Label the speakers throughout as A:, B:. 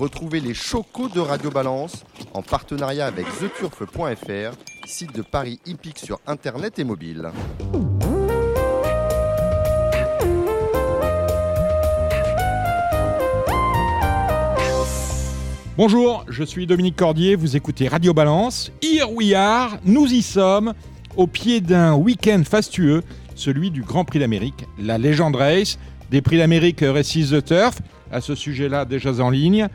A: Retrouvez les chocos de Radio Balance en partenariat avec theturf.fr, site de Paris hippique sur internet et mobile.
B: Bonjour, je suis Dominique Cordier, vous écoutez Radio Balance. Here we are, nous y sommes, au pied d'un week-end fastueux, celui du Grand Prix d'Amérique, la Legend Race, des Prix d'Amérique Races the Turf. À ce sujet-là, déjà en ligne,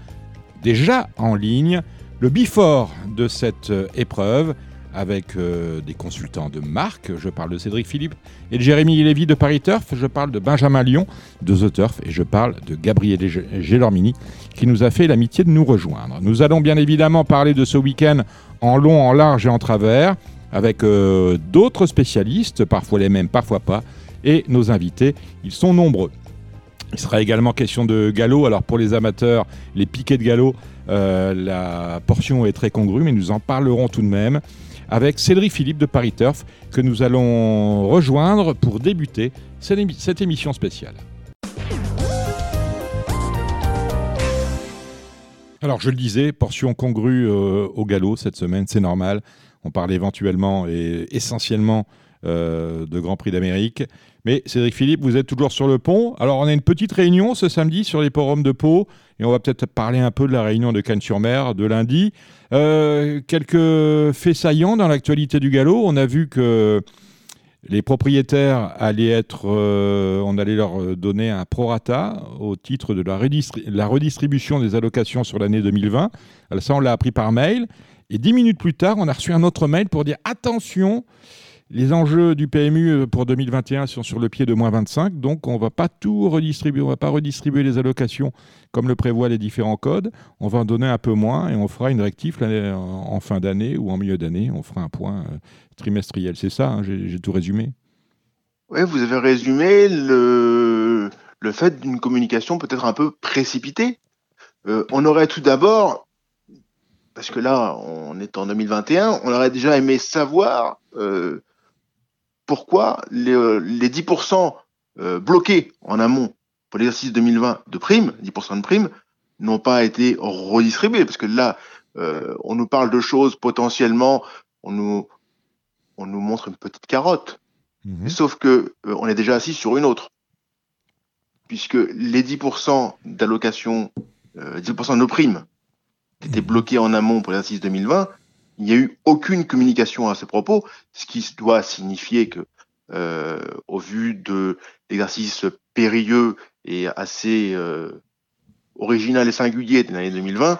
B: déjà en ligne, le before de cette euh, épreuve avec euh, des consultants de marque. Je parle de Cédric Philippe et de Jérémy Lévy de Paris Turf. Je parle de Benjamin Lyon de The Turf et je parle de Gabriel Gélormini qui nous a fait l'amitié de nous rejoindre. Nous allons bien évidemment parler de ce week-end en long, en large et en travers avec euh, d'autres spécialistes, parfois les mêmes, parfois pas. Et nos invités, ils sont nombreux. Il sera également question de galop. Alors pour les amateurs, les piquets de galop, euh, la portion est très congrue, mais nous en parlerons tout de même avec Cédric Philippe de Paris Turf que nous allons rejoindre pour débuter cette émission spéciale. Alors je le disais, portion congrue euh, au galop cette semaine, c'est normal. On parle éventuellement et essentiellement euh, de Grand Prix d'Amérique. Mais Cédric Philippe, vous êtes toujours sur le pont. Alors on a une petite réunion ce samedi sur les forums de Pau et on va peut-être parler un peu de la réunion de Cannes-sur-Mer de lundi. Euh, quelques faits saillants dans l'actualité du galop. On a vu que les propriétaires allaient être, euh, on allait leur donner un prorata au titre de la, la redistribution des allocations sur l'année 2020. Alors ça, on l'a appris par mail. Et dix minutes plus tard, on a reçu un autre mail pour dire attention, les enjeux du PMU euh, pour 2021 sont sur le pied de moins 25, donc on ne va pas tout redistribuer, on va pas redistribuer les allocations comme le prévoient les différents codes. On va en donner un peu moins et on fera une rectif en fin d'année ou en milieu d'année. On fera un point euh, trimestriel. C'est ça, hein, j'ai tout résumé.
C: Oui, vous avez résumé le, fait d'une communication peut-être un peu précipitée. Euh, on aurait tout d'abord parce que là, on est en 2021, on aurait déjà aimé savoir pourquoi les, 10% euh, euh, bloqués en amont pour l'exercice 2020 de primes, 10% de primes, n'ont pas été redistribués? Parce que là, on nous parle de choses potentiellement, on nous, on nous montre une petite carotte. Mhm. Sauf que on est déjà assis sur une autre. Puisque les 10% d'allocation, 10% de nos primes qui était bloqué en amont pour l'exercice 2020, il n'y a eu aucune communication à ce propos, ce qui doit signifier que, euh, au vu de l'exercice périlleux et assez euh, original et singulier de l'année 2020,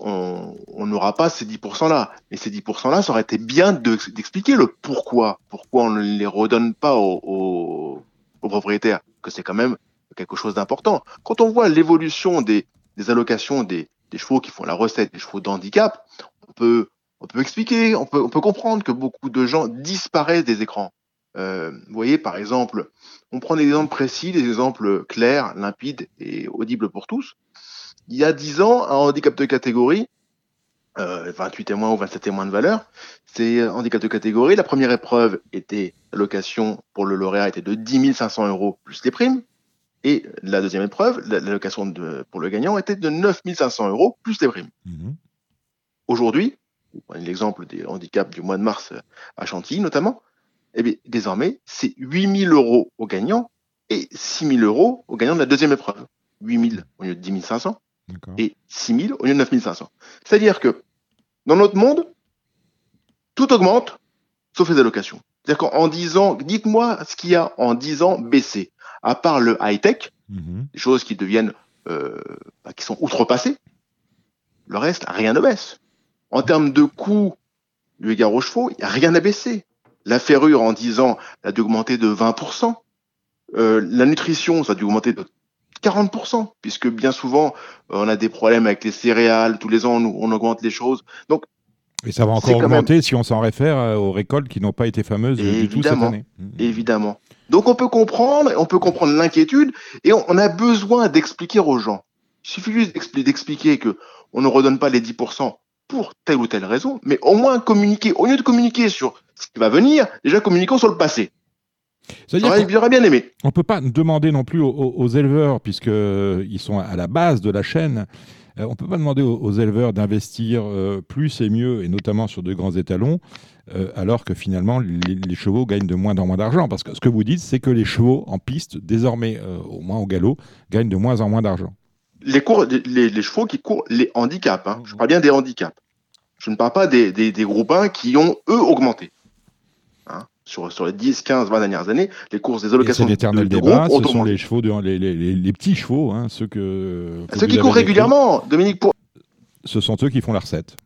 C: on n'aura pas ces 10%-là. Et ces 10%-là, ça aurait été bien d'expliquer le pourquoi. Pourquoi on ne les redonne pas aux, propriétaires, que c'est quand même quelque chose d'important. Quand on voit l'évolution des, des allocations des, des chevaux qui font la recette des chevaux d'handicap, on peut, on peut expliquer, on peut, on peut comprendre que beaucoup de gens disparaissent des écrans. Euh, vous voyez, par exemple, on prend des exemples précis, des exemples clairs, limpides et audibles pour tous. Il y a 10 ans, un handicap de catégorie, euh, 28 témoins ou 27 témoins de valeur, c'est un handicap de catégorie. La première épreuve était, l'allocation pour le lauréat était de 10 500 euros plus les primes. Et la deuxième épreuve, l'allocation pour le gagnant était de 9 500 euros plus les primes. Mhm. Aujourd'hui, l'exemple des handicaps du mois de mars à Chantilly notamment, eh bien, désormais, c'est 8 000 euros au gagnant et 6 000 euros au gagnant de la deuxième épreuve. 8 000 au lieu de 10 500 et 6 000 au lieu de 9 500. C'est-à-dire que dans notre monde, tout augmente sauf les allocations. C'est-à-dire qu'en 10 ans, dites-moi ce qu'il y a en 10 ans baissé à part le high-tech, mhm. des choses qui deviennent, euh, bah, qui sont outrepassées, le reste, rien ne baisse. En termes de coût du égard aux chevaux, il n'y a rien à baisser. La ferrure, en 10 ans, a dû augmenter de 20%. Euh, la nutrition, ça a dû augmenter de 40%, puisque bien souvent, on a des problèmes avec les céréales. Tous les ans, on, on augmente les choses. Donc,
B: et ça va encore augmenter si on s'en réfère euh, aux récoltes qui n'ont pas été fameuses du tout cette année.
C: Évidemment. Donc on peut comprendre, on peut comprendre l'inquiétude, et on, a besoin d'expliquer aux gens. Il suffit juste d'expliquer que on ne redonne pas les 10% pour telle ou telle raison, mais au moins communiquer, au lieu de communiquer sur ce qui va venir, déjà communiquons sur le passé. J'aurais bien aimé.
B: On ne peut pas demander non plus aux, éleveurs, puisqu'ils sont à la base de la chaîne, on ne peut pas demander aux, éleveurs d'investir plus et mieux, et notamment sur de grands étalons, alors que finalement les, chevaux gagnent de moins en moins d'argent. Parce que ce que vous dites, c'est que les chevaux en piste, désormais au moins au galop, gagnent de moins en moins d'argent.
C: Les, chevaux qui courent les handicaps, hein. je parle bien des handicaps. Je ne parle pas des, des, groupes 1 qui ont, eux, augmenté. Hein. sur, sur les 10, 15, 20 dernières années, les courses des allocations
B: C'est l'éternel débat, ce sont les chevaux, de, les, les, les, petits chevaux, hein, ceux que...
C: ceux qui courent régulièrement, Dominique. Pour...
B: Ce sont eux qui font la recette.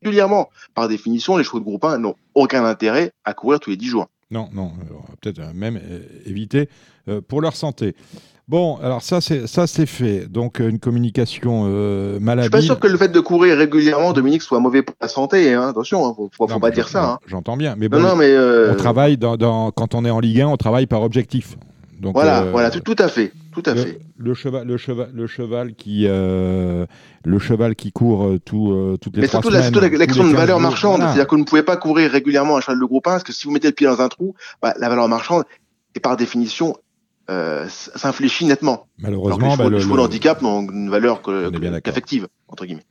C: Régulièrement. Par définition, les chevaux de groupe 1 n'ont aucun intérêt à courir tous les 10 jours.
B: Non, non, peut-être même euh, éviter euh, pour leur santé. Bon, alors ça c'est ça c'est fait. Donc euh, une communication euh, malade.
C: Je suis pas sûr que le fait de courir régulièrement, Dominique, soit mauvais pour la santé. Hein. Attention, hein, faut, faut, pas dire ça. Hein.
B: J'entends bien, mais bon, non, mais euh, on travaille dans, quand on est en Ligue 1, on travaille par objectif.
C: Donc, voilà, voilà, tout, à fait, tout à
B: le,
C: fait.
B: Le cheval, le cheval, le cheval qui, le cheval qui court tout, toutes les mais trois semaines.
C: Mais surtout la question de valeur marchande, c'est-à-dire que vous ne pouvez pas courir régulièrement un cheval de groupe 1, parce que si vous mettez le pied dans un trou, bah, la valeur marchande est par définition euh, s'infléchit nettement.
B: Malheureusement,
C: bah, les chevaux, de handicap n'ont une valeur qu'affective, entre guillemets.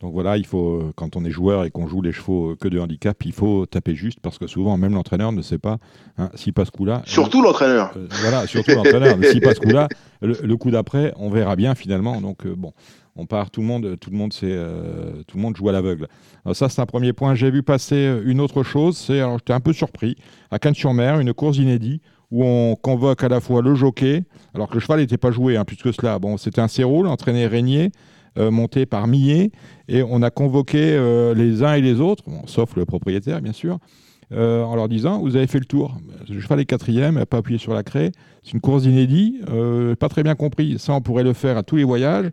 B: Donc voilà, il faut, euh, quand on est joueur et qu'on joue les chevaux euh, que de handicap, il faut taper juste parce que souvent, même l'entraîneur ne sait pas hein, s'il passe coup-là.
C: Surtout l'entraîneur.
B: voilà, surtout l'entraîneur. S'il passe coup-là, le, coup d'après, on verra bien finalement. Donc bon, on part, tout le monde, tout le monde, c'est, tout le monde joue à l'aveugle. Ça, c'est un premier point. J'ai vu passer une autre chose. C'est, alors, j'étais un peu surpris à Cannes-sur-Mer, une course inédite où on convoque à la fois le jockey, alors que le cheval n'était pas joué, hein, puisque cela, bon, c'était un Céroul, entraîné Régnier, euh, monté par Millet, et on a convoqué euh, les uns et les autres, sauf le propriétaire bien sûr, euh, en leur disant vous avez fait le tour. Le cheval est quatrième, n'a pas appuyé sur la craie, c'est une course inédite, pas très bien compris. Ça, on pourrait le faire à tous les voyages,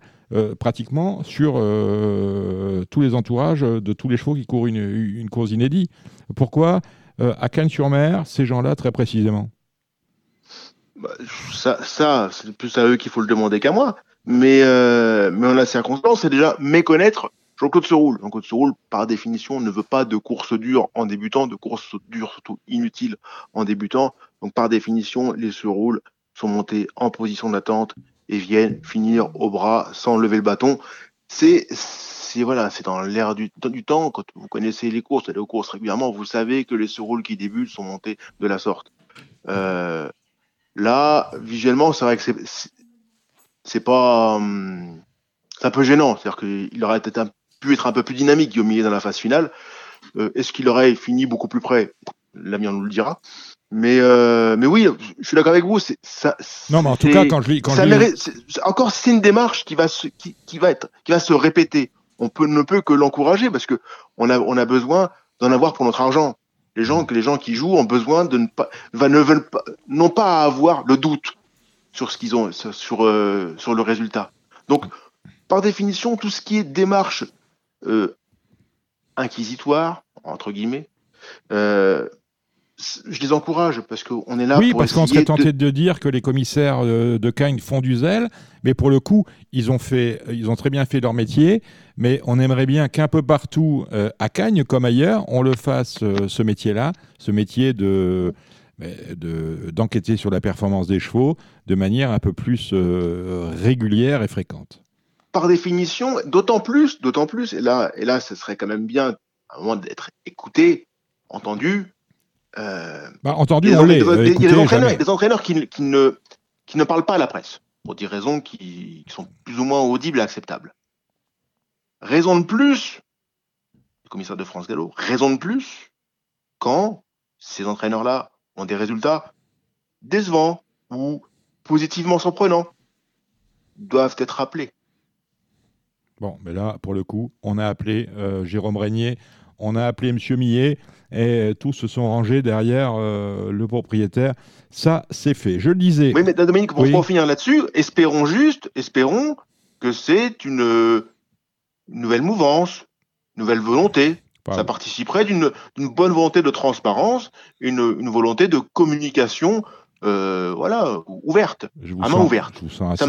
B: pratiquement sur tous les entourages de tous les chevaux qui courent une, une course inédite. Pourquoi? À Cannes-sur-Mer, ces gens-là très précisément
C: bah, ça, ça c'est plus à eux qu'il faut le demander qu'à moi. Mais, euh, mais en la circonstance, c'est déjà méconnaître Jean-Claude Seroul. Jean-Claude Seroul, par définition, ne veut pas de course dure en débutant, de course dure surtout inutile en débutant. Donc, par définition, les Seroul sont montés en position d'attente et viennent finir au bras sans lever le bâton. C'est c'est voilà, c'est dans l'air du, temps. Quand vous connaissez les courses, allez aux courses régulièrement, vous savez que les Seroul qui débutent sont montés de la sorte. Euh, Là, visuellement, c'est vrai que c'est pas. Hum, c'est un peu gênant. C'est-à-dire qu'il aurait peut-être pu être un peu plus dynamique au milieu dans la phase finale. Euh, est-ce qu'il aurait fini beaucoup plus près? L'avenir nous le dira. Mais, euh, mais oui, je suis d'accord avec vous. Ça,
B: non, mais en tout cas, quand je lis. Quand
C: encore, c'est une démarche qui va, se, qui, va être, qui va se répéter. On peut, ne peut que l'encourager parce que on a, on a besoin d'en avoir pour notre argent. Les gens, que les gens qui jouent ont besoin de ne pas, ne veulent pas, non pas avoir le doute sur ce qu'ils ont, sur, euh, sur le résultat. Donc, par définition, tout ce qui est démarche euh, inquisitoire, entre guillemets, euh, je les encourage parce qu'on est là
B: oui, parce qu'on serait tenté de... dire que les commissaires de Cagnes font du zèle, mais pour le coup, ils ont, fait, ils ont très bien fait leur métier, mais on aimerait bien qu'un peu partout, euh, à Cagnes comme ailleurs, on le fasse, euh, ce métier-là, ce métier de d'enquêter sur la performance des chevaux de manière un peu plus euh, régulière et fréquente.
C: Par définition, d'autant plus, d'autant plus, et là, et là, ce serait quand même bien à un moment d'être écouté, entendu,
B: euh, bah, entendu, on l'est.
C: Il y a des entraîneurs, qui, ne, qui ne parlent pas à la presse, pour des raisons qui, sont plus ou moins audibles et acceptables. Raison de plus, le commissaire de France Gallo, raison de plus, quand ces entraîneurs-là ont des résultats décevants ou positivement surprenants, doivent être appelés.
B: Bon, mais là, pour le coup, on a appelé euh, Jérôme Régnier on a appelé M. Millet et tous se sont rangés derrière euh, le propriétaire. Ça, c'est fait. Je le disais.
C: Oui, mais Dominique, pour, finir là-dessus, espérons juste, espérons que c'est une, nouvelle mouvance, une nouvelle volonté. Ça participerait d'une bonne volonté de transparence, une, volonté de communication euh, voilà, ouverte, à main ouverte.
B: Je vous sens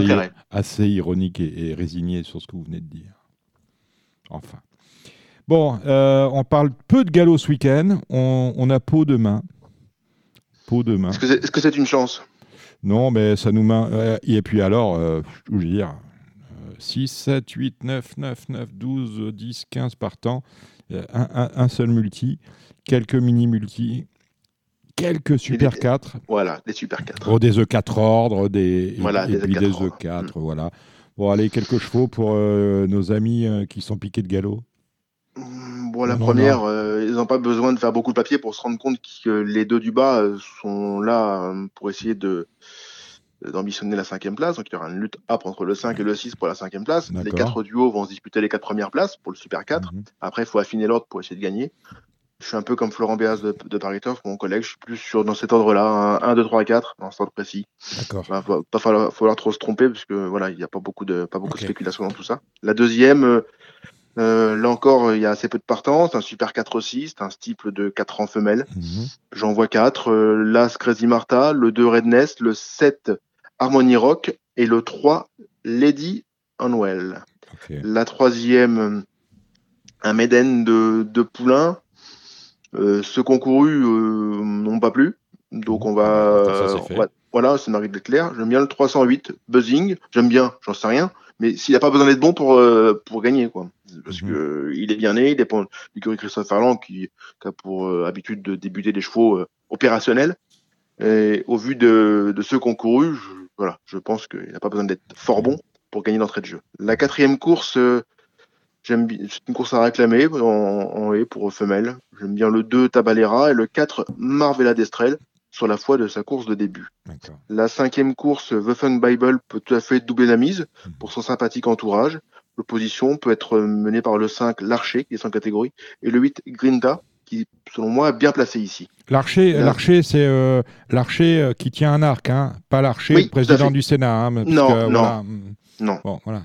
B: assez, ironique et résigné sur ce que vous venez de dire. Enfin. Bon, euh, on parle peu de galop ce week-end. On, a Pau demain. pot demain.
C: Est-ce que c'est est -ce c'est une chance?
B: Non, mais ça nous main. euh, Et puis alors, euh, je veux dire, euh, 6, 7, 8, 9, 9, 9, 12, 10, 15 par temps. euh, Un, un- un seul multi, quelques mini-multi, quelques Super
C: des-
B: 4.
C: Voilà, des Super 4.
B: Oh, des E4 ordres, des,
C: Voilà,
B: et,
C: des
B: puis
C: E4
B: des
C: ordres.
B: E4, voilà. Bon, allez, quelques chevaux pour euh, nos amis euh, qui sont piqués de galop.
C: Hmm, Bon, la
B: Non,
C: première, euh, ils n'ont pas besoin de faire beaucoup de papier pour se rendre compte que les deux du bas euh, sont là euh, pour essayer de d'ambitionner la cinquième place. Donc il y aura une lutte entre le 5 et le 6 pour la cinquième place. Les quatre duos vont se disputer les quatre premières places pour le Super 4.
B: Mhm.
C: Après, il faut affiner l'ordre pour essayer de gagner. Je suis un peu comme Florent Béas de, de Paris Turf, mon collègue. Je suis plus sur dans cet ordre-là, 1, 2, 3, 4, dans cet ordre précis.
B: D'accord.
C: Il va pas, falloir, falloir trop se tromper parce que voilà, il n'y a pas beaucoup de pas beaucoup de spéculation dans tout ça. La deuxième, euh, euh, là encore, il y a assez peu de partants. C'est un super 4-6, c'est un steeple de 4 ans femelle.
B: Mhm.
C: J'en vois 4. L'As Crazy Martha, le 2 Redness, le 7 Harmony Rock et le 3 Lady Unwell. La troisième, euh, un Méden de, de Poulain. Euh, ceux concourus euh, n'ont pas plu. Donc on va.
B: Ça,
C: on va- voilà, c'est Marie Leclerc. J'aime bien le 308 Buzzing. J'aime bien, j'en sais rien. Mais s'il n'a pas besoin d'être bon pour, euh, pour gagner, quoi. Parce
B: Mhm.
C: que il est bien né, il dépend du Christophe Ferland qui, qui a pour euh, habitude de débuter des chevaux euh, opérationnels. Et au vu de, de ceux concourus, je, voilà, je pense qu'il n'a pas besoin d'être fort bon pour gagner d'entrée de jeu. La quatrième course, euh, j'aime c'est une course à réclamer en, en haie pour femelles. J'aime bien le 2 Tabalera et le 4 Marvella d'Estrel sur la foi de sa course de début. La cinquième course, The Funk Bible, peut tout à fait doubler la mise pour son sympathique entourage. L'opposition peut être menée par le 5 L'Archer, qui est sans catégorie, et le 8 Grinda, qui, selon moi, est bien placé ici.
B: L'archer,
C: Là.
B: l'archer, c'est euh, l'archer euh, qui tient un arc, hein, pas l'archer
C: Oui,
B: le président du Sénat. hein,
C: Non,
B: que,
C: non.
B: voilà,
C: Non.
B: Bon, voilà.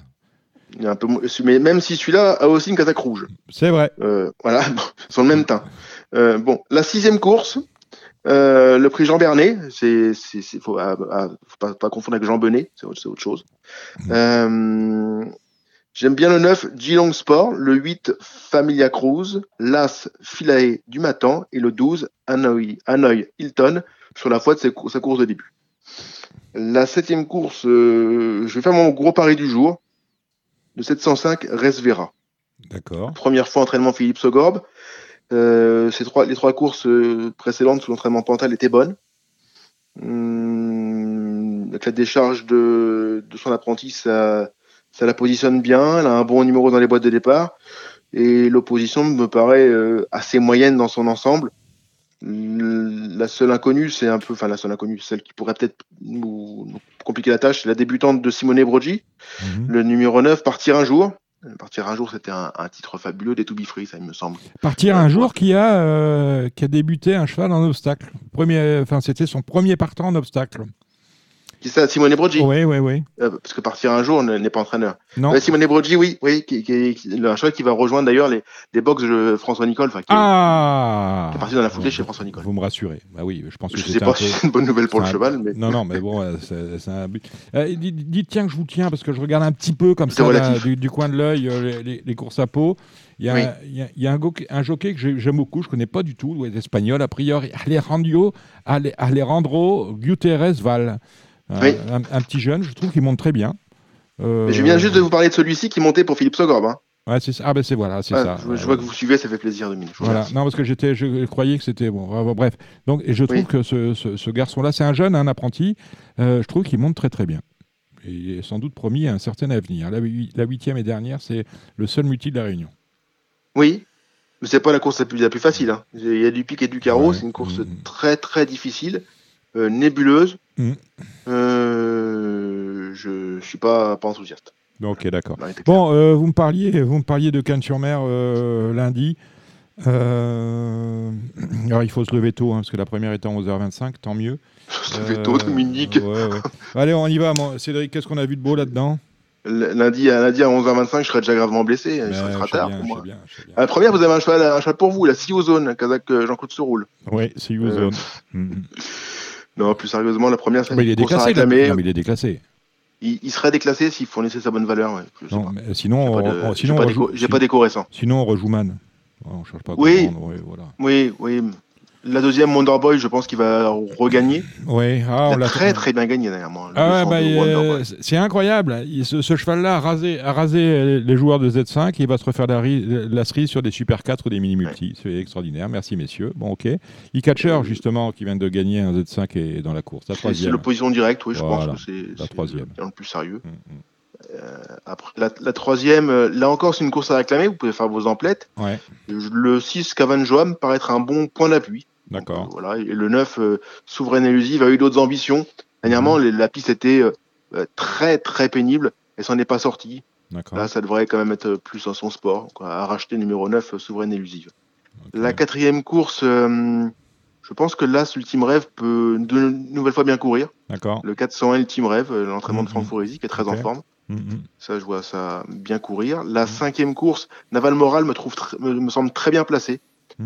C: Il y a un peu, mo- mais même si celui-là a aussi une casaque rouge.
B: C'est vrai.
C: Euh, voilà, sont le même teint. Euh, bon, la sixième course, euh, le prix Jean Bernet, c'est, faut, ah, ah, faut pas, pas confondre avec Jean Benet, c'est autre, c'est autre chose. Euh, j'aime bien le 9 Geelong Sport, le 8 Familia Cruz, l'As Philae du Matan et le 12 Hanoi, Hanoi Hilton sur la foi de sa course de début. La septième course, euh, je vais faire mon gros pari du jour. Le 705 Resvera.
B: D'accord.
C: Première fois entraînement Philippe Sogorbe. Euh, ces trois, les trois courses euh, précédentes sous l'entraînement Pantal étaient bonnes. Hum, avec la décharge de, de son apprenti, ça, ça la positionne bien. Elle a un bon numéro dans les boîtes de départ. Et l'opposition me paraît euh, assez moyenne dans son ensemble. La seule inconnue, c'est un peu, enfin la seule inconnue, celle qui pourrait peut-être nous, compliquer la tâche, c'est la débutante de Simone Brogi.
B: Mhm.
C: Le numéro 9, Partir un jour. Partir un jour, c'était un, un titre fabuleux des To Be Free, ça il me semble.
B: Partir un jour qui a, euh, qui a débuté un cheval en obstacle. Premier, enfin, c'était son premier partant en obstacle.
C: Qui ça, Simone Brogi
B: Oui, oui, oui.
C: Euh, Parce que Partir un jour n- n'est pas entraîneur.
B: Non.
C: Ouais, Simone Brogi, oui, oui, qui, qui, qui- un cheval qui va rejoindre d'ailleurs les, les box de François Nicole, qui,
B: Ah
C: qui est parti dans la foulée chez François Nicole.
B: Vous me rassurez. Bah oui, je pense que
C: Je sais pas
B: peu...
C: si c'est une bonne nouvelle pour le
B: un-
C: cheval, mais
B: Non, non, mais bon, euh, c'est un but. Euh, dites, tiens que je vous tiens parce que je regarde un petit peu comme ça là, du, du coin de l'œil euh, les, les- les courses à peau. Il y a,
C: Oui.
B: un, il y a- il y a un, go- un jockey que j'ai- j'aime beaucoup, je connais pas du tout, est espagnol a priori, Alejandro, Ale- Alejandro Guterres Val. Un-
C: Oui.
B: Un, un petit jeune, je trouve qu'il monte très bien. Euh,
C: mais je viens juste de vous parler de celui-ci qui montait pour Philippe Sogorbe. Hein.
B: ouais, c'est ça. Ah ben c'est voilà, c'est ça.
C: je, je vois que vous suivez, ça fait plaisir, Dominique.
B: Voilà. Non, parce que j'étais, je croyais que c'était bon. Bref, bref. Donc, et je trouve
C: Oui.
B: que ce, ce- ce garçon-là, c'est un jeune, un apprenti. euh, je trouve qu'il monte très très bien. Et il est sans doute promis un certain avenir. La, hui- la huitième et dernière, c'est le seul multi de la Réunion.
C: Oui, mais c'est pas la course la plus, la plus facile. hein. Il y a du pic et du carreau,
B: Ouais.
C: c'est une course
B: Mhm.
C: très très difficile, euh, nébuleuse.
B: Mhm.
C: Euh, je suis pas, pas enthousiaste.
B: Ok, d'accord. Bon, euh, vous me parliez, vous me parliez de Cannes-sur-Mer euh, lundi. Euh, alors, il faut se lever tôt, hein, parce que la première est à 11h25, tant mieux.
C: Ça fait tôt, Dominique.
B: ouais, ouais. Allez, on y va. Cédric, qu'est-ce qu'on a vu de beau là-dedans?
C: Lundi, à, lundi à 11h25, je serai déjà gravement blessé. Il sera
B: je
C: trop tard
B: bien,
C: pour
B: je
C: moi.
B: sais bien, je sais bien.
C: À la première, vous avez un cheval, un cheval pour vous, la CEO Zone, Kazakh Jean-Claude Seroul.
B: Oui, c'est
C: Non, plus sérieusement, la première, c'est
B: Ah, mais il est déclassé. là.
C: réclamer.
B: Non, mais il est déclassé.
C: Il, il serait déclassé s'il fournissait sa bonne valeur. Ouais. Je
B: Non, mais sinon,
C: J'ai
B: on,
C: pas
B: on
C: d'écho- récent.
B: sinon, on rejoue Man. Ouais, on cherche pas à
C: Oui.
B: comprendre, ouais, voilà.
C: Oui, oui. La deuxième, Wonderboy, je pense qu'il va regagner.
B: Oui, ah, on
C: a très très bien gagné dernièrement.
B: Ah ouais, bah, euh, c'est incroyable. ce, ce cheval-là a rasé, a rasé, les joueurs de Z5 et il va se refaire la, la cerise sur des Super 4 ou des mini multi. C'est extraordinaire. Merci messieurs. Bon, ok. E-Catcher, euh, justement, qui vient de gagner un Z5 et dans la course. La
C: C'est l'opposition directe, oui, je pense que c'est
B: la troisième.
C: le plus sérieux. Mm, mm. Euh, après, la, troisième, euh, là encore, c'est une course à réclamer. Vous pouvez faire vos emplettes.
B: Ouais.
C: Le 6, Cavan Joam, paraît être un bon point d'appui.
B: D'accord.
C: voilà. Et le 9, euh, Souveraine Élusive, a eu d'autres ambitions. Dernièrement, mmh. la piste était très, très pénible. Elle s'en est pas sortie. Là, ça devrait quand même être plus à son sport. Quoi, à racheter numéro 9, Souveraine Élusive. La quatrième course, je pense que là, Ultime Rêve peut de nouvelle fois bien courir.
B: D'accord.
C: Le 401 Ultime Rêve, l'entraînement de Franck Foresi, qui est très en forme. Mm-hmm. Ça, je vois ça bien courir. La cinquième course, Naval Moral me, trouve me, semble très bien placé.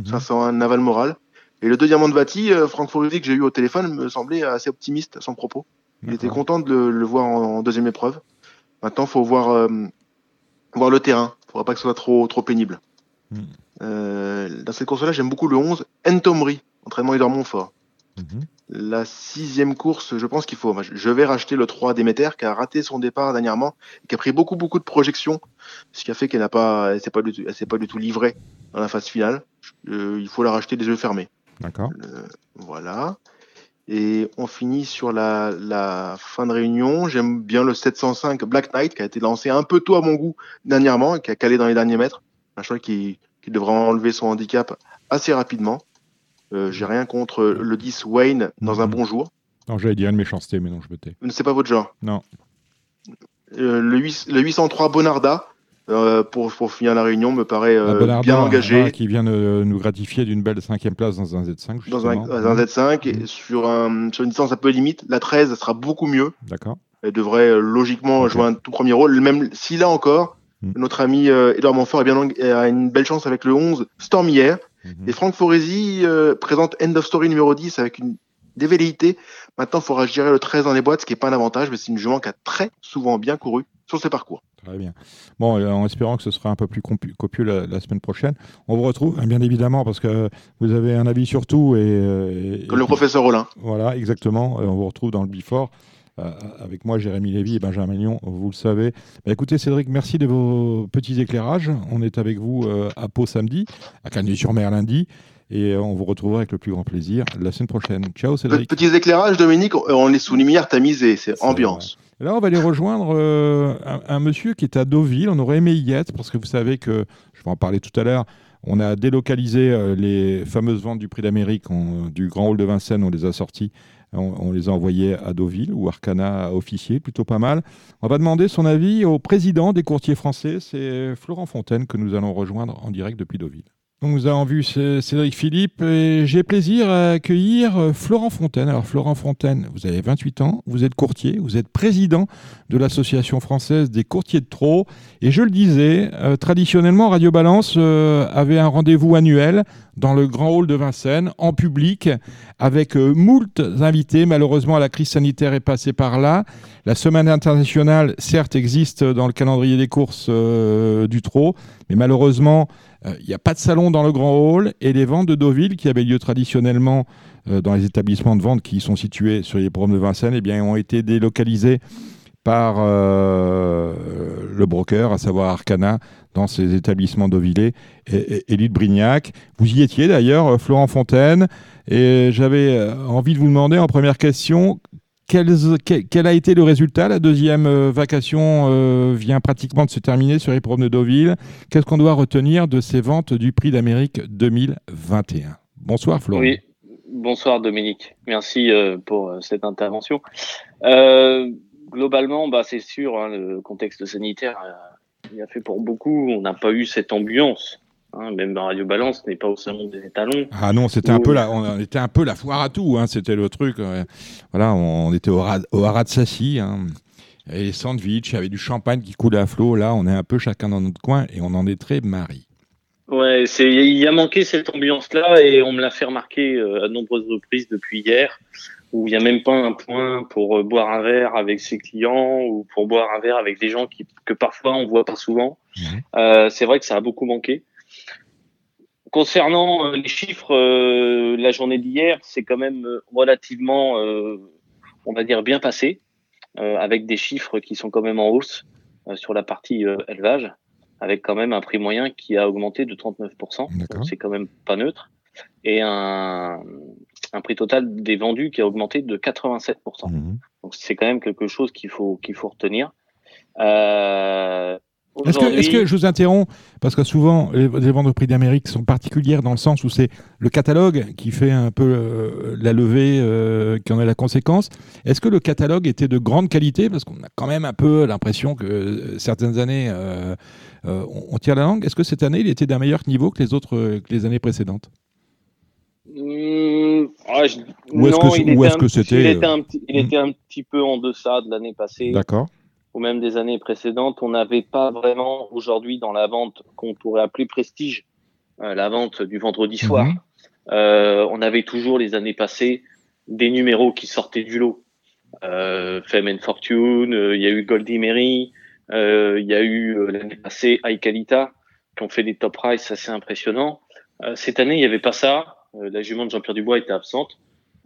C: Ça sent un Naval Moral. Et le deux diamants de Vati, euh, Franck que j'ai eu au téléphone, me semblait assez optimiste à son propos. Il était content de le, voir en, deuxième épreuve. Maintenant, il faut voir, euh, voir le terrain. Il ne faudra pas que ce soit trop, trop pénible. Mm. Euh, dans cette course-là, j'aime beaucoup le 11, Entomry, entraînement Edouard Montfort. Mm-hmm. La sixième course, je pense qu'il faut. Je vais racheter le 3 Déméter qui a raté son départ dernièrement et qui a pris beaucoup beaucoup de projections, ce qui a fait qu'elle n'a pas, elle s'est pas du tout, s'est pas du tout livrée dans la phase finale. Euh, il faut la racheter des yeux fermés.
B: D'accord.
C: Euh, voilà. Et on finit sur la, la fin de réunion. J'aime bien le 705 Black Knight qui a été lancé un peu tôt à mon goût dernièrement et qui a calé dans les derniers mètres. Un choix qui, qui devrait enlever son handicap assez rapidement. Euh, j'ai rien contre le 10 Wayne dans un mhm. bon jour.
B: Non, j'allais dire une méchanceté, mais non, je me tais.
C: C'est pas votre genre
B: Non.
C: Euh, le, 803 Bonarda, euh, pour, pour, finir la réunion, me paraît bien engagé.
B: Qui vient de nous gratifier d'une belle cinquième place dans un
C: Z5. Dans un, Z5, et sur, un, sur une distance un peu limite. La 13 sera beaucoup mieux.
B: D'accord.
C: Elle devrait logiquement jouer un tout premier rôle, même si là encore, hmm. notre ami Edouard Montfort a, une belle chance avec le 11 Stormière. Mhm. Et Franck Foresi euh, présente End of Story numéro 10 avec une des Maintenant, il faudra gérer le 13 dans les boîtes, ce qui n'est pas un avantage, mais c'est une jument qui a très souvent bien couru sur ses parcours.
B: Très bien. Bon, euh, en espérant que ce sera un peu plus copieux la, semaine prochaine. On vous retrouve, hein, bien évidemment, parce que vous avez un avis sur tout. Et,
C: euh, Comme le professeur Rollin.
B: Voilà, exactement. On vous retrouve dans le Before. Euh, avec moi, Jérémy Lévy et Benjamin Lyon, vous le savez. Bah, écoutez, Cédric, merci de vos petits éclairages. On est avec vous euh, à Pau samedi, à Cagny-sur-Mer lundi. Et on vous retrouvera avec le plus grand plaisir la semaine prochaine. Ciao Cédric.
C: Petits éclairages, Dominique, on est sous lumière tamisée, c'est ambiance.
B: Là, on va aller rejoindre euh, un, monsieur qui est à Deauville. On aurait aimé y parce que vous savez que, je vais en parler tout à l'heure, on a délocalisé les fameuses ventes du prix d'Amérique du Grand Hall de Vincennes, on les a sorties on, les a envoyés à Deauville, ou Arcana officier, plutôt pas mal. On va demander son avis au président des courtiers français, c'est Florent Fontaine que nous allons rejoindre en direct depuis Deauville. Nous avons vu Cédric Philippe et j'ai plaisir à accueillir euh, Florent Fontaine. Alors Florent Fontaine, vous avez 28 ans, vous êtes courtier, vous êtes président de l'Association française des courtiers de trop. Et je le disais, euh, traditionnellement Radio Balance euh, avait un rendez-vous annuel dans le grand hall de Vincennes, en public, avec moult invités. Malheureusement, la crise sanitaire est passée par là. La semaine internationale, certes, existe dans le calendrier des courses du trot, mais malheureusement, il euh, n'y a pas de salon dans le grand hall et les ventes de Deauville, qui avaient lieu traditionnellement euh, dans les établissements de vente qui sont situés sur les programmes de Vincennes, eh bien, ont été délocalisés par euh, le broker, à savoir Arcana, dans ces établissements Deauvillés et, et, Brignac. Vous y étiez d'ailleurs, Florent Fontaine, et j'avais envie de vous demander en première question quel, a été le résultat? La deuxième euh, vacation euh, vient pratiquement de se terminer sur les de Deauville. Qu'est-ce qu'on doit retenir de ces ventes du prix d'Amérique 2021 Bonsoir Florent.
D: Oui, bonsoir Dominique. Merci euh, pour cette intervention. globalement, bah, c'est sûr, hein, le contexte sanitaire il a fait pour beaucoup. On n'a pas eu cette ambiance Hein, même dans Radio Balance n'est pas au salon des étalons.
B: Ah non, c'était un peu la, on était un peu la foire à tout. Hein, c'était le truc. Euh, voilà, on était au, au Haras de Sassy. Hein, et les sandwichs, il y avait du champagne qui coulait à flot. Là, on est un peu chacun dans notre coin et on en est très mari.
D: Ouais, c'est, il a manqué cette ambiance-là et on me l'a fait remarquer euh, à nombreuses reprises depuis hier, où il n'y a même pas un point pour euh, boire un verre avec ses clients ou pour boire un verre avec des gens qui, que parfois on voit pas souvent. c'est vrai que ça a beaucoup manqué. Concernant euh, les chiffres, euh, la journée d'hier, c'est quand même euh, relativement, on va dire, bien passé, avec des chiffres qui sont quand même en hausse sur la partie élevage, avec quand même un prix moyen qui a augmenté de 39%. C'est quand même pas neutre. Et un, un prix total des vendus qui a augmenté de 87%. Mmh. Donc c'est quand même quelque chose qu'il faut qu'il faut retenir. Euh,
B: est-ce que, je vous interromps Parce que souvent, les, ventes de prix d'Amérique sont particulières dans le sens où c'est le catalogue qui fait un peu euh, la levée, euh, qui en est la conséquence. Est-ce que le catalogue était de grande qualité? Parce qu'on a quand même un peu l'impression que euh, certaines années, on, tire la langue. Est-ce que cette année, il était d'un meilleur niveau que les autres, que les années précédentes?
D: Mmh, ah, Ou est-ce que c'était. il était un petit peu en deçà de l'année passée.
B: D'accord
D: ou même des années précédentes, on n'avait pas vraiment aujourd'hui dans la vente qu'on pourrait appeler prestige, euh, la vente du vendredi mhm. soir. Euh, on avait toujours les années passées des numéros qui sortaient du lot. Euh, Femme and Fortune, euh, il y a eu Goldie Mary, il y a eu l'année passée High Calita, qui ont fait des top price assez impressionnants. cette année, il n'y avait pas ça. la jument de Jean-Pierre Dubois était absente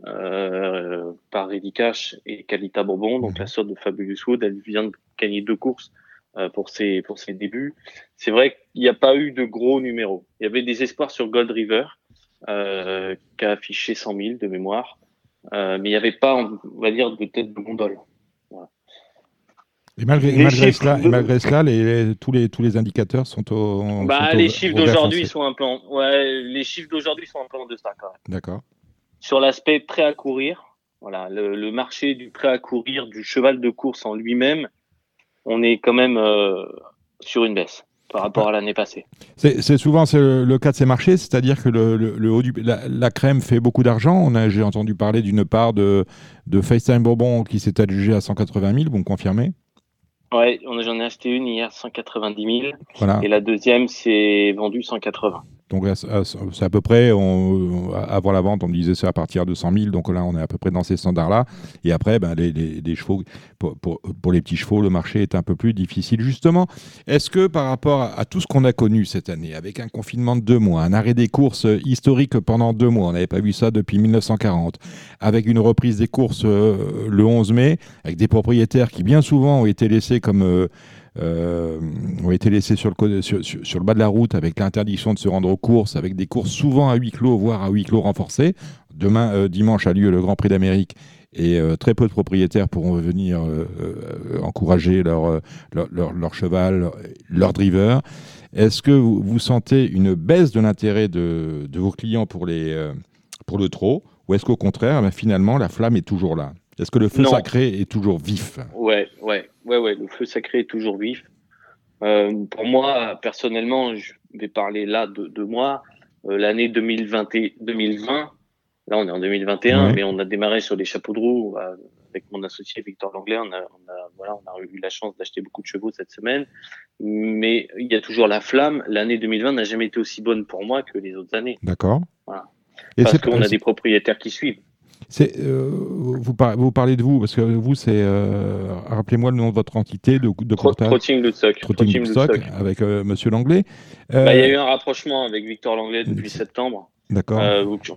D: euh, par Eddie Cash et Calita Bourbon, donc la sorte de Fabulous Wood. Elle vient de gagner deux courses euh, pour ses pour ses débuts. C'est vrai qu'il n'y a pas eu de gros numéros. Il y avait des espoirs sur Gold River euh, qui a affiché 100 000 de mémoire, euh, mais il n'y avait pas, on va dire, de tête de gondole.
B: Et malgré, malgré cela, et malgré cela les, tous, les, tous les indicateurs sont au.
D: Bah, les chiffres d'aujourd'hui sont un peu en, ouais, les chiffres d'aujourd'hui sont un peu en deçà quand même.
B: D'accord
D: sur l'aspect prêt à courir, voilà, le, marché du prêt à courir, du cheval de course en lui-même, on est quand même euh, sur une baisse par rapport à l'année passée.
B: C'est souvent le, cas de ces marchés, c'est-à-dire que le, haut du, la, crème fait beaucoup d'argent. J'ai entendu parler d'une part de, de FaceTime Bourbon qui s'est adjugé à 180 000, vous me confirmez?
D: Ouais, j'en ai acheté une hier 190 000 voilà. et la deuxième s'est vendue 180.
B: Donc c'est à peu près, avant la vente, on disait c'est à partir de 100 000, donc là on est à peu près dans ces standards-là. Et après, ben, les, chevaux, pour, les petits chevaux, le marché est un peu plus difficile. Justement, est-ce que par rapport à, tout ce qu'on a connu cette année, avec un confinement de deux mois, un arrêt des courses historique pendant deux mois, on n'avait pas vu ça depuis 1940, avec une reprise des courses euh, le 11 mai, avec des propriétaires qui bien souvent ont été laissés comme... Euh, ont été laissés sur le, bas de la route avec l'interdiction de se rendre aux courses, avec des courses souvent à huis clos, voire à huis clos renforcés. Demain, euh, dimanche, a lieu le Grand Prix d'Amérique et euh, très peu de propriétaires pourront venir encourager leur, cheval, leur driver. Est-ce que vous, sentez une baisse de l'intérêt de, vos clients pour le trot ou est-ce qu'au contraire, ben, finalement, la flamme est toujours là? Est-ce que le feu sacré est toujours vif
D: Ouais, ouais ouais, ouais, le feu sacré est toujours vif. Euh, pour moi, personnellement, je vais parler là de, de moi. Euh, L'année 2020, 2020, là on est en 2021, mais on a démarré sur les chapeaux de roue euh, avec mon associé Victor Langlais. On a, on a, voilà, on a eu la chance d'acheter beaucoup de chevaux cette semaine, mais il y a toujours la flamme. L'année 2020 n'a jamais été aussi bonne pour moi que les autres années.
B: D'accord.
D: Voilà. Parce qu'on a des propriétaires qui suivent.
B: Euh, vous, parlez, vous, parlez de vous, parce que vous, c'est. Euh, rappelez-moi le nom de votre entité de, de
D: portage. Trotting Bloodstock.
B: Trotting Stock, avec euh, Monsieur Langlais.
D: Bah, il y a eu un rapprochement avec Victor Langlais depuis septembre.
B: D'accord.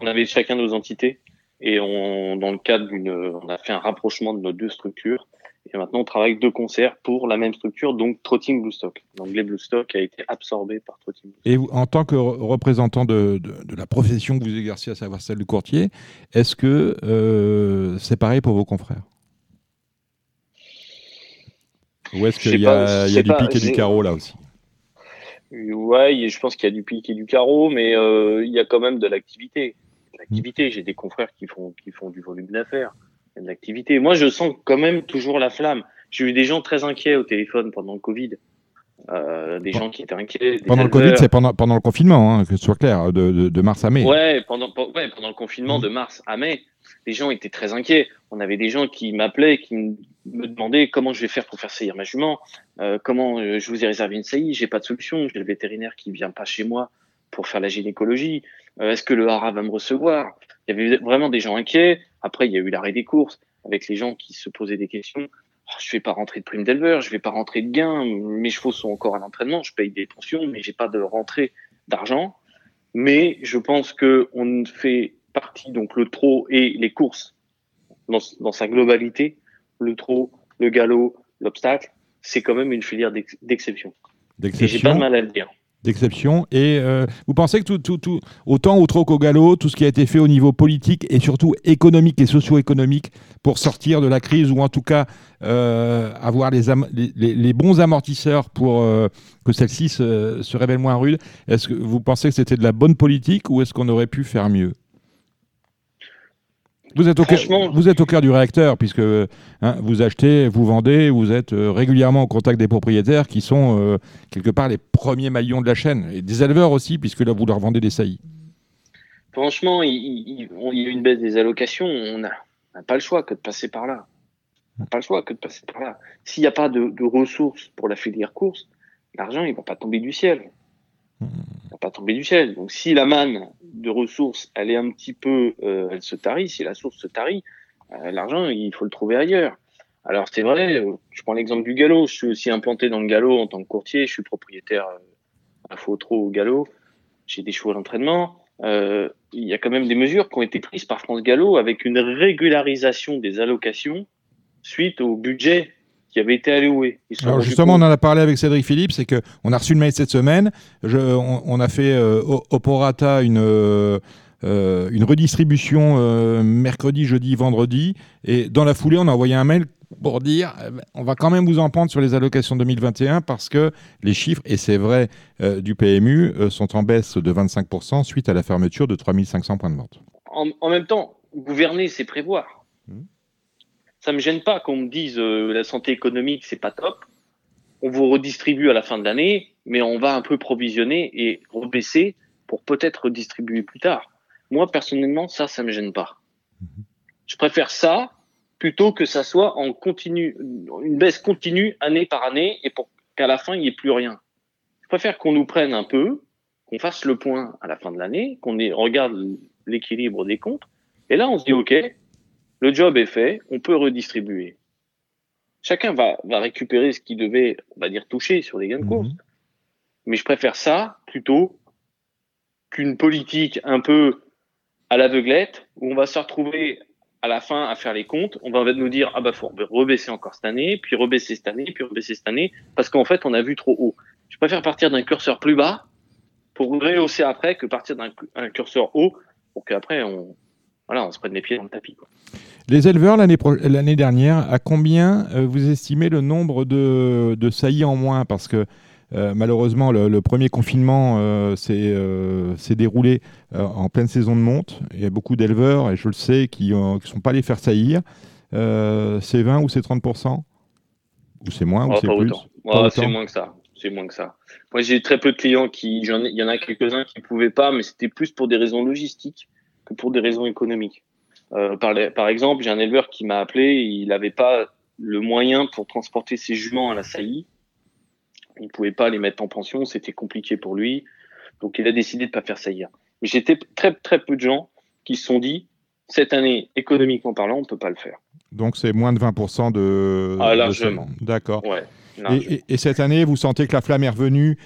D: on avait chacun nos entités et on, dans le cadre d'une. On a fait un rapprochement de nos deux structures et maintenant, on travaille deux concerts pour la même structure, donc Trotting Blue Stock. L'anglais Blue Stock a été absorbé par Trotting Blue
B: Et en tant que représentant de, de, la profession que vous exercez, à savoir celle du courtier, est-ce que euh, c'est pareil pour vos confrères? Ou est-ce qu'il y a, y a du pic et du carreau là aussi?
D: Ouais, je pense qu'il y a du pic et du carreau, mais euh, il y a quand même de l'activité. L'activité, j'ai des confrères qui font, qui font du volume d'affaires l'activité. Moi, je sens quand même toujours la flamme. J'ai eu des gens très inquiets au téléphone pendant le Covid. Euh, des gens qui étaient inquiets.
B: Pendant le Covid, c'est pendant, pendant le confinement, hein, que ce soit clair, de, de, de, mars à mai.
D: Ouais, pendant, ouais, pendant le confinement de mars à mai, les gens étaient très inquiets. On avait des gens qui m'appelaient, qui me demandaient comment je vais faire pour faire saillir ma jument, euh, comment euh, je vous ai réservé une saillie, j'ai pas de solution, j'ai le vétérinaire qui vient pas chez moi pour faire la gynécologie, euh, est-ce que le hara va me recevoir? Il y avait vraiment des gens inquiets. Après, il y a eu l'arrêt des courses avec les gens qui se posaient des questions. Oh, je vais pas rentrer de prime d'éleveur, je vais pas rentrer de gain, mes chevaux sont encore à l'entraînement, je paye des pensions, mais j'ai pas de rentrée d'argent. Mais je pense que on fait partie, donc le trot et les courses dans, dans sa globalité, le trot, le galop, l'obstacle, c'est quand même une filière d'exception. Et j'ai pas de mal à le dire
B: d'exception. Et euh, vous pensez que tout, tout, tout, autant au troc au galop, tout ce qui a été fait au niveau politique et surtout économique et socio-économique pour sortir de la crise ou en tout cas euh, avoir les, bons amortisseurs pour euh, que celle-ci se, se, révèle moins rude, est-ce que vous pensez que c'était de la bonne politique ou est-ce qu'on aurait pu faire mieux? Vous êtes, au cœur, vous êtes au cœur du réacteur, puisque hein, vous achetez, vous vendez, vous êtes euh, régulièrement en contact des propriétaires qui sont euh, quelque part les premiers maillons de la chaîne, et des éleveurs aussi, puisque là vous leur vendez des saillies.
D: Franchement, il, y a une baisse des allocations, on n'a pas le choix que de passer par là. On n'a pas le choix que de passer par là. S'il n'y a pas de, de, ressources pour la filière course, l'argent il va pas tomber du ciel. Il va pas tomber du ciel. Donc si la manne de ressources, elle est un petit peu, euh, elle se tarit. Si la source se tarit, euh, l'argent, il faut le trouver ailleurs. Alors c'est vrai, euh, je prends l'exemple du galop. Je suis aussi implanté dans le galop en tant que courtier. Je suis propriétaire à faux au galop. J'ai des chevaux d'entraînement. il y a quand même des mesures qui ont été prises par France Gallo avec une régularisation des allocations suite au budget qui avait été alloué.
B: Alors justement, on en a parlé avec Cédric Philippe, c'est qu'on a reçu le mail cette semaine. Je, on, a fait euh, au Porata une, euh, euh, une redistribution euh, mercredi, jeudi, vendredi. Et dans la foulée, on a envoyé un mail pour dire on va quand même vous en prendre sur les allocations 2021 parce que les chiffres, et c'est vrai, du PMU sont en baisse de 25% suite à la fermeture de 3500 points de vente.
D: En, en même temps, gouverner, c'est prévoir. Mmh ça me gêne pas qu'on me dise euh, la santé économique c'est pas top. On vous redistribue à la fin de l'année, mais on va un peu provisionner et rebaisser pour peut-être redistribuer plus tard. Moi personnellement, ça, ça me gêne pas. Mhm. Je préfère ça plutôt que ça soit en continu, une baisse continue année par année et pour qu'à la fin il n'y ait plus rien. Je préfère qu'on nous prenne un peu, qu'on fasse le point à la fin de l'année, qu'on regarde l'équilibre des comptes, et là on se dit ok, le job est fait, on peut redistribuer. Chacun va, va récupérer ce qu'il devait, on va dire, toucher sur les gains de mhm. course. Mais je préfère ça plutôt qu'une politique un peu à l'aveuglette où on va se retrouver à la fin à faire les comptes. On va nous dire, ah bah, faut rebaisser encore cette année, puis rebaisser cette année, puis rebaisser cette année, parce qu'en fait, on a vu trop haut. Je préfère partir d'un curseur plus bas pour rehausser après que partir d'un curseur haut pour qu'après on, voilà, on se prenne les pieds dans le tapis.
B: Les éleveurs, l'année dernière, à combien euh, vous estimez le nombre de, de saillies en moins? Parce que euh, malheureusement, le, premier confinement euh, s'est déroulé en pleine saison de monte. Il y a beaucoup d'éleveurs, et je le sais, qui ne sont pas allés faire saillir. c'est 20 ou c'est 30 Ou c'est moins ou
D: c'est plus? C'est moins que ça. C'est moins que ça. Moi, j'ai très peu de clients qui. Il y en a quelques-uns qui ne pouvaient pas, mais c'était plus pour des raisons logistiques que pour des raisons économiques. Euh, par, par, exemple, j'ai un éleveur qui m'a appelé, il n'avait pas le moyen pour transporter ses juments à la saillie. Il ne pouvait pas les mettre en pension, c'était compliqué pour lui. Donc il a décidé de pas faire saillir. Mais j'étais très très peu de gens qui se sont dit cette année, économiquement parlant, on ne peut pas le faire.
B: Donc c'est moins de 20% de.
D: Ah, largement.
B: D'accord. et, et, cette année, vous sentez que la flamme est revenue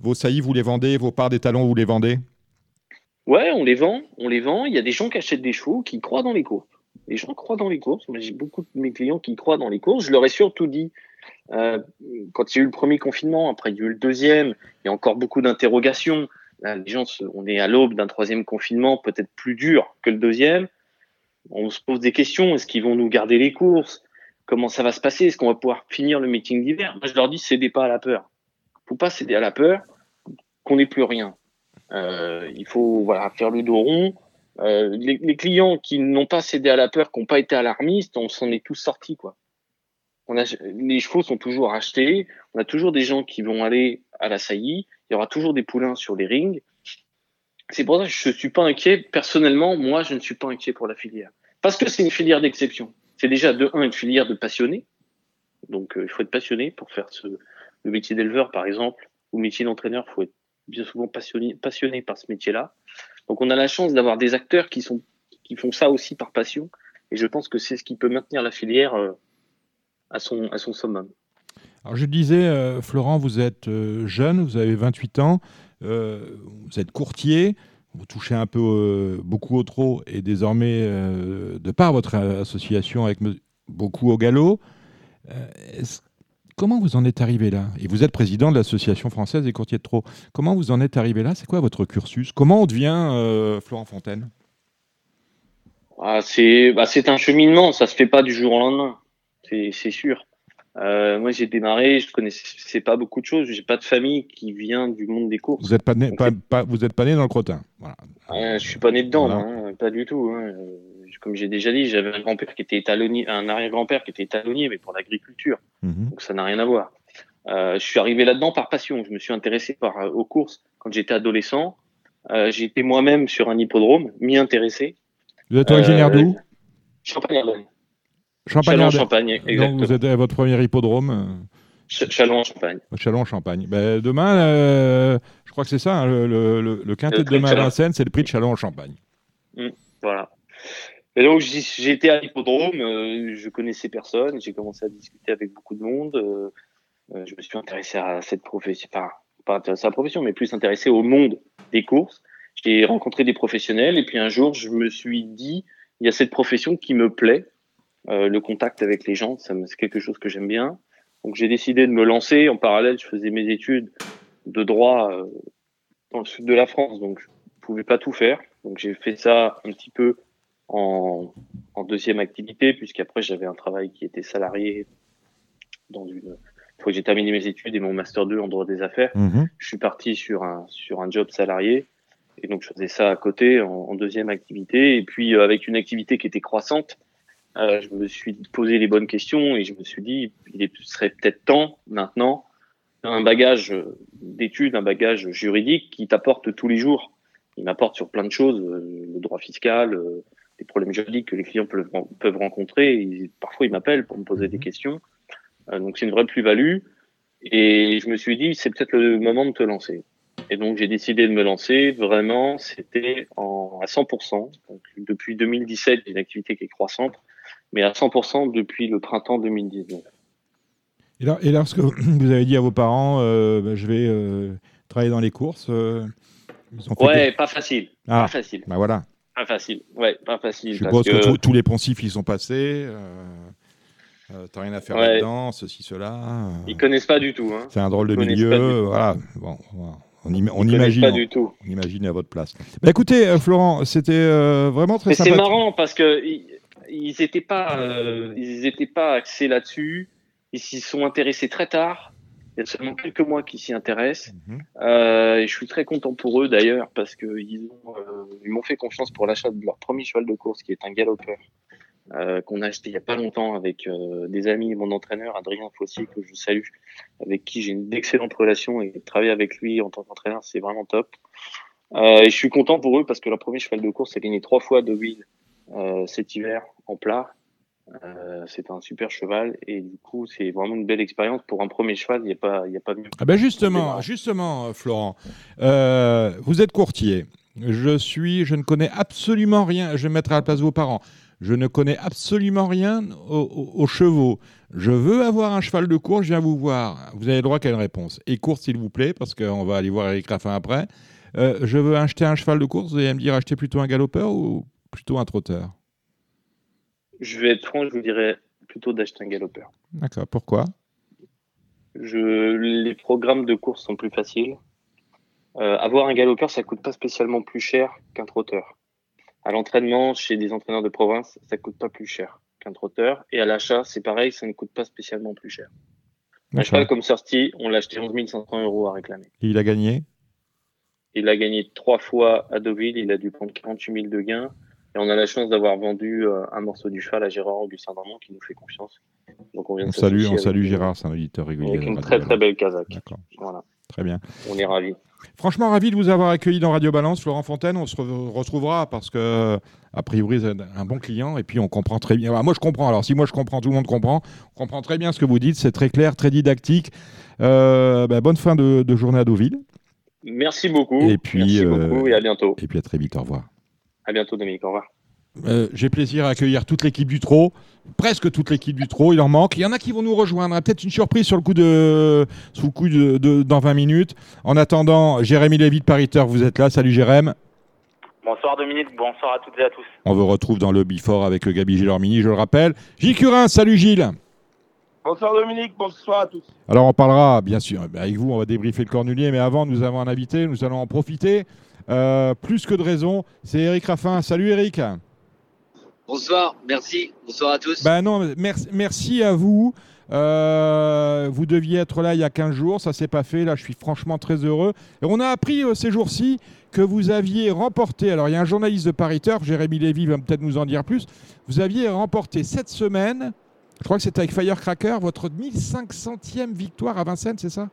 B: Vos saillies, vous les vendez Vos parts des talons, vous les vendez?
D: Ouais, on les vend, on les vend. Il y a des gens qui achètent des chevaux qui croient dans les courses. Les gens croient dans les courses. Moi, j'ai beaucoup de mes clients qui croient dans les courses. Je leur ai surtout dit, euh, quand il y a eu le premier confinement, après il y a eu le deuxième, il y a encore beaucoup d'interrogations. les gens, on est à l'aube d'un troisième confinement, peut-être plus dur que le deuxième. On se pose des questions. Est-ce qu'ils vont nous garder les courses? Comment ça va se passer? Est-ce qu'on va pouvoir finir le meeting d'hiver? Moi, je leur dis, cédez pas à la peur. Faut pas céder à la peur qu'on n'ait plus rien. Euh, il faut voilà faire le dos rond. Euh, les, les, clients qui n'ont pas cédé à la peur, qui n'ont pas été alarmistes, on s'en est tous sortis quoi. On a, les chevaux sont toujours achetés. On a toujours des gens qui vont aller à la saillie. Il y aura toujours des poulains sur les rings. C'est pour ça que je suis pas inquiet. Personnellement, moi, je ne suis pas inquiet pour la filière. Parce que c'est une filière d'exception. C'est déjà de un une filière de passionnés. Donc, euh, il faut être passionné pour faire ce, le métier d'éleveur, par exemple, ou métier d'entraîneur. Il faut être bien souvent passionnés, passionnés par ce métier-là. Donc on a la chance d'avoir des acteurs qui, sont, qui font ça aussi par passion. Et je pense que c'est ce qui peut maintenir la filière euh, à, son, à son summum.
B: Alors je disais, euh, Florent, vous êtes euh, jeune, vous avez 28 ans, vous êtes courtier. vous touchez un peu beaucoup au trot et désormais, de par votre association avec beaucoup au galop, est-ce- comment vous en êtes arrivé là? Et vous êtes président de l'association française des courtiers de trot. Comment vous en êtes arrivé là? C'est quoi votre cursus? Comment on devient euh, Florent Fontaine?
D: Ah, c'est bah, c'est un cheminement, ça se fait pas du jour au lendemain, c'est sûr. Euh, moi, j'ai démarré, je connaissais pas beaucoup de choses, j'ai pas de famille qui vient du monde des courses.
B: Vous n'êtes pas, né- pas, pas- vous êtes pas né dans le crottin. Voilà.
D: Euh, je suis pas né dedans,
B: Voilà.
D: hein, pas du tout. hein. Euh, Comme j'ai déjà dit, j'avais un grand-père qui était étalonnier, un arrière-grand-père qui était étalonnier, mais pour l'agriculture.
B: Mhm.
D: Donc ça n'a rien à voir. Euh, je suis arrivé là-dedans par passion. Je me suis intéressé par euh, aux courses quand j'étais adolescent. Euh, été moi-même sur un hippodrome, m'y intéressé.
B: Vous êtes originaire d'où?
D: Champagne-Ardenne.
B: Champagne.
D: Chalon-Champagne,
B: Donc vous êtes à votre premier hippodrome,
D: Ch- Chalon-Champagne.
B: Chalon-Champagne. Ben, demain, euh, je crois que c'est ça, hein, le, le, le- le quintet
D: Le
B: de demain à. Vincennes, c'est le prix de Chalon-Champagne.
D: Voilà. Et donc j'étais à l'hippodrome, euh, je connaissais personne, j'ai commencé à discuter avec beaucoup de monde. euh, euh, je me suis intéressé à cette profession, enfin pas intéressé à la profession, mais plus intéressé au monde des courses. J'ai rencontré des professionnels et puis un jour je me suis dit il y a cette profession qui me plaît, euh, le contact avec les gens, ça c'est quelque chose que j'aime bien. Donc j'ai décidé de me lancer. En parallèle, je faisais mes études de droit euh, dans le sud de la France, donc je pouvais pas tout faire. Donc j'ai fait ça un petit peu en, en deuxième activité, puisqu'après j'avais un travail qui était salarié dans une. Une fois que j'ai terminé mes études et mon master 2 en droit des affaires,
B: Mhm.
D: je suis parti sur un sur un job salarié et donc je faisais ça à côté en, en deuxième activité et puis euh, avec une activité qui était croissante, euh, je me suis posé les bonnes questions et je me suis dit il serait peut-être temps maintenant un bagage d'études, un bagage juridique qui t'apporte tous les jours. Il m'apporte sur plein de choses, euh, le droit fiscal, euh, des problèmes juridiques que les clients peuvent, peuvent rencontrer. Parfois, ils m'appellent pour me poser des questions. Euh, donc, c'est une vraie plus-value. Et je me suis dit, c'est peut-être le moment de te lancer. Et donc, j'ai décidé de me lancer. Vraiment, c'était à 100%. Donc, depuis 2017, j'ai une activité qui est croissante, mais à 100% depuis le printemps 2019.
B: Et, là- et lorsque vous avez dit à vos parents, euh, ben, je vais euh, travailler dans les courses, euh, ils ont fait
D: Ouais,
B: des-
D: pas facile.
B: Ah,
D: Pas facile.
B: ben voilà.
D: Pas facile. Ouais, pas facile.
B: Je suppose que,
D: que-
B: tous- tous les poncifs y sont passés. Euh, T'as rien à faire
D: Ouais.
B: là-dedans, ceci, cela.
D: Ils connaissent pas du tout. Hein.
B: c'est un drôle de
D: ils
B: milieu. Voilà. Bon, voilà. On, im- on
D: Ils
B: imagine.
D: pas du tout.
B: On imagine à votre place. Bah, écoutez, Florent, c'était vraiment très
D: Mais c'est marrant parce que ils, ils étaient pas, euh, ils étaient pas axés là-dessus. Ils s'y sont intéressés très tard. Il y a seulement quelques mois qui s'y intéressent.
B: Mhm.
D: Euh, et je suis très content pour eux d'ailleurs parce que ils ont, euh, ils m'ont fait confiance pour l'achat de leur premier cheval de course qui est un galopeur euh, qu'on a acheté il y a pas longtemps avec euh, des amis et mon entraîneur Adrien Fossier que je salue, avec qui j'ai une excellente relation et travailler avec lui en tant qu'entraîneur c'est vraiment top. Euh, et je suis content pour eux parce que leur premier cheval de course a gagné trois fois de euh, cet hiver en plat. Euh, c'est un super cheval et du coup c'est vraiment une belle expérience pour un premier cheval. Il n'y a pas, il y a pas mieux.
B: Ah ben justement, justement, euh, Florent, euh, vous êtes courtier. Je suis, je ne connais absolument rien. Je vais me mettre à la place de vos parents. Je ne connais absolument rien aux, aux- aux chevaux. Je veux avoir un cheval de course. Je viens vous voir. Vous avez le droit qu'à une réponse. Et course, s'il vous plaît, parce qu'on va aller voir Eric Raffin après. Euh, je veux acheter un cheval de course. Vous allez me dire acheter plutôt un galopeur ou plutôt un trotteur.
D: Je vais être franc, je vous dirais plutôt d'acheter un galopeur.
B: D'accord. Pourquoi?
D: Je, les programmes de course sont plus faciles. Euh, avoir un galopeur, ça coûte pas spécialement plus cher qu'un trotteur. À l'entraînement, chez des entraîneurs de province, ça coûte pas plus cher qu'un trotteur. Et à l'achat, c'est pareil, ça ne coûte pas spécialement plus cher. Un cheval comme Sursti, on l'a acheté 11 500 euros à réclamer.
B: Et Il a gagné?
D: Il a gagné trois fois à Deauville, il a dû prendre 48 000 de gains. Et on a la chance d'avoir vendu euh, un morceau du cheval à Gérard Augustin Normand qui nous fait confiance. Donc on vient
B: On
D: de
B: salue, on salue
D: lui.
B: Gérard, c'est un auditeur régulier.
D: Avec une très très
B: Balance.
D: belle casaque. Voilà,
B: Très bien.
D: on est ravis.
B: Franchement, ravi de vous avoir accueilli dans Radio Balance, Florent Fontaine. On se re- retrouvera parce que, a priori, vous êtes un bon client et puis on comprend très bien. Moi, je comprends. Alors, si moi je comprends, tout le monde comprend. On comprend très bien ce que vous dites. C'est très clair, très didactique. Euh, bah, bonne fin de, de journée à Deauville.
D: Merci beaucoup.
B: Et puis,
D: Merci
B: euh,
D: beaucoup et à bientôt.
B: Et puis à très vite. Au revoir.
D: À bientôt, Dominique. Au revoir.
B: Euh, J'ai plaisir à accueillir toute l'équipe du Trot, presque toute l'équipe du Trot. Il en manque. Il y en a qui vont nous rejoindre. Peut-être une surprise sur le coup de, sous le coup de, de- dans 20 minutes. En attendant, Jérémy Lévy de Pariteur, vous êtes là. Salut Jérémy.
E: Bonsoir Dominique, bonsoir à toutes et à tous.
B: On vous retrouve dans le Bifort avec Gabi Gilormini, je le rappelle. Gilles Curin, salut Gilles.
F: Bonsoir Dominique, bonsoir à tous.
B: Alors on parlera, bien sûr, avec vous, on va débriefer le Cornulier, mais avant, nous avons un invité, nous allons en profiter. Euh, plus que de raison, c'est Eric Raffin. Salut Eric.
G: Bonsoir, merci, bonsoir à tous.
B: Ben non, merci, merci à vous. Euh, vous deviez être là il y a 15 jours, ça s'est pas fait. Là, je suis franchement très heureux. Et on a appris euh, ces jours-ci que vous aviez remporté. Alors, il y a un journaliste de Paris Turf, Jérémy Lévy va peut-être nous en dire plus. Vous aviez remporté cette semaine, je crois que c'était avec Firecracker, votre 1500e victoire à Vincennes, c'est ça?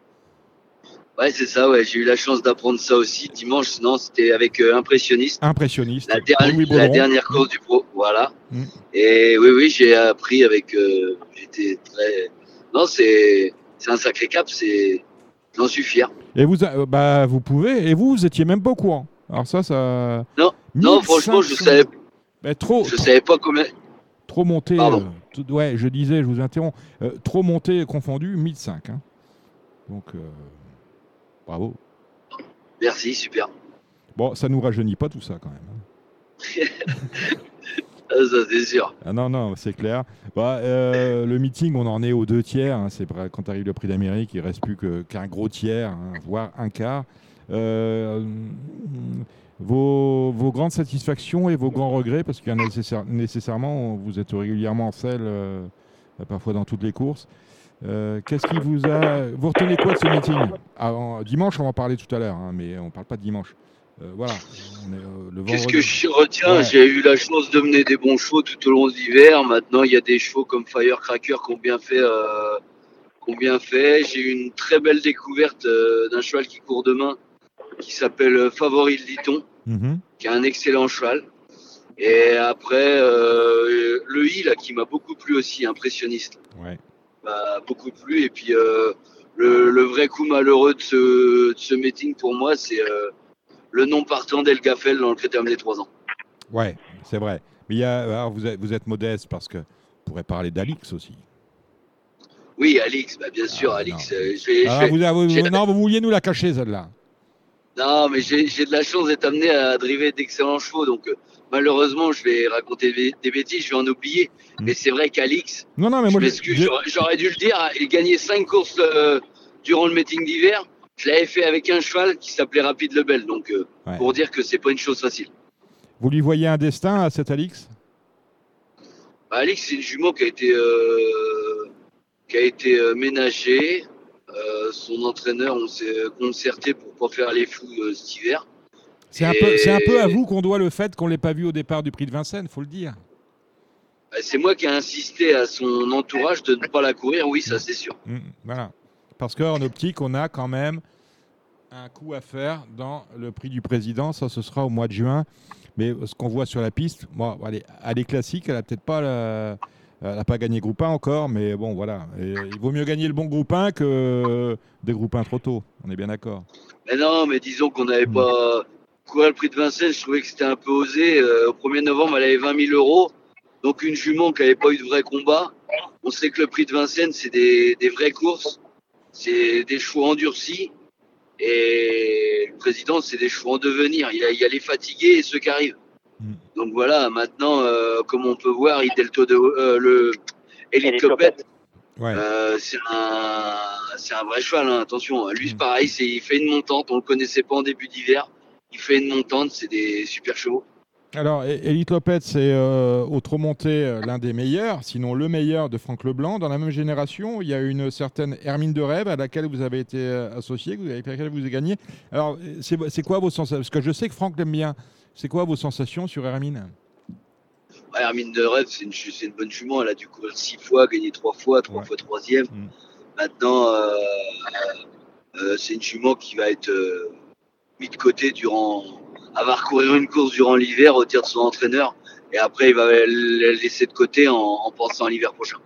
G: Ouais, c'est ça, ouais. J'ai eu la chance d'apprendre ça aussi. Dimanche, non, c'était avec euh, Impressionniste.
B: Impressionniste.
G: La, dernière, la dernière course du pro, voilà. Mm. Et oui, oui, j'ai appris avec. Euh, J'étais très. Non, c'est un sacré cap, c'est. J'en suis fier.
B: Et vous, euh, bah, vous pouvez. Et vous, vous étiez même pas au courant. Alors ça, ça.
G: Non, non, franchement, je savais.
B: Mais trop.
G: Je savais pas combien.
B: Trop monté. Euh, tout, ouais, je disais, je vous interromps. Euh, trop monté confondu, 1005. Hein. Donc. Bravo.
G: Merci, super.
B: Bon, ça nous rajeunit pas tout ça quand même.
G: Hein. Ah, ça, c'est sûr.
B: Ah non, non, c'est clair. Bah, euh, le meeting, on en est aux deux tiers. Hein. C'est quand arrive le prix d'Amérique, il ne reste plus qu'un gros tiers, hein, voire un quart. Euh, vos, vos, grandes satisfactions et vos grands regrets, parce qu'il y en a nécessairement, vous êtes régulièrement en selle, euh, parfois dans toutes les courses. Qu'est-ce qui vous a. Vous retenez quoi de ce meeting Dimanche, on va en parler tout à l'heure, hein, mais on ne parle pas de dimanche. voilà.
G: Qu'est-ce que je retiens J'ai eu la chance de mener des bons chevaux tout au long de l'hiver. Maintenant, il y a des chevaux comme Firecracker qui ont bien fait. Euh, bien fait. J'ai eu une très belle découverte d'un cheval qui court demain, qui s'appelle Favori de Liton, qui est un excellent cheval. Et après, le I, là, qui m'a beaucoup plu aussi, impressionniste.
B: Ouais.
G: Beaucoup plu. Et puis, le, vrai coup malheureux de ce, de ce meeting pour moi, c'est le nom partant d'Elgafel dans le critérium des 3 ans.
B: Ouais, c'est vrai. Mais il y a, alors vous, êtes, vous êtes modeste parce que on pourrait parler d'Alix aussi.
G: Oui, Alix, bah bien sûr, ah, Alix.
B: Non. vous, vouliez nous la cacher, celle-là.
G: Non, mais j'ai de la chance d'être amené à driver d'excellents chevaux, donc euh, malheureusement, je vais raconter des bêtises, je vais en oublier. Mm. Mais c'est vrai qu'Alix,
B: non, non, mais moi,
G: j'aurais dû le dire, il gagnait 5 courses euh, durant le meeting d'hiver. Je l'avais fait avec un cheval qui s'appelait Rapide Lebel, donc euh, pour dire que c'est pas une chose facile.
B: Vous lui voyez un destin à cet Alix?
G: Bah, Alix, c'est une jument qui a été, euh, qui a été euh, ménagée. son entraîneur, on s'est concerté pour pas faire les fous cet hiver.
B: C'est un, peu, un peu à vous qu'on doit le fait qu'on l'ait pas vu au départ du prix de Vincennes, faut le dire.
G: Bah, c'est moi qui ai insisté à son entourage de ne pas la courir, oui, ça c'est sûr.
B: Mmh, voilà. Parce qu'en optique, on a quand même un coup à faire dans le prix du président. Ça, ce sera au mois de juin. Mais ce qu'on voit sur la piste, bon, elle, est, classique. Elle n'a peut-être pas, elle pas gagné groupe 1 encore. Mais bon, voilà. il vaut mieux gagner le bon groupe 1 que des groupes 1 trop tôt. On est bien d'accord.
G: Mais non, mais disons qu'on n'avait pas. Quoi, le prix de Vincennes, je trouvais que c'était un peu osé. Euh, au 1er novembre, elle avait 20 000 euros. Donc une jument qui n'avait pas eu de vrai combat. On sait que le prix de Vincennes, c'est des, des vraies courses c'est des chevaux endurcis. Et le président, c'est des chevaux en devenir. Il y a, les fatigués et ceux qui arrivent. Mm. Donc voilà, maintenant, euh, comme on peut voir, il Delto de, euh, le Elite Copette, euh, c'est un, un, vrai cheval, hein, attention. Lui, mm. pareil, il fait une montante. On le connaissait pas en début d'hiver. Il fait une montante, c'est des super chevaux.
B: Alors, Elite Lopez, c'est euh, au trop monté euh, l'un des meilleurs, sinon le meilleur de Franck Leblanc. Dans la même génération, il y a une certaine Hermine de Rêve à laquelle vous avez été euh, associé, avec laquelle vous avez gagné. Alors, c'est quoi vos sensations Parce que je sais que Franck l'aime bien. C'est quoi vos sensations sur Hermine?
G: Hermine de Rêve, c'est une, bonne jument. Elle a du coup six fois, gagné trois fois, trois fois troisième. Mm. Maintenant, c'est une jument qui va être mise de côté durant à va recourir une course durant l'hiver au tir de son entraîneur et après il va la laisser de côté en, pensant à l'hiver prochain.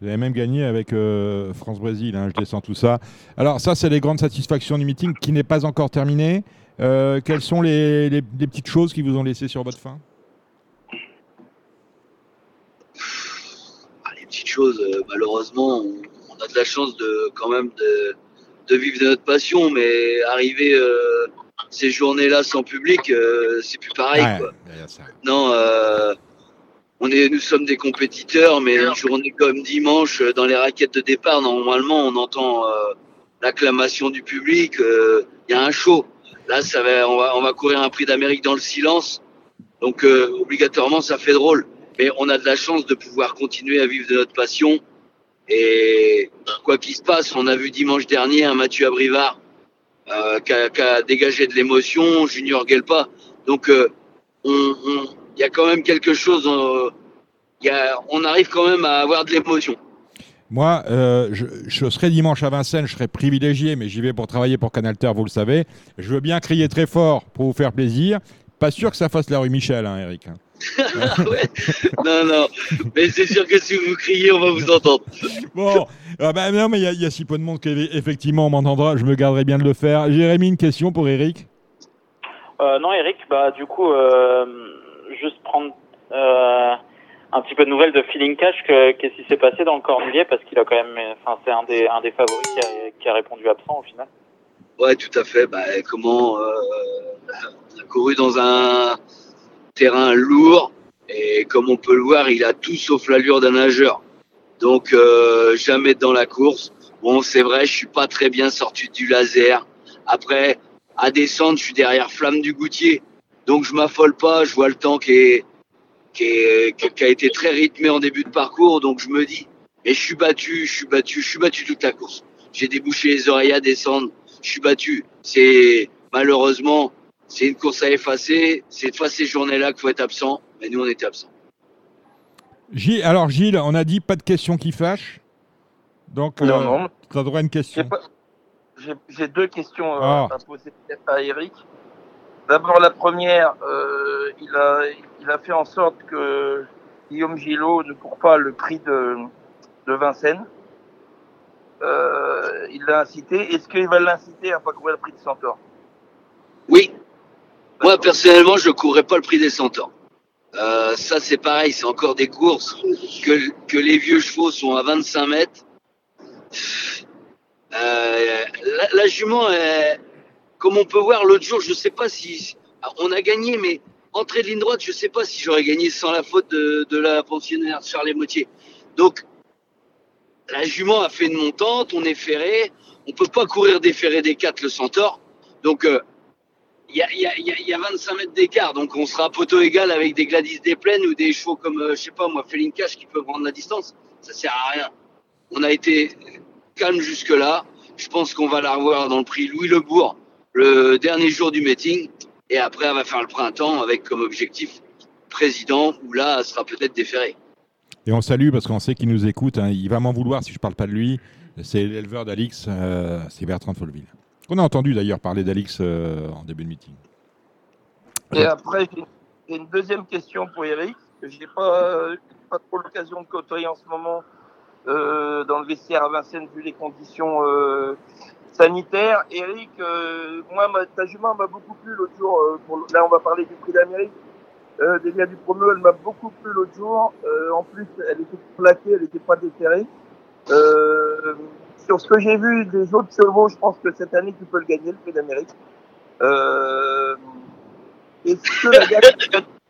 B: Vous avez même gagné avec euh, France-Brésil, hein, je descends tout ça. Alors ça, c'est les grandes satisfactions du meeting qui n'est pas encore terminé. Euh, quelles sont les, petites choses qui vous ont laissé sur votre fin
G: ah, Les petites choses, euh, malheureusement, on, a de la chance de quand même de, vivre de notre passion, mais arriver ces journées-là sans public, euh, c'est plus pareil.
B: Ouais,
G: quoi. Non, euh, on est, nous sommes des compétiteurs, mais une journée comme dimanche, euh, dans les raquettes de départ, normalement, on entend euh, l'acclamation du public. euh, Il y a un show. Là, ça va, on va, on va courir un prix d'Amérique dans le silence. Donc, euh, obligatoirement, ça fait drôle. Mais on a de la chance de pouvoir continuer à vivre de notre passion. Et quoi qu'il se passe, on a vu dimanche dernier un Mathieu Abrivard euh, qui, dégagé de l'émotion, Junior Gelpa. Donc, euh, il y a quand même quelque chose. euh, on arrive quand même à avoir de l'émotion.
B: Moi, euh, je, serai dimanche à Vincennes, je serai privilégié, mais j'y vais pour travailler pour Canalter, vous le savez. Je veux bien crier très fort pour vous faire plaisir. Pas sûr que ça fasse la rue Michel, hein, Eric.
G: Ouais. Non, non. Mais c'est sûr que si vous criez, on va vous entendre.
B: Bon, ah bah non, mais il y, a- il y a si peu de monde qu'effectivement on m'entendra. Je me garderai bien de le faire. Jérémy, une question pour Eric
E: Euh, non, Eric, bah du coup, euh, juste prendre euh, un petit peu de nouvelles de Feeling Cash, que- qu'est-ce qui s'est passé dans le Cornulier, parce qu'il a quand même, enfin, c'est un des, un des favoris qui a, qui a répondu absent au final.
G: Ouais, tout à fait. Bah, comment euh, on a couru dans un terrain lourd et comme on peut le voir, il a tout sauf l'allure d'un nageur. Donc euh, jamais dans la course. Bon, c'est vrai, je suis pas très bien sorti du laser. Après, à descendre, je suis derrière Flamme du Goutier. Donc je m'affole pas. Je vois le temps qui est qui, est, qui- a été très rythmé en début de parcours. Donc je me dis, et je suis battu, je suis battu, je suis battu toute la course. J'ai débouché les oreilles à descendre je suis battu. C'est malheureusement, c'est une course à effacer. C'est pas ces journées-là qu'il faut être absent. Mais nous, on était absents.
B: Gilles, Alors, Gilles, on a dit pas de questions qui fâchent. Donc,
F: Non,
B: euh,
F: non.
B: tu as droit à une
F: J'ai
B: question.
F: J'ai deux questions euh,
B: Ah.
F: à poser à Eric. D'abord, la première, euh, il, a, il a fait en sorte que Guillaume Gillot ne court pas le prix de, de Vincennes. Euh, il l'a incité. Est-ce qu'il va l'inciter à pas courir le prix de Centaure?
G: Oui. Moi, personnellement, je ne courrais pas le prix des centaures. Euh, ça, c'est pareil. C'est encore des courses que, que les vieux chevaux sont à 25 mètres. Euh, la, la jument, elle- comme on peut voir l'autre jour, je sais pas si on a gagné, mais entrée de ligne droite, je sais pas si j'aurais gagné sans la faute de, de la pensionnaire Charles Motier. Donc, la jument a fait une montante, on est ferré, on peut pas courir des ferrés des 4 le centaure. Donc, euh, il y, a, il y, a, il y a- il y a 25 mètres d'écart, donc on sera poteau égal avec des Gladys des plaines ou des chevaux comme, euh, je sais pas moi, Féline Cash qui peuvent prendre la distance. Ça sert à rien. On a été calme jusque-là. Je pense qu'on va la revoir dans le prix Louis Lebourg le dernier jour du meeting. Et après, elle va faire le printemps avec comme objectif président, où là, elle sera peut-être déférée.
B: Et on salue parce qu'on sait qu'il nous écoute. hein. Il va m'en vouloir si je parle pas de lui. C'est l'éleveur d'Alix, euh, c'est Bertrand Folleville. On a entendu d'ailleurs parler d'Alix euh, en début de meeting.
F: Et après, j'ai une deuxième question pour Eric, que je n'ai pas, pas trop l'occasion de côtoyer en ce moment euh, dans le vestiaire à Vincennes, vu les conditions euh, sanitaires. Eric, moi, ma, ta jument m'a beaucoup plu l'autre jour. pour, là, on va parler du prix d'Amérique. Euh, des gars du promo, elle m'a beaucoup plu l'autre jour. En plus, elle était plaquée, elle n'était pas déterrée. Euh, sur ce que j'ai vu des autres chevaux, je pense que cette année, tu peux le gagner, le prix d'Amérique. Euh, est-ce que la dernière,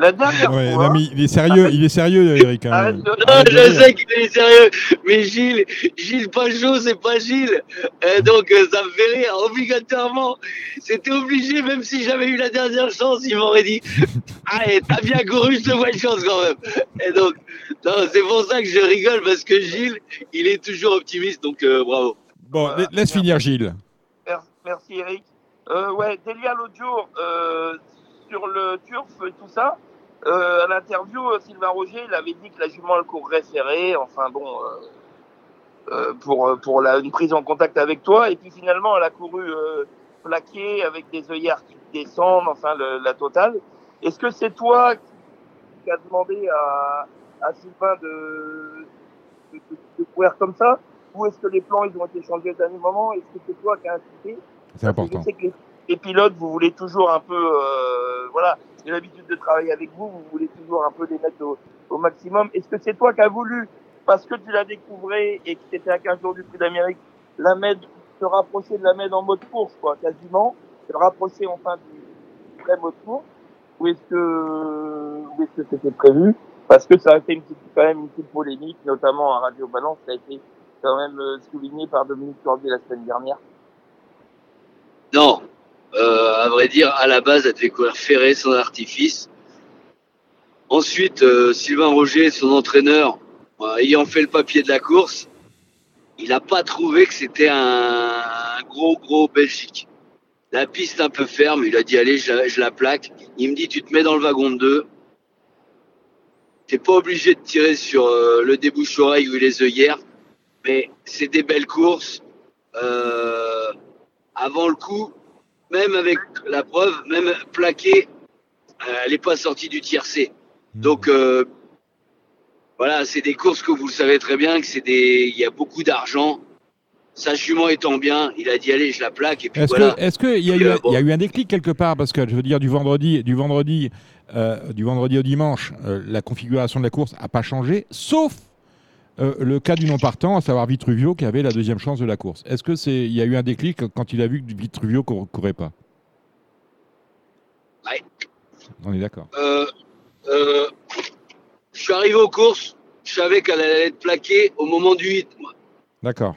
F: la dernière
B: Ouais,
F: fois,
B: non, mais il est sérieux, il est sérieux, Eric. hein.
F: Arrête
G: Non,
B: Arrête
G: je sais qu'il est sérieux, mais Gilles, Gilles Pajot, c'est pas Gilles. Euh, donc, euh, ça me fait rire, obligatoirement. C'était obligé, même si j'avais eu la dernière chance, il m'aurait dit Allez, t'as bien couru, je te vois une chance quand même. Et donc, non, c'est pour ça que je rigole, parce que Gilles, il est toujours optimiste, donc euh, bravo.
B: Bon, laisse finir Gilles.
F: Merci, Eric. Euh, ouais, Delia l'autre jour, euh, sur le turf et tout ça, euh, à l'interview, euh, Sylvain Roger, il avait dit que la jument elle courrait serrée, enfin bon, euh, euh, pour, euh, pour la, une prise en contact avec toi, et puis finalement elle a couru euh, plaquée avec des œillères qui descendent, enfin le- la totale. Est-ce que c'est toi qui as demandé à, à Sylvain de, de, de- de courir comme ça? Ou est-ce que les plans ils ont été changés au dernier moment? Est-ce que c'est toi qui as incité
B: C'est important.
F: Les pilotes, vous voulez toujours un peu, euh, voilà, j'ai l'habitude de travailler avec vous, vous voulez toujours un peu les mettre au, au maximum. Est-ce que c'est toi qui as voulu, parce que tu l'as découvert et que c'était à 15 jours du Prix d'Amérique, la mettre, te rapprocher de la mettre en mode course, quoi, quasiment se rapprocher enfin du vrai moto ou est-ce que ou est-ce que c'était prévu? Parce que ça a fait une petite, quand même une petite polémique, notamment à Radio Balance, ça a été quand même euh, souligné par Dominique Cordier la semaine dernière.
G: Non, à vrai dire, à la base, elle devait courir ferré sans artifice. Ensuite, euh, Sylvain Roger, son entraîneur, euh, ayant fait le papier de la course, il n'a pas trouvé que c'était un, gros, gros Belgique. La piste un peu ferme, il a dit allez, je, la plaque. Il me dit tu te mets dans le wagon de deux. T'es pas obligé de tirer sur euh, le débouche-oreille ou les œillères, mais c'est des belles courses. Euh, avant le coup, même avec la preuve, même plaquée, euh, elle n'est pas sortie du tiercé. Donc euh, voilà, c'est des courses que vous le savez très bien, que c'est des, il y a beaucoup d'argent. Sa jument étant bien, il a dit allez, je la plaque et puis
B: Est-ce
G: voilà.
B: que, est-ce que il y
G: euh,
B: y a eu un déclic quelque part parce que je veux dire du vendredi, du vendredi, euh, du vendredi au dimanche, la configuration de la course a pas changé, sauf euh, le cas du non partant, à savoir Vitruvio qui avait la deuxième chance de la course. Est-ce que c'est, il y a eu un déclic quand il a vu que Vitruvio cour- courait pas?
G: Ouais.
B: On est d'accord.
G: Euh, euh, je suis arrivé aux courses, je savais qu'elle allait être plaquée au moment du 8. Moi.
B: D'accord.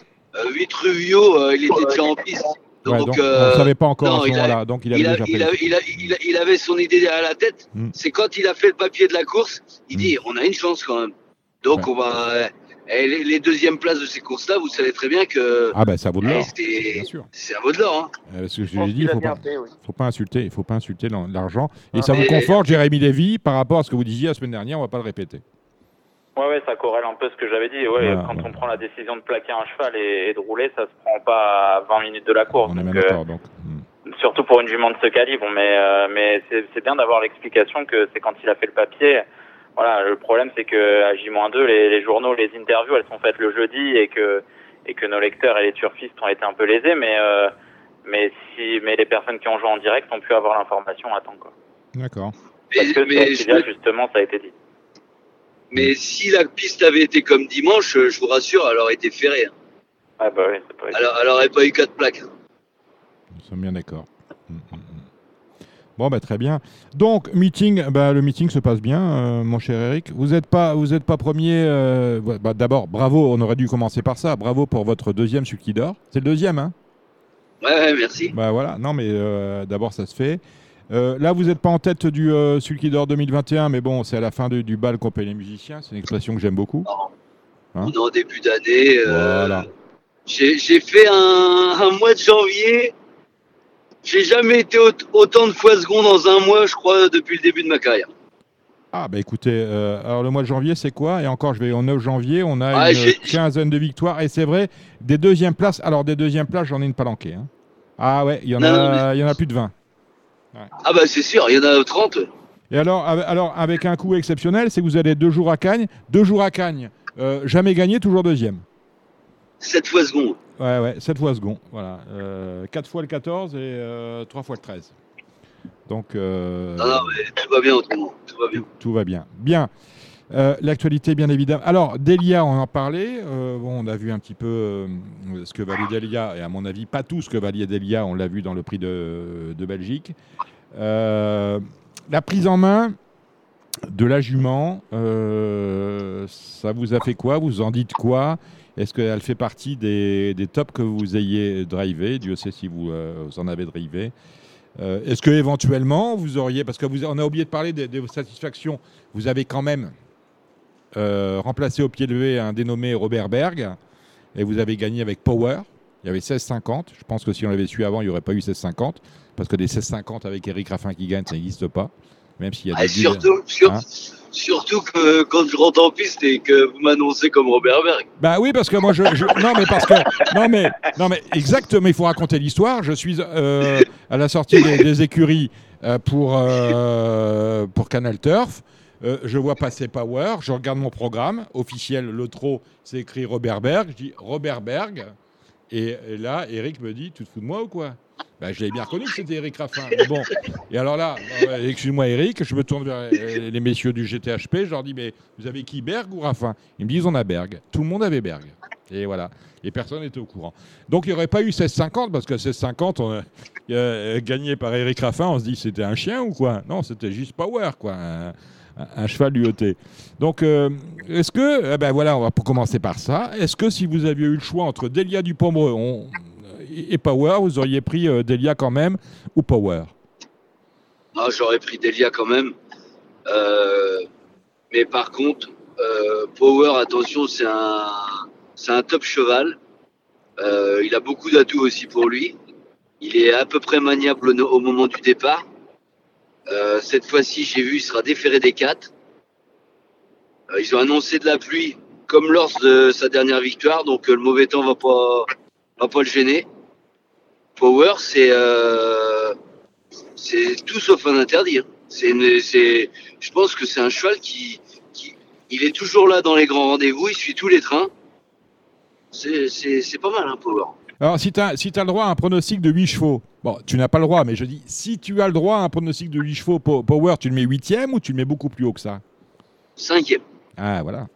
G: 8 Ruvio, euh, il était déjà en piste.
B: Ouais,
G: Donc, euh,
B: on savait pas encore
G: non,
B: à ce moment-là, donc il avait
G: il, a- il,
B: pris.
G: a- il, a- il a- il avait son idée derrière la tête.
B: Mm.
G: C'est quand il a fait le papier de la course, il
B: Mm.
G: dit on a une chance quand même. Donc
B: Ouais.
G: on va. Et les, les deuxièmes places de ces courses-là, vous savez très bien que
B: Ah ben ça vaut de
G: eh,
B: l'or,
G: c'est
B: bien sûr.
G: c'est un vaut de l'or. Hein.
B: Euh, ce que je
F: Je
B: l'ai dit, il
F: a
B: faut
F: oui.
B: faut pas insulter, il faut pas insulter l'argent. Et
F: Ah,
B: ça vous conforte, Jérémy Lévy, par rapport à ce que vous disiez la semaine dernière, on va pas le répéter.
E: Ouais, ouais, ça corrèle un peu ce que j'avais dit. Ouais,
B: Voilà,
E: quand
B: ouais.
E: on prend la décision de plaquer un cheval et, et de rouler, ça se prend pas à 20 minutes de la course.
B: on est même
E: euh,
B: d'accord, donc. hmm.
E: surtout pour une jument de ce calibre. Mais, euh, mais c'est bien d'avoir l'explication que c'est quand il a fait le papier. Voilà, le problème c'est que à J-2, les, les journaux, les interviews, elles sont faites le jeudi et que et que nos lecteurs et les turfistes ont été un peu lésés. Mais euh, mais si mais les personnes qui ont joué en direct ont pu avoir l'information à temps. Quoi.
B: D'accord.
E: Parce
G: Mais,
E: que
G: mais, je-
E: justement, ça a été dit.
G: mais si la piste avait été comme dimanche, je vous rassure, elle aurait été ferrée. hein.
E: Ah bah oui, ça peut être.
G: Elle, elle aurait pas eu quatre plaques. hein.
B: Nous sommes bien d'accord. Bon, bah, très bien. Donc, meeting, bah, le meeting se passe bien, euh, mon cher Eric. Vous n'êtes pas, vous êtes pas premier. euh, bah, D'abord, bravo, on aurait dû commencer par ça. Bravo pour votre deuxième Sulky d'or. C'est le deuxième, hein?
G: Ouais, ouais, merci.
B: Bah voilà, non, mais euh, d'abord, ça se fait. Là, vous n'êtes pas en tête du Sulky d'or 2021, mais bon, c'est à la fin de- du bal qu'on paye les musiciens. C'est une expression que j'aime beaucoup. Hein?
G: On est en début d'année.
B: Voilà.
G: J'ai j'ai fait un, un mois de janvier. J'ai jamais été au- autant de fois second dans un mois, je crois, depuis le début de ma carrière.
B: Ah, bah écoutez, euh, alors le mois de janvier, c'est quoi? Et encore, je vais au 9 janvier, on a
G: Ah,
B: une quinzaine de victoires. Et c'est vrai, des deuxièmes places, alors des deuxièmes places, j'en ai une palanquée. hein. Ah ouais, il y, en
G: Non,
B: a- il y en a plus de 20.
G: Ah bah c'est sûr, il y en a 30.
B: Et alors, avec- alors avec un coup exceptionnel, c'est que vous allez deux jours à Cagnes. Deux jours à Cagnes, euh, jamais gagné, toujours deuxième.
G: 7 fois second.
B: Ouais, ouais, 7 fois second. Voilà. Euh, 4 fois le 14 et euh, 3 fois le 13. Donc, euh,
G: Non, non, mais tout va bien autrement. Tout va bien.
B: tout, tout va bien. Bien. Euh, L'actualité, bien évidemment. Alors, Delia, on en parlait. Euh, bon, on a vu un petit peu euh, ce que valait Delia, et à mon avis, pas tout ce que valait Delia, on l'a vu dans le prix de, de Belgique. Euh, la prise en main de la jument, euh, ça vous a fait quoi? Vous en dites quoi? Est-ce qu'elle fait partie des, tops que vous ayez drivé? Dieu sait si vous, euh, en avez drivé. Euh, Est-ce que éventuellement vous auriez, parce que vous, on a oublié de parler de, de vos satisfactions, vous avez quand même euh, remplacé au pied levé un dénommé Robert Berg et vous avez gagné avec Power. Il y avait 16,50. Je pense que si on l'avait su avant, il n'y aurait pas eu 16,50 parce que des 16,50 avec Eric Raffin qui gagne, ça n'existe pas. Même s'il y a
G: Ah,
B: des
G: surtout, sur-
B: Hein
G: surtout que quand je rentre en piste et que vous m'annoncez comme Robert Berg.
B: Bah oui, parce que moi, je, je- non, mais parce que, non, mais, non, mais exactement, il faut raconter l'histoire. Je suis euh, à la sortie des, des écuries euh, pour, euh, pour Canal Turf. Euh, je vois passer Power, je regarde mon programme officiel, le trop, c'est écrit Robert Berg. Je dis Robert Berg. Et, et là, Eric me dit Tu te fous de moi ou quoi? Bah, je l'avais bien reconnu que c'était Eric Raffin. Bon, et alors là, euh, excuse-moi Eric, je me tourne vers euh, les messieurs du GTHP, je leur dis, mais vous avez qui, Berg ou Raffin? Ils me disent, on a Berg. Tout le monde avait Berg. Et voilà. Et personne n'était au courant. Donc il n'y aurait pas eu 16,50 parce que 16,50 on a- euh, gagné par Eric Raffin, on se dit c'était un chien ou quoi? Non, c'était juste Power, quoi. Un, un- cheval. Donc, euh, est-ce que, eh ben voilà, on va commencer par ça. Est-ce que si vous aviez eu le choix entre Delia Dupomereux on- et Power, vous auriez pris euh, Delia quand même ou Power?
G: Ah, j'aurais pris Delia quand même. Euh, mais par contre, euh, Power, attention, c'est un, top cheval. Il a beaucoup d'atouts aussi pour lui. Il est à peu près maniable au, moment du départ. Cette fois-ci, j'ai vu, il sera déféré des quatre. Euh, ils ont annoncé de la pluie, comme lors de sa dernière victoire, donc le mauvais temps va pas, va pas le gêner. Power, c'est euh, c'est tout sauf un interdit. hein. C'est, je pense que c'est un cheval qui, qui, il est toujours là dans les grands rendez-vous, il suit tous les trains. C'est, pas mal, hein, Power.
B: Alors, si tu as, si as le droit à un pronostic de 8 chevaux, bon, tu n'as pas le droit, mais je dis, si tu as le droit à un pronostic de 8 chevaux Po- Power, tu le mets 8 ou tu le mets beaucoup plus haut que ça?
G: Cinquième.
B: Ah, voilà.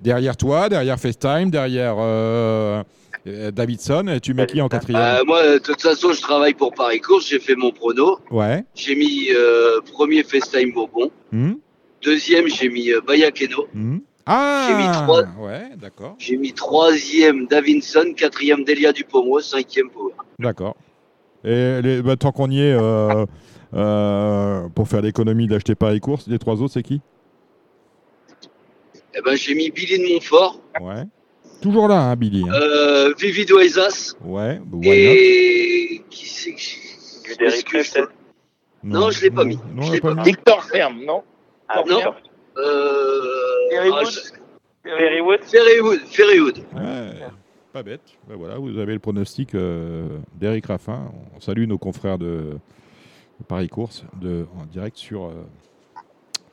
B: Derrière toi, derrière FaceTime, derrière euh, Davidson, tu mets qui en quatrième?
G: Euh, moi, de toute façon, je travaille pour Paris Course, j'ai fait mon prono.
B: Ouais.
G: J'ai mis euh, premier FaceTime Bourbon.
B: Hmm
G: Deuxième, j'ai mis euh, Bayakeno.
B: Hmm Ah
G: J'ai mis trois.
B: Ouais, d'accord.
G: J'ai mis troisième Davinson, quatrième Delia Dupomo, cinquième Power.
B: D'accord. Et les- bah, tant qu'on y est, euh, euh, pour faire l'économie d'acheter Paris Course, les trois autres, c'est qui?
G: Eh ben, j'ai mis Billy de Montfort,
B: Ouais. Toujours là, hein, Billy. hein.
G: euh, Vivi Doezas
B: Ouais, bah, not
G: et qui c'est que
E: Derrick
G: Non, je l'ai pas mis.
B: Non,
G: Je
B: on
G: l'ai
B: l'a pas
G: pas
B: mis.
F: Victor Ferme, non?
E: Ah,
G: Non.
E: Victor.
G: Euh,
F: Ferrywood.
G: ah,
E: Ferrywood
G: Ferrywood. Ferrywood.
B: Ouais, pas bête. Ben voilà, vous avez le pronostic euh, d'Eric Raffin. On salue nos confrères de Paris Course de, en direct sur euh,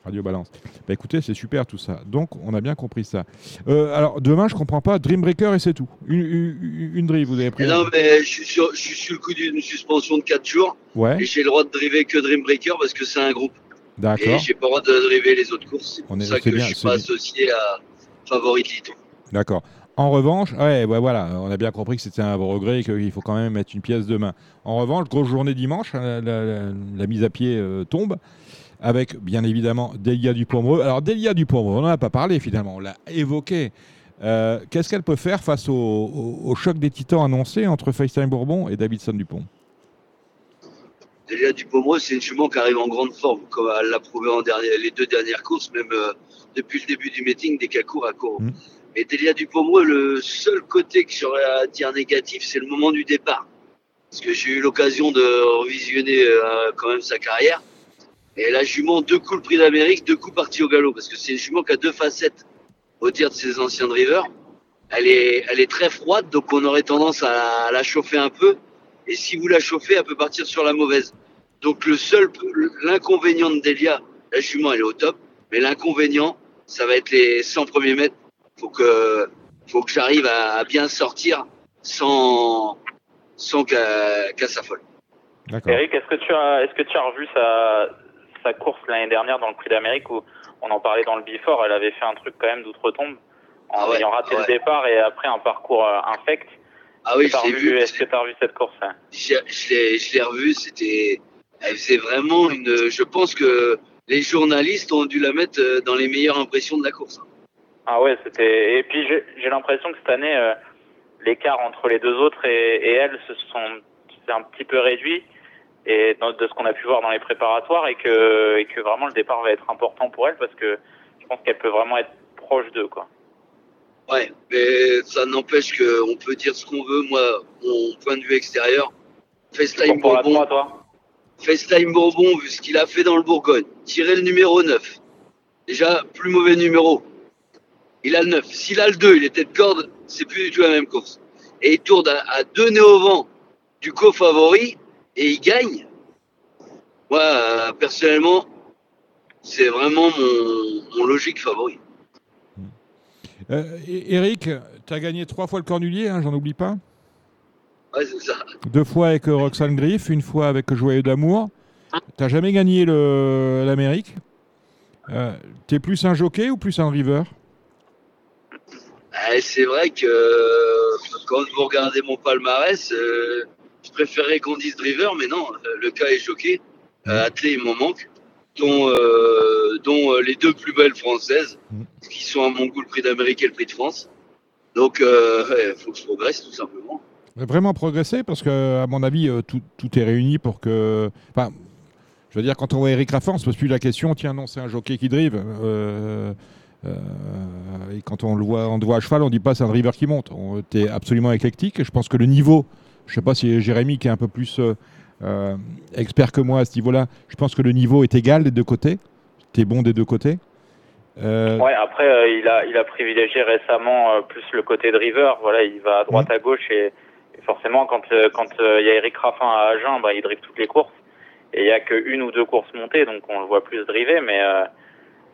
B: Radio Balance. Bah écoutez, c'est super tout ça. Donc, on a bien compris ça. Euh, alors, demain, je comprends pas. Dreambreaker et c'est tout. Une, une, une drive, vous avez pris un-
G: non, mais je suis, sur, je suis sur le coup d'une suspension de 4 jours
B: Ouais,
G: et j'ai le droit de driver que Dreambreaker parce que c'est un groupe. Et
B: d'accord.
G: j'ai pas le droit de driver les autres courses. C'est pour
B: On est-
G: ça que
B: bien,
G: je suis pas associé à Favorite Liton.
B: D'accord. En revanche, ouais, ouais, voilà, on a bien compris que c'était un regret et qu'il faut quand même mettre une pièce demain. En revanche, grosse journée dimanche, hein, la, la- la mise à pied euh, tombe, avec bien évidemment Delia Dupomereux. Alors Delia Dupomereux, on n'en a pas parlé finalement, on l'a évoqué. Euh, Qu'est-ce qu'elle peut faire face au, au- au choc des titans annoncé entre FaceTime Bourbon et Davidson Dupont?
G: Delia Dupomreau, c'est une jument qui arrive en grande forme, comme elle l'a prouvé en dernier, les deux dernières courses, même euh, depuis le début du meeting, dès qu'elle court, elle court.
B: Mm.
G: Et Delia Dupomreau, le seul côté que j'aurais à dire négatif, c'est le moment du départ. Parce que j'ai eu l'occasion de revisionner euh, quand même sa carrière. Et la jument, deux coups le prix d'Amérique, deux coups partis au galop. Parce que c'est une jument qui a deux facettes, au dire de ses anciens drivers. Elle est, elle est très froide, donc on aurait tendance à la, chauffer un peu. Et si vous la chauffez, elle peut partir sur la mauvaise. Donc le seul, l'inconvénient de Delia, la jument elle est au top, mais l'inconvénient, ça va être les 100 premiers mètres. Faut que, faut que j'arrive à, bien sortir sans, sans qu'elle qu'elle s'affole.
E: Eric, est-ce que tu as, est-ce que tu as revu sa, sa course l'année dernière dans le Prix d'Amérique où on en parlait dans le Before, elle avait fait un truc quand même d'outre-tombe en
G: Ah ouais,
E: ayant raté
G: ouais.
E: le départ et après un parcours euh, infect.
G: Ah oui, je l'ai vu.
E: Est-ce que tu as revu cette course hein?
G: Je, je l'ai, revu. C'était, elle faisait vraiment une. Je pense que les journalistes ont dû la mettre euh, dans les meilleures impressions de la course.
E: Ah ouais, c'était. Et puis j'ai l'impression que cette année, euh, l'écart entre les deux autres et, et elle se sont un petit peu réduit et de ce qu'on a pu voir dans les préparatoires et que et que vraiment le départ va être important pour elle parce que je pense qu'elle peut vraiment être proche d'eux quoi.
G: Ouais, mais ça n'empêche qu'on peut dire ce qu'on veut. Moi, mon point de vue extérieur, FaceTime Bourbon,
E: 3, toi
G: FaceTime Bourbon, vu ce qu'il a fait dans le Bourgogne, tirer le numéro 9. Déjà, plus mauvais numéro. Il a le 9. S'il a le 2, il était de corde, c'est plus du tout la même course. Et il tourne à, à deux nez au vent du co-favori et il gagne. Moi, euh, personnellement, c'est vraiment mon, mon logique favori.
B: Euh, Eric, tu as gagné trois fois le cornulier, hein, j'en oublie pas
G: Ouais, c'est ça.
B: Deux fois avec euh, Roxane Griff, une fois avec Joyeux d'amour. T'as jamais gagné le- l'Amérique Euh, T'es plus un jockey ou plus un river
G: Eh, c'est vrai que quand vous regardez mon palmarès, euh, préférerais qu'on dise driver, mais non, euh, le cas est choqué. Euh, athlée, il m'en manque, dont, euh, dont euh, les deux plus belles françaises,
B: Mm.
G: qui sont à mon goût le prix d'Amérique et le prix de France. Donc, il faut que je progresse tout simplement.
B: Vraiment progresser parce que, à mon avis, tout, tout est réuni pour que. Enfin, je veux dire, quand on voit Eric Raffin, on se pose plus la question tiens, non, c'est un jockey qui drive. Euh, et quand on le voit, on voit à cheval, on dit pas c'est un driver qui monte. On es absolument éclectique et je pense que le niveau, je sais pas si Jérémy qui est un peu plus euh, euh, expert que moi à ce niveau-là, je pense que le niveau est égal des deux côtés. Tu es bon des deux côtés. Euh,
E: Ouais, après, euh, il, a, il a privilégié récemment euh, plus le côté driver. Voilà, il va à droite, à gauche et, et forcément, quand quand il y a Eric Raffin à Agen, bah, il drive toutes les courses. Et il y a qu'une ou deux courses montées, donc on le voit plus driver. Mais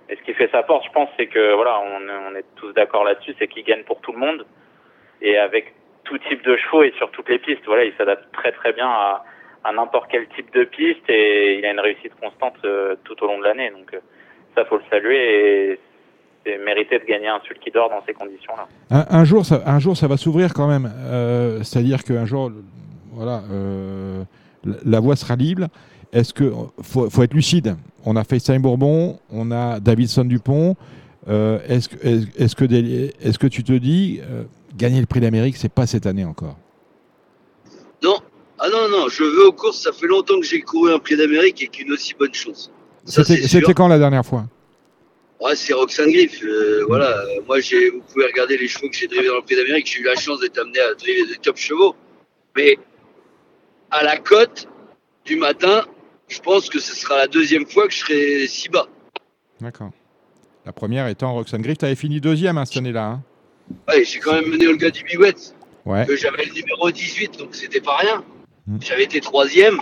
E: et ce qui fait sa force, je pense, c'est que voilà, on est tous d'accord là-dessus, c'est qu'il gagne pour tout le monde et avec tout type de chevaux et sur toutes les pistes. Voilà, il s'adapte très très bien à, à n'importe quel type de piste et il a une réussite constante euh, tout au long de l'année. Donc euh, ça, faut le saluer et c'est mérité de gagner un qui dort dans ces conditions-là.
B: Un, jour, ça, un jour, ça va s'ouvrir quand même. Euh, C'est-à-dire qu'un jour, voilà, la, voie sera libre. Est-ce que faut, être lucide On a FaceTime Bourbon, on a Davidson Dupont. Est-ce est-ce que, est-ce que tu te dis gagner le Prix d'Amérique, c'est pas cette année encore
G: Non, ah non, non, je veux aux courses, ça fait longtemps que j'ai couru un prix d'Amérique et qu'une aussi bonne chose.
B: C'était quand la dernière fois?
G: Ouais, c'est Roxane Griff. euh, voilà, moi, j'ai, vous pouvez regarder les chevaux que j'ai drivés dans le Prix d'Amérique. J'ai eu la chance d'être amené à driver des top chevaux. Mais à la cote du matin, je pense que ce sera la deuxième fois que je serai si bas.
B: D'accord. La première étant Roxane Griff. Tu avais fini deuxième hein, cette année-là. hein?
G: Ouais, j'ai quand même mené Olga Dibouette,
B: ouais.
G: que j'avais le numéro 18, donc c'était pas rien.
B: Mm.
G: J'avais été troisième.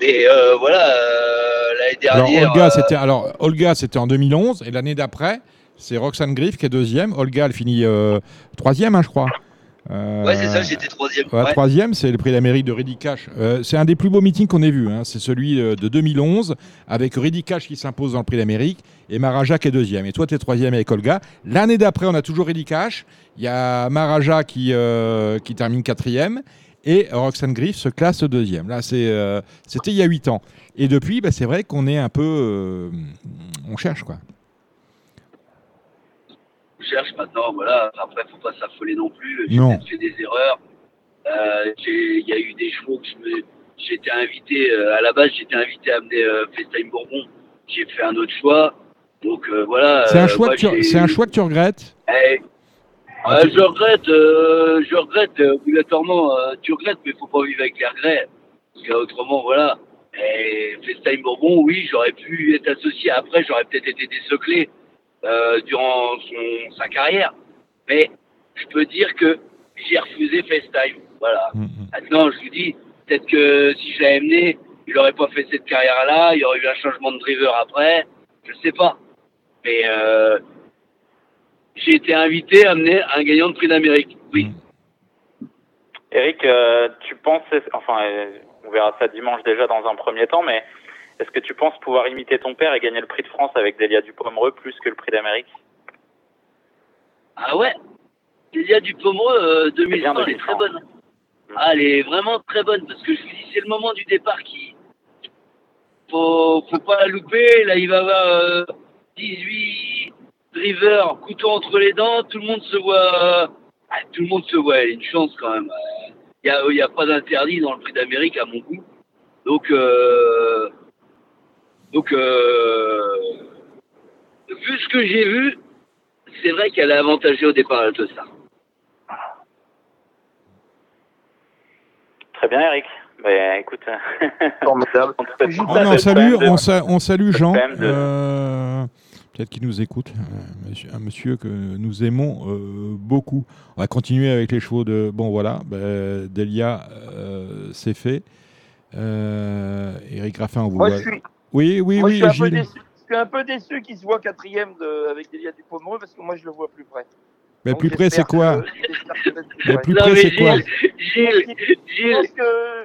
G: Mais euh, voilà, euh, l'année
B: Alors
G: dernière.
B: Olga,
G: euh,
B: c'était alors Olga, c'était en 2011 et l'année d'après, c'est Roxane Griff qui est deuxième. Olga, elle finit euh, troisième, hein, je crois. Euh,
G: Ouais, c'est ça, j'étais troisième.
B: ouais,
G: Ouais.
B: Troisième, c'est le prix d'Amérique de Reddy Cash. Euh, c'est un des plus beaux meetings qu'on ait vu. hein. C'est celui euh, de 2011 avec Cash qui s'impose dans le prix d'Amérique et Maraja qui est deuxième. Et toi, tu es troisième avec Olga. L'année d'après, on a toujours Cash. Il y a Maraja qui, euh, qui termine quatrième et Roxane Griff se classe deuxième. Là, euh, c'était il y a huit ans. Et depuis, bah, c'est vrai qu'on est un peu. euh, on cherche, quoi.
G: Cherche maintenant, voilà. Après, faut pas s'affoler non plus. J'ai peut-être fait des erreurs. Euh, Il y a eu des chevaux que je me- j'étais invité, euh, à la base, j'étais invité à amener euh, FaceTime Bourbon. J'ai fait un autre choix. Donc euh, voilà.
B: C'est un, choix
G: moi,
B: que tu, c'est un choix que tu regrettes?
G: Eh,
B: Ah,
G: euh,
B: tu-
G: je regrette, je regrette obligatoirement. tu regrettes, mais faut pas vivre avec les regrets. Parce qu'autrement, voilà. Et FaceTime Bourbon, oui, j'aurais pu être associé. Après, j'aurais peut-être été désoclé euh, durant son, sa carrière. Mais je peux dire que j'ai refusé FaceTime. Voilà.
B: Mm, mm.
G: Maintenant, je vous dis, peut-être que si je l'avais amené, il n'aurait pas fait cette carrière-là. Il y aurait eu un changement de driver après. Je sais pas. Mais euh, j'ai été invité à amener un gagnant de prix d'Amérique. Oui.
E: Eric, euh, tu penses, enfin, euh, on verra ça dimanche déjà dans un premier temps, mais est-ce que tu penses pouvoir imiter ton père et gagner le prix de France avec Delia Dupomereux plus que le prix d'Amérique?
G: Ah ouais Delia Dupomereux, euh, 2000,
E: bien
G: elle est
E: 2000,
G: très bonne. Ah, elle est vraiment très bonne parce que je vous dis, c'est le moment du départ qui. Faut, faut pas la louper. Là, il va y avoir euh, 18 drivers, couteau entre les dents. Tout le monde se voit. euh, ah, tout le monde se voit. Elle a une chance quand même. Il n'y a, y a pas d'interdit dans le prix d'Amérique à mon goût. Donc, euh, donc euh, vu ce que j'ai vu, c'est vrai qu'elle a avantagé au départ à ça.
E: Très bien, Eric. Ben, écoute,
F: Formidable.
E: on
B: on, sa- on salue Jean, euh, peut-être qu'il nous écoute, euh, monsieur- un monsieur que nous aimons euh, beaucoup. On va continuer avec les chevaux de... Bon voilà, ben, Delia, euh, c'est fait. Euh, Eric Raffin, on vous
F: Moi,
B: voit-
F: je suis,
B: Oui, oui,
F: moi, je
B: oui,
F: suis un peu
B: Gilles.
F: déçu. Je suis un peu déçu qu'il se voit quatrième de, avec Delia Dupomereux parce que moi, je le vois plus près.
B: Mais
F: Donc,
B: plus près, c'est quoi
F: que-
B: Mais plus
G: Non,
B: près, c'est quoi
G: Gilles, Gilles,
F: Je
G: Gilles,
F: pense que,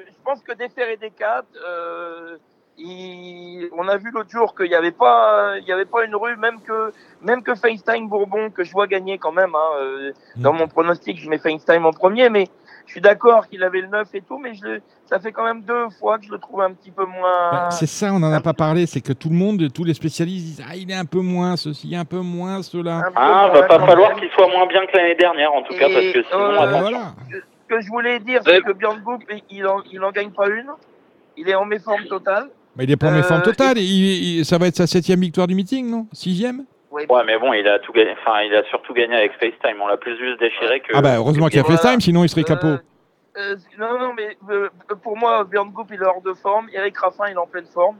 F: je pense que Défer et Descartes, euh, il- on a vu l'autre jour qu'il n'y avait pas, il y avait pas une rue, même que, même que FaceTime Bourbon, que je vois gagner quand même, hein, euh,
B: Mm.
F: dans mon pronostic, je mets FaceTime en premier, mais je suis d'accord qu'il avait le 9 et tout, mais je, le- ça fait quand même deux fois que je le trouve un petit peu moins.
B: Bah, C'est ça, on n'en a pas parlé, c'est que tout le monde, tous les spécialistes disent Ah, il est un peu moins ceci, un peu moins cela.
F: un peu
D: Ah, va pas falloir qu'il soit moins bien que l'année dernière, en tout cas, parce que sinon,
F: euh,
B: Bah, voilà.
F: Ce que je voulais dire, c'est que Björn Goop, il en, il en gagne pas une. Il est en méforme totale.
B: Mais il est pas en
F: Euh,
B: méforme totale. et il- il- ça va être sa septième victoire du meeting, non? Sixième?
F: Ouais,
D: Ouais, mais bon, il a tout gagné. Enfin, il a surtout gagné avec FaceTime. On l'a plus juste déchiré que.
B: Ah bah heureusement qu'il y a
F: voilà.
B: FaceTime, sinon il serait capot.
F: Euh, euh, non, non, mais euh, pour moi, Björn Goop, il est hors de forme. Eric Raffin, il est en pleine forme.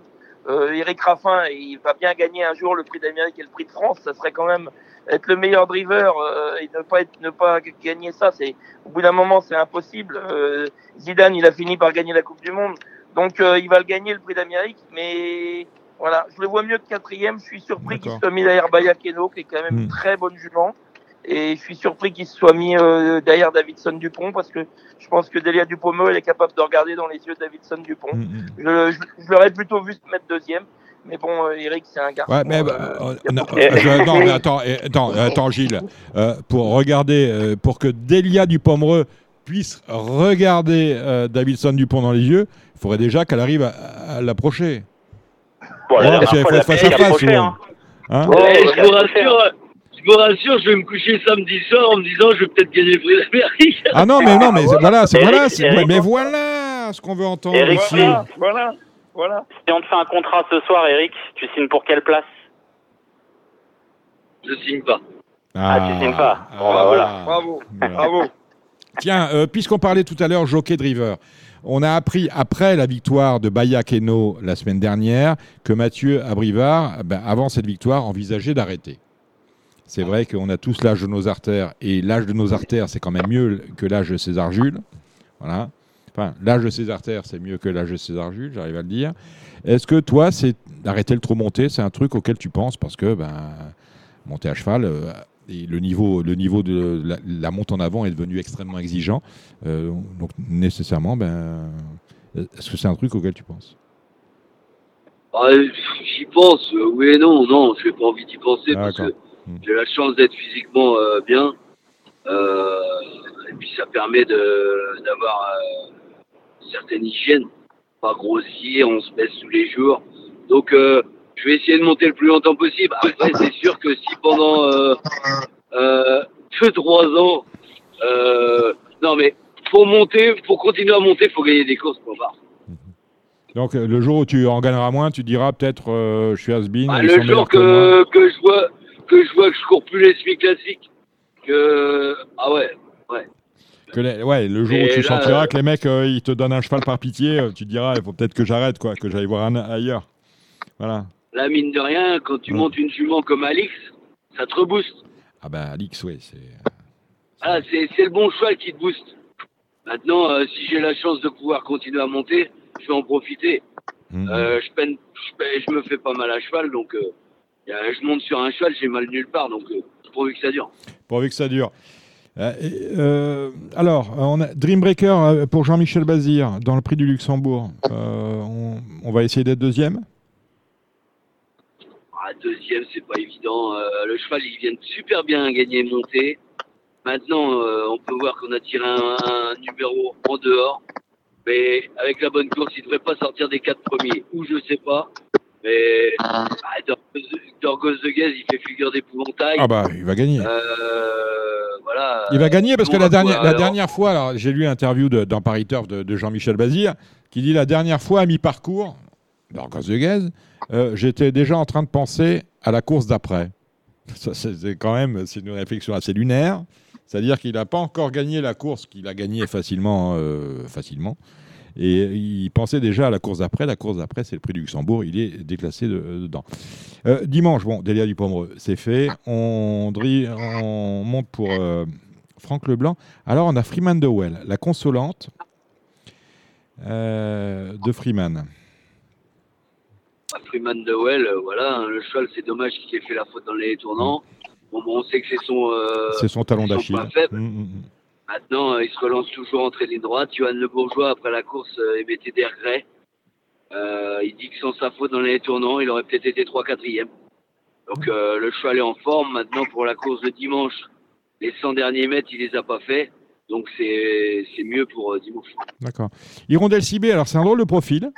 F: Euh, Eric Raffin, il va bien gagner un jour le prix d'Amérique et le prix de France. Ça serait quand même être le meilleur driver euh, et ne pas, être, ne pas gagner ça. C'est Au bout d'un moment, c'est impossible. Euh, Zidane, il a fini par gagner la Coupe du Monde. Donc, euh, il va le gagner, le prix d'Amérique. Mais voilà, je le vois mieux que quatrième. Je suis surpris qu'il soit mis derrière Bayakeno, qui est quand même
B: Hmm.
F: une très bonne jument. Et je suis surpris qu'il se soit mis euh, derrière Davidson Dupont parce que je pense que Delia Dupomo, elle est capable de regarder dans les yeux Davidson Dupont.
B: Mm, mm.
F: Je, je, je l'aurais plutôt vu se mettre deuxième. Mais bon, euh, Eric, c'est un garçon.
B: Ouais, mais bah, euh, non,
F: beaucoup-
B: je- non, mais attends, attends, attends, Gilles, pour regarder, pour que Delia Dupomereux puisse regarder Davidson Dupont dans les yeux, il faudrait déjà qu'elle arrive à, à l'approcher.
D: Bon, la dernière fois, hein.
B: Hein
F: Oh,
G: Eh, je vous rassure, je vous rassure, je vais me coucher samedi soir en me disant je vais peut-être gagner le prix d'Amérique.
B: ah non, mais non, mais voilà, c'est voilà, mais voilà ce qu'on veut entendre
D: Eric.
F: Voilà, voilà, voilà.
D: Si on te fait un contrat ce soir, Eric, tu signes pour quelle place?
G: Je signe pas.
D: Ah, tu signes pas. Bon, bah, voilà.
F: Bravo,
B: Voilà.
F: bravo.
B: Tiens, euh, puisqu'on parlait tout à l'heure jockey driver, on a appris après la victoire de Baya Keno la semaine dernière que Mathieu Abrivard, ben, avant cette victoire, envisageait d'arrêter. C'est vrai qu'on a tous l'âge de nos artères et l'âge de nos artères, c'est quand même mieux que l'âge de César Jules. Voilà. Enfin, l'âge de César artères, c'est mieux que l'âge de César Jules, j'arrive à le dire. Est-ce que toi, c'est d'arrêter le trop monté, c'est un truc auquel tu penses parce que ben, monter à cheval, euh, et le niveau, le niveau de la, la monte en avant est devenu extrêmement exigeant. Euh, donc nécessairement, ben, est-ce que c'est un truc auquel tu penses?
G: Ah, J'y pense, euh, oui et non, non, je n'ai pas envie d'y penser parce que
B: Hmm.
G: j'ai la chance d'être physiquement euh, bien. Euh, et puis ça permet d'avoir une certaine hygiène, pas grossir, on se baisse tous les jours. Donc je vais essayer de monter le plus longtemps possible. Après c'est sûr que si pendant euh, euh, deux, trois ans, euh, non mais pour monter, pour continuer à monter, il faut gagner des courses pour voir.
B: Donc euh, le jour où tu en gagneras moins, tu diras peut-être euh, je suis has-been.
G: Ah,
B: ils
G: le jour
B: que
G: que, que je vois que je vois que je cours plus les semi classiques que ah ouais
B: Que les- ouais, le jour où tu
G: là,
B: sentiras
G: euh,
B: que les mecs ils te donnent un cheval par pitié, tu te diras il faut peut-être que j'arrête quoi, que j'aille voir un ailleurs. Voilà.
G: Là mine de rien quand tu
B: Ouais.
G: montes une jument comme Alix ça te rebooste
B: Ah bah Alix, ouais, c'est.
G: ah, c'est c'est le bon cheval qui te booste maintenant euh, si j'ai la chance de pouvoir continuer à monter je vais en profiter
B: Mhm.
G: euh, je, peine, je, peine- je me fais pas mal à cheval donc euh, je monte sur un cheval j'ai mal nulle part donc euh, pourvu que ça dure
B: Pourvu que ça dure. Euh, euh, alors, on a Dreambreaker euh, pour Jean-Michel Bazir dans le prix du Luxembourg. Euh, on, on va essayer d'être deuxième.
G: Ah, deuxième, c'est pas évident. Euh, le cheval, il vient de super bien gagner et monter. Maintenant, euh, on peut voir qu'on a tiré un, un numéro en dehors. Mais avec la bonne course, il devrait pas sortir des quatre premiers. Ou je sais pas. Mais ah, Dorgos Dorgos de Gaz, il fait figure d'épouvantail.
B: Ah bah, il va gagner.
G: Euh, voilà.
B: Il va gagner parce que la dernière, la fois, alors j'ai lu l'interview dans Paris Turf de, de Jean-Michel Bazir qui dit la dernière fois à mi-parcours, Gosse de Gaz, euh, j'étais déjà en train de penser à la course d'après. C'est quand même c'est une réflexion assez lunaire. C'est-à-dire qu'il n'a pas encore gagné la course qu'il a gagnée facilement, euh, facilement. Et il pensait déjà à la course d'après. La course d'après, c'est le prix du Luxembourg. Il est déclassé de- dedans. Euh, dimanche, bon, Delia du Pomereux, c'est fait. On, on monte pour Franck Leblanc. Alors, on a Freeman de Well, la consolante de Freeman.
G: Freeman de Well, euh, voilà, hein, le cheval, c'est dommage qu'il ait fait la faute dans les tournants. Bon, bon, on sait que c'est son. euh,
B: C'est son talon d'Achille.
G: faible.
B: Mm, mm, mm.
G: Maintenant, euh, il se relance toujours entre les lignes droites. Johan Le Bourgeois, après la course, émettait des regrets. Euh, il dit que sans sa faute dans les tournants, il aurait peut-être été 3 4 Donc euh, le cheval est en forme. Maintenant, pour la course de dimanche, les 100 derniers mètres, il les a pas fait. Donc c'est c'est mieux pour euh, dimanche.
B: D'accord. Hirondelle Cibé, alors c'est un drôle de profil.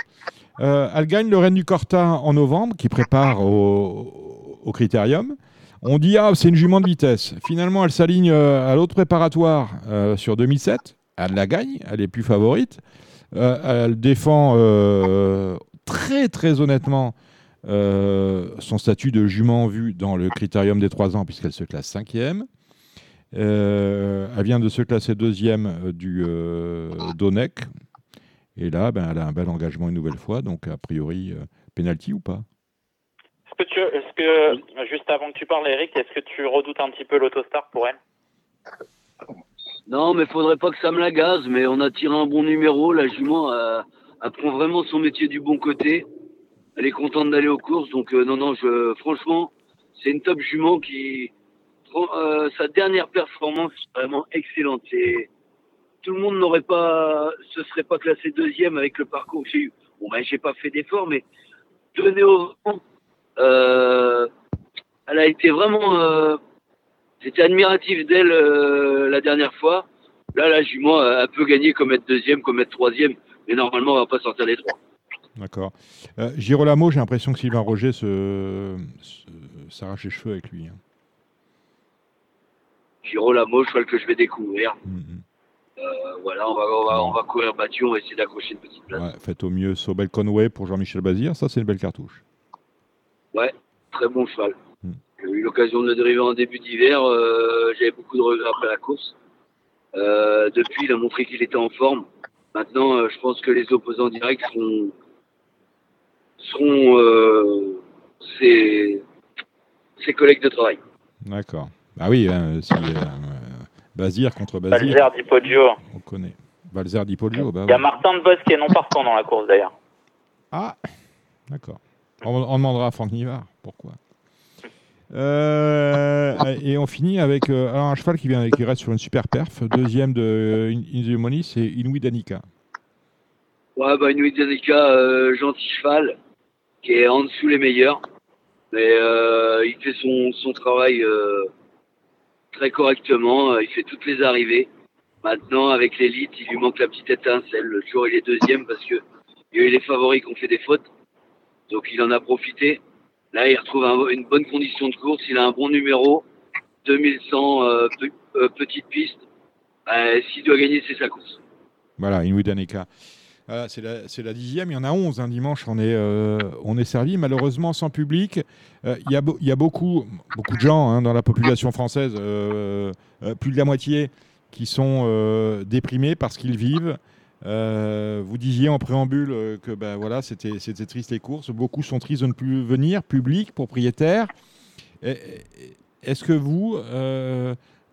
B: Euh, elle gagne le Rennes du Corta en novembre, qui prépare au, Critérium. On dit, ah, c'est une jument de vitesse. Finalement, elle s'aligne euh, à l'autre préparatoire euh, sur 2007. Elle la gagne, elle est plus favorite. Elle défend très, très honnêtement son statut de jument vue dans le Critérium des 3 ans, puisqu'elle se classe cinquième. Elle vient de se classer deuxième du Donec. Et là, ben, elle a un bel engagement une nouvelle fois. Donc, a priori, euh, penalty ou pas?
E: Est-ce que, tu, est-ce que, juste avant que tu parles, Eric, est-ce que tu redoutes un petit peu l'autostar pour elle?
G: Non, mais faudrait pas que ça me la gaze. Mais on a tiré un bon numéro. La jument euh, elle prend vraiment son métier du bon côté. Elle est contente d'aller aux courses. Donc euh, non, non, je, franchement, c'est une top jument qui prend euh, sa dernière performance vraiment excellente. C'est tout le monde n'aurait pas, se serait pas classé deuxième avec le parcours que j'ai eu. Bon ben j'ai pas fait d'effort, mais donner au vent, euh, elle a été vraiment euh, J'étais admiratif d'elle euh, la dernière fois. Là, la jument, elle peut gagner comme être deuxième, comme être troisième. Mais normalement, on va pas sortir les trois.
B: D'accord. Euh, Girolamo, j'ai l'impression que Sylvain Roger se, s'arrache les cheveux avec lui. hein.
G: Girolamo, cheval que je vais découvrir.
B: Mm, mm.
G: Euh, voilà, on va, on, va, on va courir battu, on va essayer d'accrocher une petite place.
B: Ouais, faites au mieux Sobel Conway pour Jean-Michel Bazir. Ça, c'est une belle cartouche.
G: Très bon cheval.
B: Hmm.
G: J'ai eu l'occasion de le dériver en début d'hiver. euh, J'avais beaucoup de regrets après la course. Euh, depuis, il a montré qu'il était en forme. Maintenant, euh, je pense que les opposants directs seront, seront euh, ses, ses collègues de travail.
B: D'accord. Bah oui, hein, si, euh, euh, Bazir contre Bazir,
E: Balzer Di Poggio.
B: on connaît. Balzer Di Poggio, bah
E: Il y a
B: ouais.
E: Martin de Boss qui est non partant dans la course d'ailleurs.
B: Ah, d'accord. On, on demandera à Franck Nivard pourquoi. Euh, et on finit avec euh, alors un cheval qui, vient, qui reste sur une super perf. Deuxième de In In the Money, c'est Inouï Danica.
G: Ouais, bah, Inuit Danica, euh, gentil cheval, qui est en dessous les meilleurs. Mais euh, il fait son, son travail euh, très correctement. Euh, Il fait toutes les arrivées. Maintenant, avec l'élite, il lui manque la petite étincelle. Le jour, il est deuxième parce que il y a eu les favoris qui ont fait des fautes. Donc, il en a profité. Là, il retrouve un- une bonne condition de course. Il a un bon numéro. 2100 euh, pe- euh, petites pistes. Euh, S'il doit gagner, c'est sa course.
B: Voilà, Inouï Danica. C'est la, dixième, il y en a onze. un dimanche, on est, euh, on est servi. Malheureusement, sans public, Euh, il y, a y a beaucoup, beaucoup de gens hein, dans la population française, euh, plus de la moitié, qui sont déprimés parce qu'ils vivent. Vous disiez en préambule que ben, voilà, c'était triste les courses. Beaucoup sont tristes de ne plus venir, public, propriétaire. Est-ce que vous,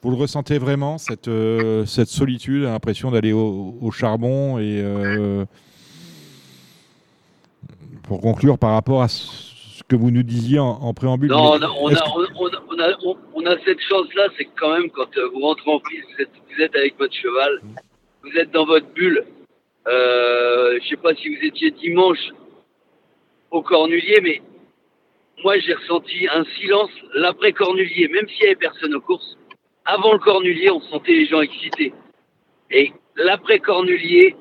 B: vous le ressentez vraiment, cette, euh, cette solitude, l'impression d'aller au, au charbon et euh, pour conclure par rapport à ce que vous nous disiez en, en préambule.
G: Non, on a, on, a, on, on, cette chance-là, c'est que quand même, quand euh, vous rentrez en piste, vous êtes, vous êtes avec votre cheval, vous êtes dans votre bulle. Euh, je sais pas si vous étiez dimanche au Cornulier, mais moi j'ai ressenti un silence l'après-Cornulier, même s'il y avait personne aux courses. Avant le Cornulier, on sentait les gens excités. Et l'après-Cornulier,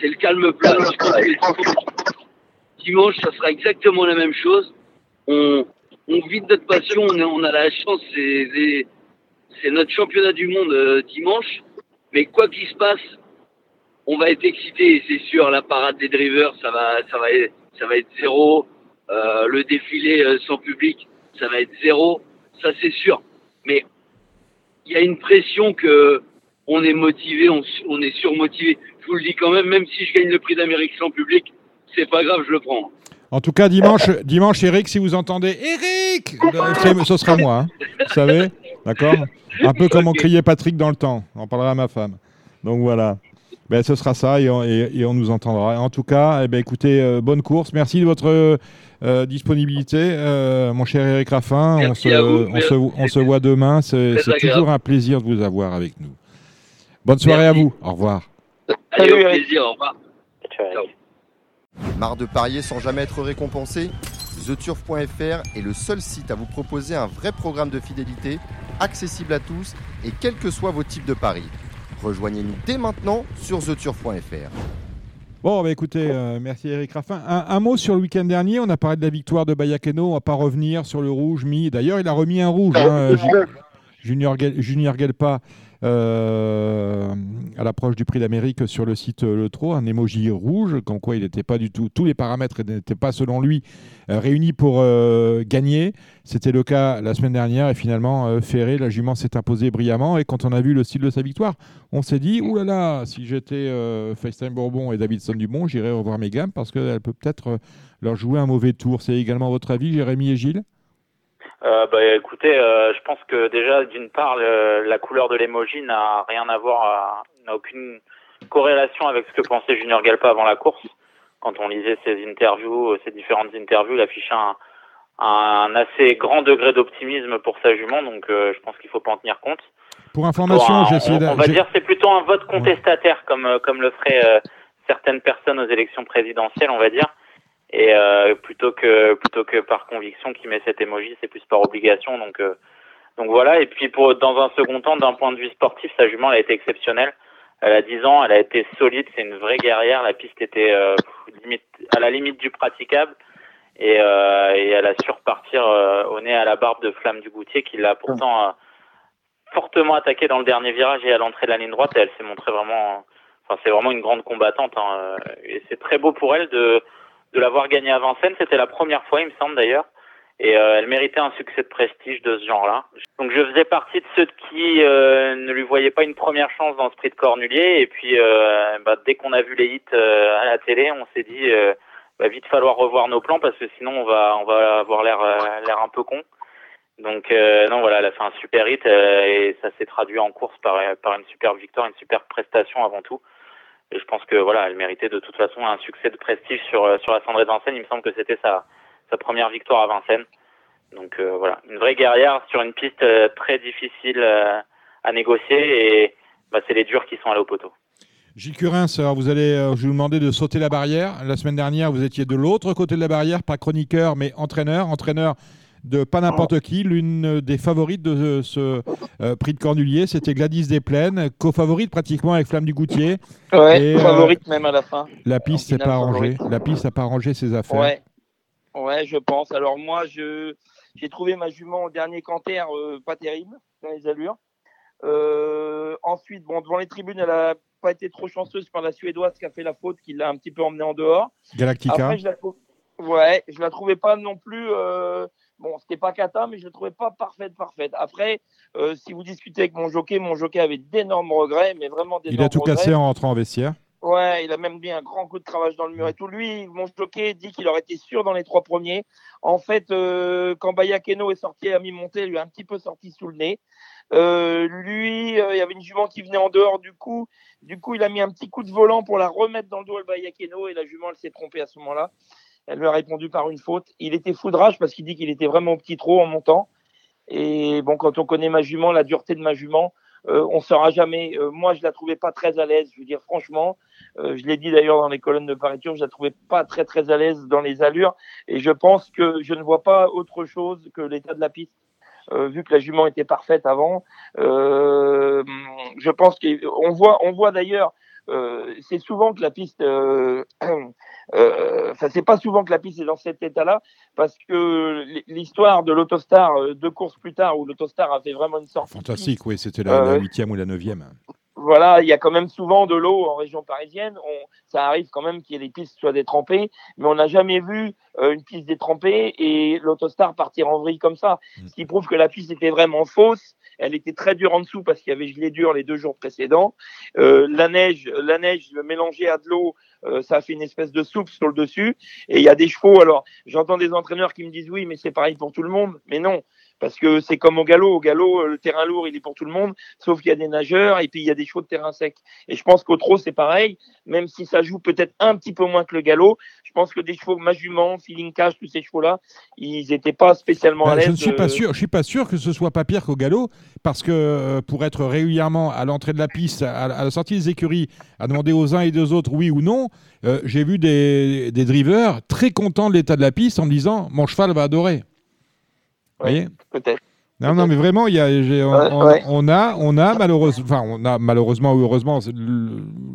G: c'est le calme plat. Je pense que dimanche, ça sera exactement la même chose. On, on vit de notre passion, on, on a la chance, c'est- c'est notre championnat du monde euh, dimanche. Mais quoi qu'il se passe, on va être excité, c'est sûr. La parade des drivers, ça va, ça va, être- ça va être zéro. Euh, le défilé euh, sans public, ça va être zéro. Ça c'est sûr. Mais il y a une pression que on est motivé, on, est surmotivé. Je vous le dis quand même, même si je gagne le prix d'Amérique sans public, c'est pas grave, je le prends.
B: En tout cas, dimanche, dimanche, Eric, si vous entendez Eric, ce sera moi. hein. Vous savez D'accord? Un peu comme on criait Patrick dans le temps. On en parlera à ma femme. Donc voilà. Ben, ce sera ça et on, et- et on nous entendra. En tout cas, eh ben, écoutez, euh, bonne course. Merci de votre euh, disponibilité, euh, mon cher Eric Raffin.
G: Merci
B: on se,
G: à vous.
B: on se, on se voit demain. C'est toujours un plaisir de vous avoir avec nous. Bonne soirée
G: Merci.
B: à vous. Au revoir.
F: Salut,
G: au
F: Eric.
G: plaisir, au revoir.
A: Marre de parier sans jamais être récompensé? TheTurf.fr est le seul site à vous proposer un vrai programme de fidélité, accessible à tous et quels que soient vos types de paris. Rejoignez-nous dès maintenant sur TheTurf.fr.
B: Bon, bah, écoutez, euh, merci Eric Raffin. Un, un mot sur le week-end dernier. On a parlé de la victoire de Bayakeno. On va pas revenir sur le rouge mis. D'ailleurs, il a remis un rouge. hein, Junior, Gel- Junior Gelpa euh, à l'approche du prix d'Amérique sur le site euh, Le Trot, un emoji rouge, comme quoi il n'était pas du tout, tous les paramètres n'étaient pas selon lui euh, réunis pour euh, gagner. C'était le cas la semaine dernière et finalement euh, Ferré, la jument s'est imposée brillamment et quand on a vu le style de sa victoire, on s'est dit, oulala, là là, si j'étais FaceTime Bourbon et Davidson Dubon, j'irais revoir mes gammes parce qu'elle peut peut-être leur jouer un mauvais tour. C'est également votre avis, Jérémy et Gilles?
E: Euh, bah, écoutez, euh, je pense que déjà, d'une part, le- la couleur de l'emoji n'a rien à voir, à- n'a aucune corrélation avec ce que pensait Junior Galpa avant la course. Quand on lisait ses interviews, euh, ses différentes interviews, il affichait un, un assez grand degré d'optimisme pour sa jument, donc euh, je pense qu'il faut pas en tenir compte.
B: Pour information, j'ai
E: on, on va dire c'est plutôt un vote contestataire comme euh, comme le feraient euh, certaines personnes aux élections présidentielles, on va dire. Et euh, plutôt que plutôt que par conviction qui met cet emoji, c'est plus par obligation. Donc euh, donc voilà. Et puis pour dans un second temps, d'un point de vue sportif, sa jument elle a été exceptionnelle. Elle a 10 ans, elle a été solide, c'est une vraie guerrière. La piste était euh, à la limite du praticable. Et, euh, et elle a su repartir euh, au nez à la barbe de Flamme du Goutier qui l'a pourtant fortement attaqué dans le dernier virage et à l'entrée de la ligne droite et elle s'est montrée vraiment enfin c'est vraiment une grande combattante hein, et c'est très beau pour elle de de l'avoir gagnée à Vincennes c'était la première fois il me semble d'ailleurs. Et euh, elle méritait un succès de prestige de ce genre-là. Donc je faisais partie de ceux qui euh, ne lui voyaient pas une première chance dans ce prix de Cornulier. Et puis euh, bah, dès qu'on a vu les hits à la télé on s'est dit va vite falloir revoir nos plans parce que sinon on va avoir l'air un peu con. Donc non voilà, elle a fait un super hit et ça s'est traduit en course par par une superbe victoire, une superbe prestation avant tout. Je pense que voilà, elle méritait de toute façon un succès de prestige sur euh, sur la cendrée de Vincennes. Il me semble que c'était sa sa première victoire à Vincennes. Donc euh, voilà, une vraie guerrière sur une piste euh, très difficile à négocier et bah, c'est les durs qui sont allés au poteau.
B: Gilles Curins, alors vous allez, je vais vous demander de sauter la barrière. La semaine dernière, vous étiez de l'autre côté de la barrière, pas chroniqueur, mais entraîneur. Entraîneur de pas n'importe qui. L'une des favorites de ce euh, prix de Cornulier, c'était Gladys Desplaines, co-favorite pratiquement avec Flamme du Goutier.
F: Ouais,
B: Et, euh,
F: favorite même à la fin.
B: La piste n'a pas arrangé. La piste n'a pas arrangé ses affaires.
F: Ouais, ouais, je pense. Alors moi, je j'ai trouvé ma jument au dernier canter euh, pas terrible dans les allures. Euh, ensuite, bon, devant les tribunes, elle a pas été trop chanceuse par la suédoise qui a fait la faute, qui l'a un petit peu emmenée en dehors.
B: Galactica.
F: Après, je la ouais, je la trouvais pas non plus. Euh... Bon, c'était pas cata, mais je la trouvais pas parfaite, parfaite. Après, euh, si vous discutez avec mon jockey, mon jockey avait d'énormes regrets, mais vraiment d'énormes
B: Il a tout
F: regrets.
B: cassé en rentrant en vestiaire.
F: Ouais, il a même mis un grand coup de cravache dans le mur et tout. Lui, mon jockey dit qu'il aurait été sûr dans les trois premiers. En fait, euh, quand Bayakeno est sorti à mi-montée, il lui a un petit peu sorti sous le nez. Euh, lui, euh, il y avait une jument qui venait en dehors du coup. Du coup, il a mis un petit coup de volant pour la remettre dans le dos à Bayakeno et la jument, elle s'est trompée à ce moment-là. Elle lui a répondu par une faute. Il était foudrage parce qu'il dit qu'il était vraiment au petit trot en montant. Et bon, quand on connaît ma jument, la dureté de ma jument, euh, on ne saura jamais. Euh, moi, je la trouvais pas très à l'aise. Je veux dire, franchement, euh, je l'ai dit d'ailleurs dans les colonnes de pariture, je la trouvais pas très très à l'aise dans les allures. Et je pense que je ne vois pas autre chose que l'état de la piste. Euh, vu que la jument était parfaite avant, euh, je pense qu'on voit, on voit d'ailleurs, euh, c'est souvent que la piste, euh, euh, enfin c'est pas souvent que la piste est dans cet état-là, parce que l'histoire de l'autostar deux courses plus tard où l'autostar a fait vraiment une sortie.
B: Fantastique, oui, c'était la huitième ou la neuvième.
F: Voilà, il y a quand même souvent de l'eau en région parisienne. On, ça arrive quand même qu'il y ait des pistes soient détrempées, mais on n'a jamais vu euh, une piste détrempée et l'autostar partir en vrille comme ça.
B: Mm.
F: Ce qui prouve que la piste était vraiment fausse. Elle était très dure en dessous parce qu'il y avait gelé dur les deux jours précédents. Euh, la neige, la neige mélangée à de l'eau, euh, ça a fait une espèce de soupe sur le dessus. Et il y a des chevaux. Alors, j'entends des entraîneurs qui me disent oui, mais c'est pareil pour tout le monde. Mais non, Parce que c'est comme au galop. Au galop, euh, le terrain lourd, il est pour tout le monde, sauf qu'il y a des nageurs et puis il y a des chevaux de terrain sec. Et je pense qu'au trot, c'est pareil, même si ça joue peut-être un petit peu moins que le galop. Je pense que des chevaux Majument, Feeling Cash, tous ces chevaux-là, ils n'étaient pas spécialement à
B: Bah,
F: l'aise.
B: je ne suis pas
F: euh,
B: sûr. Je suis pas sûr que ce soit pas pire qu'au galop, parce que euh, pour être régulièrement à l'entrée de la piste, à, la sortie des écuries, à demander aux uns et aux autres oui ou non, euh, j'ai vu des, des drivers très contents de l'état de la piste en me disant mon cheval va adorer. Vous
F: Ouais.
B: voyez
F: Peut-être.
B: non, non, mais vraiment, il y a, on,
F: Ouais,
B: on-
F: ouais.
B: on a, on a malheureusement, enfin, on a malheureusement ou heureusement,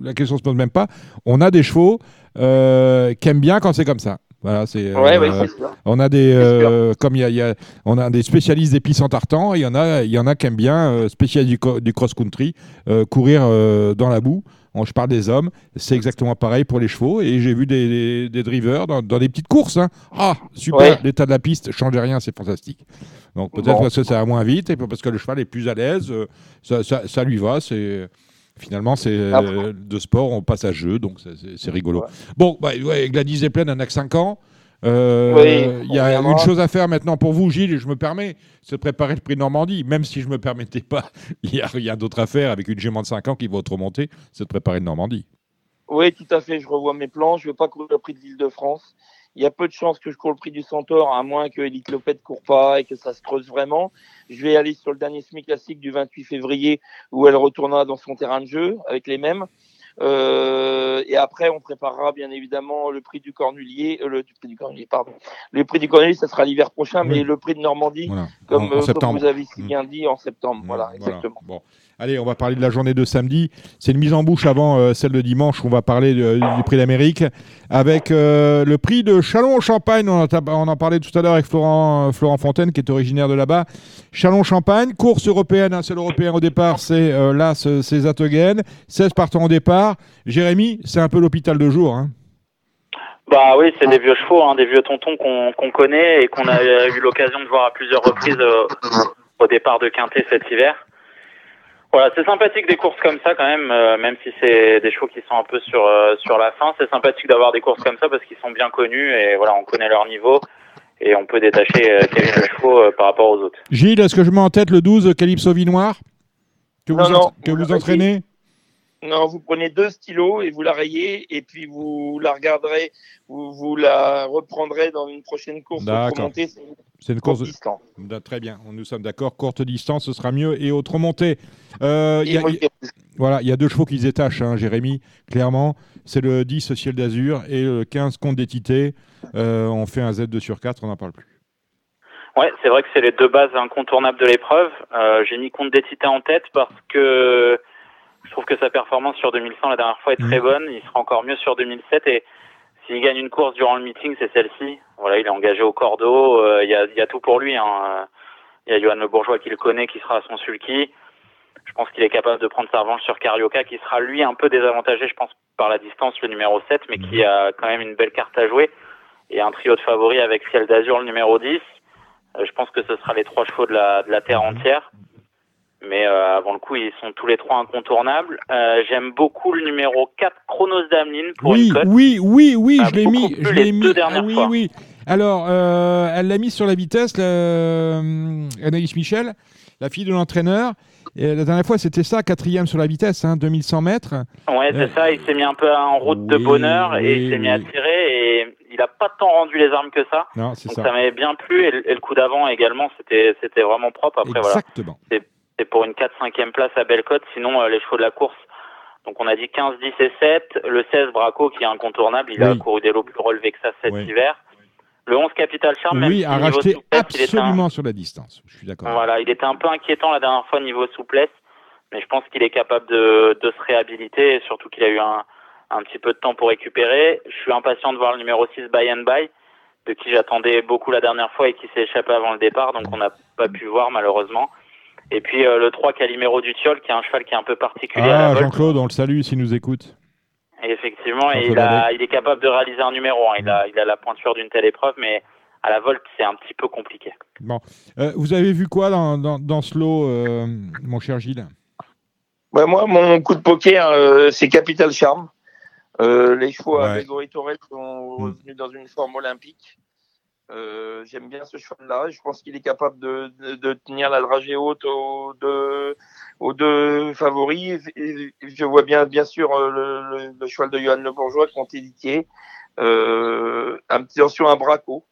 B: la question se pose même pas. On a des chevaux euh, qui aiment bien quand c'est comme ça. Voilà, c'est.
F: Ouais,
B: euh, on a des, euh, comme il y a, il y a- on a des spécialistes des pistes en tartan, il y en a, il y en a qui aiment bien, euh, spécialistes du, co- du cross-country, euh, courir dans la boue. Bon, je parle des hommes, c'est exactement pareil pour les chevaux, et j'ai vu des, des, des drivers dans, dans des petites courses. hein. Ah, super,
F: Ouais.
B: l'état de la piste, change rien, c'est fantastique. Donc peut-être
F: Bon.
B: parce que ça va moins vite, et parce que le cheval est plus à l'aise, euh, ça, ça, ça lui va, c'est... Finalement, c'est euh, de sport, on passe à jeu, donc c'est- rigolo.
F: Ouais.
B: Bon, bah, ouais, Gladys Zeppelin, elle n'a que 5 ans. Euh,
F: Oui,
B: il y a une chose à faire maintenant pour vous, Gilles, je me permets, c'est de préparer le prix de Normandie. Même si je ne me permettais pas, il y a rien d'autre à faire avec une jument de 5 ans qui va trop monter, c'est de préparer le Normandie.
F: Oui, tout à fait. Je revois mes plans. Je ne veux pas courir le prix de l'Île-de-France. Il y a peu de chances que je cours le prix du Centaure, à moins que Elite Lopet ne court pas et que ça se creuse vraiment. Je vais aller sur le dernier semi classique du 28 février, où elle retournera dans son terrain de jeu avec les mêmes. Euh, et après, on préparera bien évidemment le prix du Cornulier, euh, le du prix du Cornulier, pardon. Le prix du Cornulier, ça sera l'hiver prochain,
B: Oui.
F: mais le prix de Normandie,
B: Voilà.
F: comme,
B: en, en
F: euh, comme vous avez si
B: Mm.
F: bien dit, en septembre. Voilà, exactement.
B: Bon. Allez, on va parler de la journée de samedi. C'est une mise en bouche avant euh, celle de dimanche. On va parler de- du prix d'Amérique avec euh, le prix de Chalon-Champagne. On, on en parlait tout à l'heure avec Florent, euh, Fontaine, qui est originaire de là-bas. Chalon-Champagne, course européenne, un seul européen au départ, c'est euh, là, c'est Zatoguen. 16 partants au départ. Jérémy, c'est un peu l'hôpital de jour. hein.
E: Bah oui, c'est des vieux chevaux, hein, des vieux tontons qu'on connaît et qu'on a eu l'occasion de voir à plusieurs reprises euh, au départ de Quintet cet hiver. Voilà, c'est sympathique des courses comme ça quand même, euh, même si c'est des chevaux qui sont un peu sur euh, sur la fin. C'est sympathique d'avoir des courses comme ça parce qu'ils sont bien connus et voilà, on connaît leur niveau et on peut détacher euh, Kevin le chevaux euh, par rapport aux autres.
B: Gilles, est-ce que je mets en tête le 12 Calypso Vinoir que
F: Non,
B: vous,
F: non,
B: que
F: vous
B: entraînez?
F: Non, vous prenez deux stylos et vous la rayez et puis vous la regarderez, vous, vous la reprendrez dans une prochaine course. C'est une
B: C'est une
F: course
B: course.
F: distance.
B: Très bien, nous sommes d'accord. Courte distance, ce sera mieux. Et autre montée. Euh, y a- voilà, il y a deux chevaux qui se détachent, hein, Jérémy, clairement. C'est le 10 Ciel d'Azur et le 15 Comte d'Étité. Euh, on fait un Z2 sur 4, on n'en parle plus.
E: Ouais, c'est vrai que c'est les deux bases incontournables de l'épreuve. Euh, J'ai mis compte d'étité en tête parce que je trouve que sa performance sur 2100 la dernière fois est très
B: Mhm.
E: bonne. Il sera encore mieux sur 2007 et s'il gagne une course durant le meeting, c'est celle-ci. Voilà, il est engagé au cordeau. euh, Il y, a, il y a tout pour lui. hein. Il y a Johan Le Bourgeois qui le connaît, qui sera à son sulky. Je pense qu'il est capable de prendre sa revanche sur Carioca, qui sera lui un peu désavantagé, je pense, par la distance, le numéro 7, mais qui a quand même une belle carte à jouer. Et un trio de favoris avec Ciel d'Azur, le numéro 10. Euh, je pense que ce sera les trois chevaux de la, de la terre entière. Mais euh, avant le coup, ils sont tous les trois incontournables. Euh, J'aime beaucoup le numéro 4, Chronos d'Ameline, pour
B: Oui,
E: une cote.
B: oui, oui, oui,
E: Ah,
B: je l'ai mis. Je l'ai mis. Ah oui,
E: fois.
B: oui. Alors, euh, elle l'a mis sur la vitesse, la- Anaïs Michel, la fille de l'entraîneur. Et la dernière fois, c'était ça, quatrième sur la vitesse, hein, 2100 mètres.
E: Ouais, c'est ça. Il s'est mis un peu en route de bonheur et
B: oui,
E: il s'est mis à tirer et il a pas tant rendu les armes que ça.
B: Non, c'est ça.
E: ça, m'avait bien plu et, le- coup d'avant également, c'était vraiment propre. Après voilà,
B: Exactement.
E: C'est pour une 4-5e place à belle cote. Sinon euh, les chevaux de la course. Donc on a dit 15, 10 et 7. Le 16 Braco qui est incontournable, il a couru des lots plus relevés que ça cet
B: Oui.
E: hiver. Le 11 Capital Charm, même
B: Oui,
E: si
B: à
E: niveau
B: racheter
E: souplesse, un-
B: absolument sur la distance. Je suis d'accord.
E: Voilà, il était un peu inquiétant la dernière fois niveau souplesse, mais je pense qu'il est capable de, de se réhabiliter et surtout qu'il a eu un, un petit peu de temps pour récupérer. Je suis impatient de voir le numéro 6 Buy and Buy, de qui j'attendais beaucoup la dernière fois et qui s'est échappé avant le départ, donc on n'a pas pu voir malheureusement. Et puis euh, le 3 Calimero du Tiol, qui est un cheval qui est un peu particulier
B: Ah. Jean-Claude, on le salue s'il nous écoute.
E: Et effectivement, il, a,
B: Allais.
E: il est capable de réaliser un numéro. hein. Il, a, il a la pointure d'une telle épreuve, mais à la volte, c'est un petit peu compliqué.
B: Euh, vous avez vu quoi dans, dans, dans ce lot, euh, mon cher Gilles?
F: Moi, mon coup de poker, euh, c'est Capital Charm. Euh, les chevaux à
B: Ouais.
F: Grégory Torel sont
B: Mm.
F: revenus dans une forme olympique. Euh, J'aime bien ce cheval-là. Je pense qu'il est capable de, de, de, tenir la dragée haute aux deux, aux deux favoris. Et je vois bien, bien sûr, euh, le, le, le cheval de Johan Le Bourgeois, Conté euh, attention à Braco,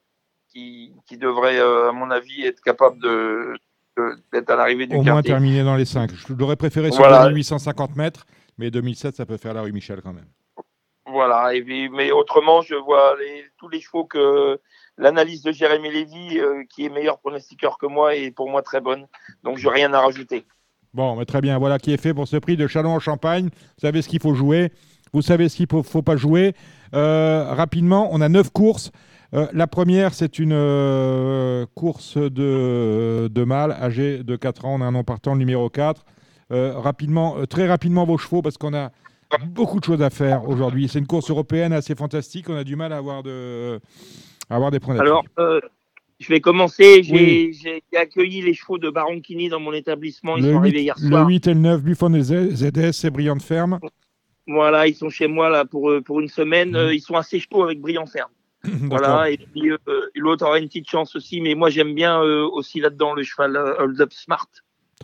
F: qui, qui devrait, euh, à mon avis, être capable de d'être à l'arrivée du
B: Au
F: quartier.
B: moins terminé dans les 5. Je l'aurais préféré sur
F: Voilà.
B: 2850 mètres, mais 2007, ça peut faire la rue Michel quand même.
F: Voilà, et puis- mais autrement, je vois les, tous les chevaux que l'analyse de Jérémy Lévy, euh, qui est meilleur pronostiqueur que moi, est pour moi très bonne. Donc, je n'ai rien à rajouter.
B: Bon, mais très bien. Voilà qui est fait pour ce prix de Chalon en Champagne. Vous savez ce qu'il faut jouer. Vous savez ce qu'il ne faut, pas jouer. Euh, rapidement, on a neuf courses. Euh, la première, c'est une course de, de mâle âgé de 4 ans. On a un nom partant, le numéro 4. Euh, rapidement, très rapidement vos chevaux parce qu'on a beaucoup de choses à faire aujourd'hui. C'est une course européenne assez fantastique. On a du mal à avoir, de, avoir des points d'appui.
F: Alors, euh, je vais commencer. J'ai
B: Oui.
F: accueilli les chevaux de Baroncini dans mon établissement. Ils
B: le,
F: sont
B: 8,
F: arrivés hier
B: le
F: soir.
B: 8 et le 9, Buffon et ZS, c'est Brillante Ferme.
F: Voilà, ils sont chez moi là pour, euh, pour une semaine.
B: Mhm.
F: Euh, Ils sont assez chauds avec Brillant Ferme. Voilà, et puis euh, l'autre aura une petite chance aussi. Mais moi, j'aime bien euh, aussi là-dedans le cheval euh, Hold Up Smart.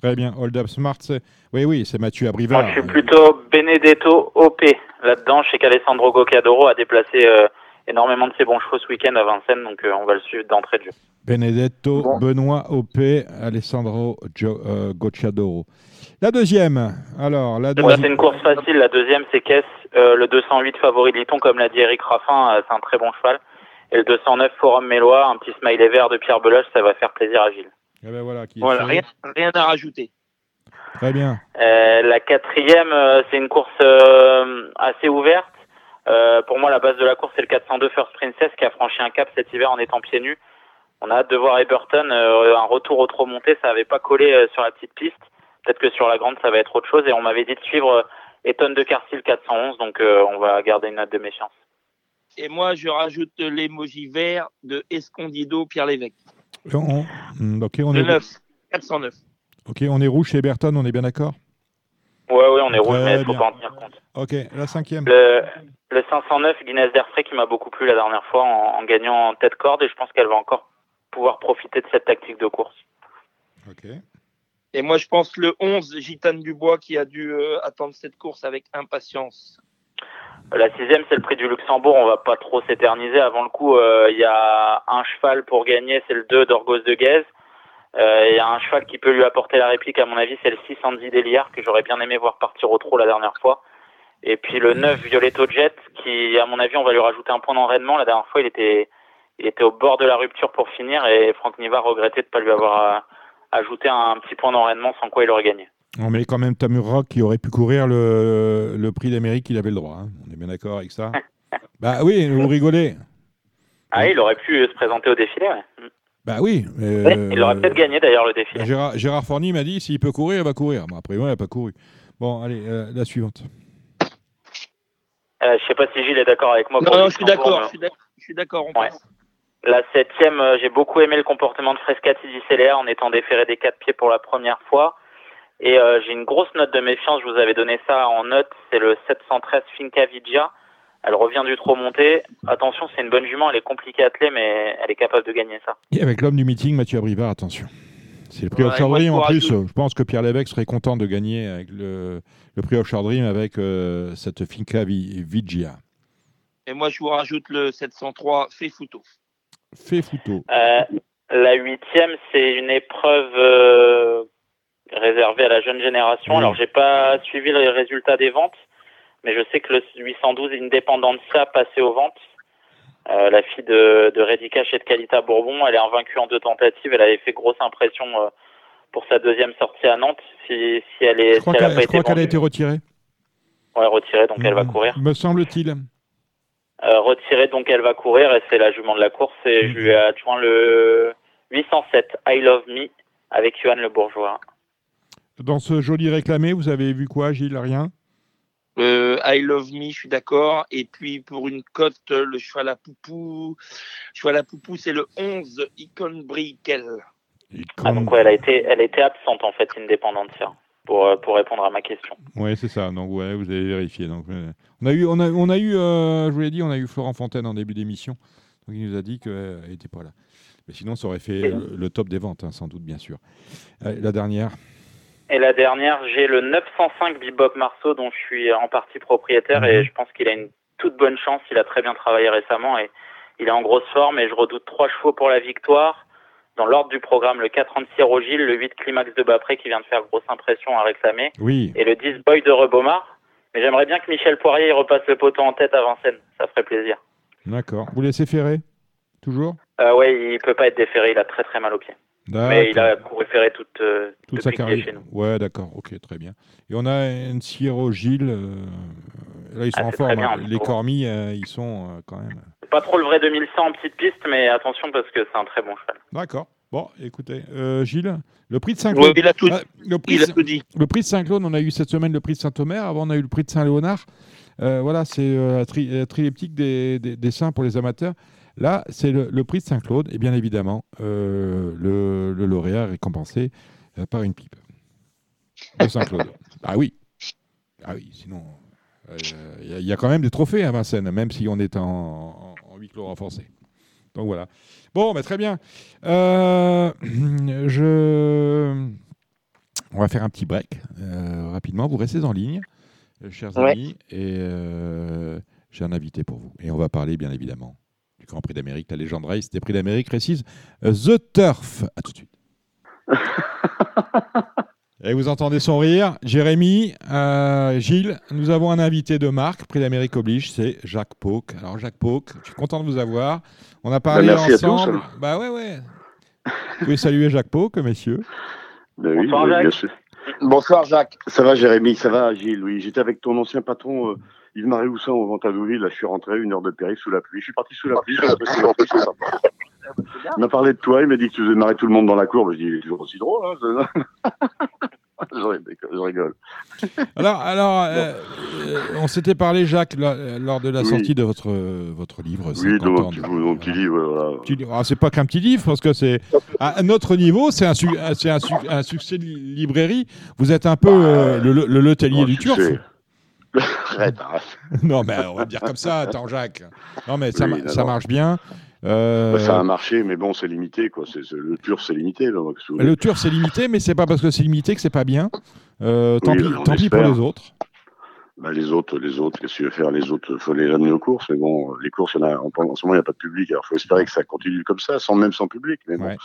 B: Très bien. Hold Up Smart, c'est... Oui, oui, c'est Mathieu
E: Moi,
B: Abrivard.
E: je suis plutôt Benedetto OP là-dedans. Je sais qu'Alessandro Goccadoro a déplacé euh, énormément de ses bons chevaux ce week-end à Vincennes, donc euh, on va le suivre d'entrée de jeu.
B: Benedetto,
F: Bon.
B: Benoît OP, Alessandro Gio- euh, Gocciadoro. La deuxième, alors, la
E: Ouais, c'est
B: deuxième.
E: une course facile. La deuxième, c'est Caisse. Euh, le 208 favori de Liton, comme l'a dit Eric Raffin, euh, c'est un très bon cheval. Et le 209 Forum Mélois, un petit smiley vert de Pierre Beloche, ça va faire plaisir à Gilles.
B: Eh ben voilà, qui
F: rien, rien à rajouter.
B: Très bien.
E: Euh, la quatrième, euh, c'est une course euh, assez ouverte. Euh, pour moi, la base de la course, c'est le 402 First Princess qui a franchi un cap cet hiver en étant pieds nus. On a hâte de voir Eberton, euh, un retour au trop monté, ça n'avait pas collé euh, sur la petite piste. Peut-être que sur la grande, ça va être autre chose. Et on m'avait dit de suivre euh, Eton de Carcil 411, donc euh, on va garder une note de méfiance.
F: Et moi, je rajoute l'emoji vert de Escondido Pierre Lévesque.
B: On- on- hmm, ok, on
F: Le
B: est,
F: 9, 409.
B: ok, on est rouge chez Berton, on est bien d'accord?
E: Ouais, ouais, on est rouge, mais il faut
B: bien.
E: pas en tenir compte.
B: Ok, la cinquième.
E: Le, le 509 Guinness d'Airfray qui m'a beaucoup plu la dernière fois en, en gagnant en tête corde et je pense qu'elle va encore pouvoir profiter de cette tactique de course.
B: Ok.
F: Et moi, je pense le 11, Gitane Dubois, qui a dû euh, attendre cette course avec impatience.
E: La sixième, c'est le prix du Luxembourg. On va pas trop s'éterniser. Avant le coup, euh, il y a un cheval pour gagner, c'est le 2 d'Orgos de Guez. Euh, Il y a un cheval qui peut lui apporter la réplique, à mon avis, c'est le 6 Andy Deliard, que j'aurais bien aimé voir partir au trot la dernière fois. Et puis le 9 Violetto Jet, qui, à mon avis, on va lui rajouter un point d'enraînement. La dernière fois, il était, il était au bord de la rupture pour finir et Franck Niva regrettait de pas lui avoir euh, ajouté un petit point d'enraînement sans quoi il aurait gagné.
B: On met quand même Tamur Rock qui aurait pu courir le, le prix d'Amérique, il avait le droit. hein. On est bien d'accord avec ça Bah oui, vous rigolez.
E: Ah, il aurait pu se présenter au défilé, ouais.
B: Bah oui.
E: il aurait
B: euh,
E: peut-être gagné d'ailleurs le défilé.
B: bah, Gérard, Gérard Forny m'a dit s'il peut courir, il va courir. Bon, après, il n'a pas couru. Bon, allez, euh, la suivante.
E: Euh, je sais pas si Gilles est d'accord avec moi.
F: Non,
E: pour
F: non, je suis d'accord. Je suis d'ac- je suis d'accord.
E: Ouais. La septième, euh, j'ai beaucoup aimé le comportement de Frescati di Celia en étant déféré des quatre pieds pour la première fois. Et euh, j'ai une grosse note de méfiance, je vous avais donné ça en note, c'est le 713 Finca Vigia. Elle revient du trop monté. Attention, c'est une bonne jument, elle est compliquée à atteler, mais elle est capable de gagner ça.
B: Et avec l'homme du meeting, Mathieu Abrivard, attention. C'est le prix
F: Ouais,
B: Offshore
F: moi,
B: Dream.
F: je
B: En
F: vous
B: plus,
F: rajoute-
B: je pense que Pierre Lévesque serait content de gagner avec le, le prix Offshore Dream avec euh, cette Finca Vi- Vigia.
F: Et moi, je vous rajoute le 703 Fefuto.
B: Fait Fouto.
E: Euh, la huitième, c'est une épreuve euh, réservée à la jeune génération.
B: Oui.
E: Alors, j'ai pas suivi les résultats des ventes, mais je sais que le 812 Independencia passé aux ventes. Euh, la fille de, de Redicache et de Calita Bourbon, elle est invaincue en deux tentatives. Elle avait fait grosse impression euh, pour sa deuxième sortie à Nantes. Si, si elle est,
B: Je crois
E: si
B: qu'elle a été retirée.
E: ouais, retirée, donc elle va
B: Mm,
E: courir.
B: Me semble-t-il.
E: Euh, retirée, donc elle va courir et c'est la jument de la course. Et je lui ai adjoint le 807 I Love Me avec Johan Le Bourgeois.
B: Dans ce joli réclamé, vous avez vu quoi, Gilles? Rien?
F: Euh, I Love Me, je suis d'accord. Et puis pour une cote, le cheval à poupou, cheval à poupou, c'est le 11 Icon Briquel.
E: Ah, donc ouais, elle a été, elle a été absente en fait, indépendante pour euh, pour répondre à ma question.
B: Ouais, c'est ça. Donc ouais, vous avez vérifié. Donc euh, on a eu, on a, on a eu, euh, je vous l'ai dit, on a eu Florent Fontaine en début d'émission. Donc il nous a dit qu'elle n'était pas là. Mais sinon, ça aurait fait le, le top des ventes, hein, sans doute, bien sûr. La dernière
E: Et la dernière, j'ai le 905 Bebop Marceau dont je suis en partie propriétaire et
B: Mhm.
E: je pense qu'il a une toute bonne chance. Il a très bien travaillé récemment et il est en grosse forme et je redoute trois chevaux pour la victoire. Dans l'ordre du programme, le 436 Rogil, le 8 Climax de Bapré qui vient de faire grosse impression à réclamer
B: Oui.
E: et le 10 Boy de Rebomar. Mais j'aimerais bien que Michel Poirier repasse le poteau en tête à Vincennes. Ça ferait plaisir.
B: D'accord. Vous laissez ferrer Toujours?
E: Euh, ouais, il peut pas être déféré. Il a très très mal au pied. Mais il a ferré toute, euh,
B: Toute sa carrière.
E: chez nous.
B: Ouais, d'accord. Ok, très bien. Et on a un Sierra Gilles. euh, là, ils sont
E: Ah,
B: en forme.
E: bien,
B: hein. Les cormis, euh, ils sont euh, quand même.
E: C'est pas trop le vrai 2100 en petite piste, mais attention parce que c'est un très bon cheval.
B: D'accord. Bon, écoutez, euh, Gilles, le prix de Saint-Claude.
F: il a tout,
B: Ah, le, prix
F: il a
B: de-
F: tout dit.
B: le prix de Saint-Claude, on a eu cette semaine le prix de Saint-Omer. Avant, on a eu le prix de Saint-Léonard. Euh, voilà, c'est euh, la tri- la trileptique des, des, des saints pour les amateurs. Là, c'est le, le prix de Saint-Claude. Et bien évidemment, euh, le, le lauréat est récompensé euh, par une pipe de Saint-Claude. ah oui. Ah oui, sinon, euh, il y, a- il y a quand même des trophées à Vincennes, même si on est en, en, en huis clos renforcé. Donc voilà. Bon, bah, très bien. Euh, je... On va faire un petit break euh, rapidement. Vous restez en ligne, euh, chers
F: Ouais.
B: amis, et euh, j'ai un invité pour vous. Et on va parler, bien évidemment, du Grand Prix d'Amérique, la légende race des Prix d'Amérique précise euh, The Turf. À tout de suite. Et vous entendez son rire. Jérémy, euh, Gilles, nous avons un invité de marque, Prix d'Amérique oblige, c'est Jacques Pauque. Alors Jacques Pauque, je suis content de vous avoir. On a parlé
H: merci à tous,
B: ensemble. bah ouais, ouais. Vous pouvez saluer Jacques Pauque, messieurs.
H: Ben oui,
E: Bonsoir,
H: oui,
E: Jacques.
H: bien sûr.
F: Bonsoir Jacques.
H: Ça va Jérémy, ça va Gilles, oui. J'étais avec ton ancien patron euh, Yves-Marie Houssin au Ventadouville, là je suis rentré une heure de périph' sous la pluie. Je suis parti sous la pluie, sympa. Il m'a parlé de toi, il m'a dit que tu faisais marrer tout le monde dans la cour. Je dis, il est toujours aussi drôle. Hein, je, rigole.
B: Alors, alors euh, euh, on s'était parlé, Jacques, la- lors de la
H: Oui.
B: sortie de votre, euh, votre livre.
H: Oui,
B: 50
H: de mon petit,
B: voilà.
H: livre, voilà.
B: Petit livre. Ah, c'est pas qu'un petit livre, parce que c'est à notre niveau, c'est un, su- c'est un, su- un succès de li- librairie. Vous êtes un peu euh, le, le, le Letellier du turf.
H: Arrête, arrête.
B: non, mais on va dire comme ça, attends, Jacques. Non, mais ça,
H: Oui,
B: ma-
H: non,
B: ça
H: non.
B: marche bien. Euh,
H: Bah, ça a marché, mais bon, c'est limité, quoi. Le turf, c'est limité. Là,
B: le turf, c'est limité, mais c'est pas parce que c'est limité que c'est pas bien. Euh, tant
H: Oui,
B: pis,
H: on
B: tant pis pour les autres.
H: Bah, les autres, les autres, qu'est-ce que tu veux faire Les autres, faut les amener aux courses. Mais bon, les courses, il y en, a, en, en ce moment, il n'y a pas de public. Alors, faut espérer que ça continue comme ça, sans même sans public. Mais bon,
B: Ouais.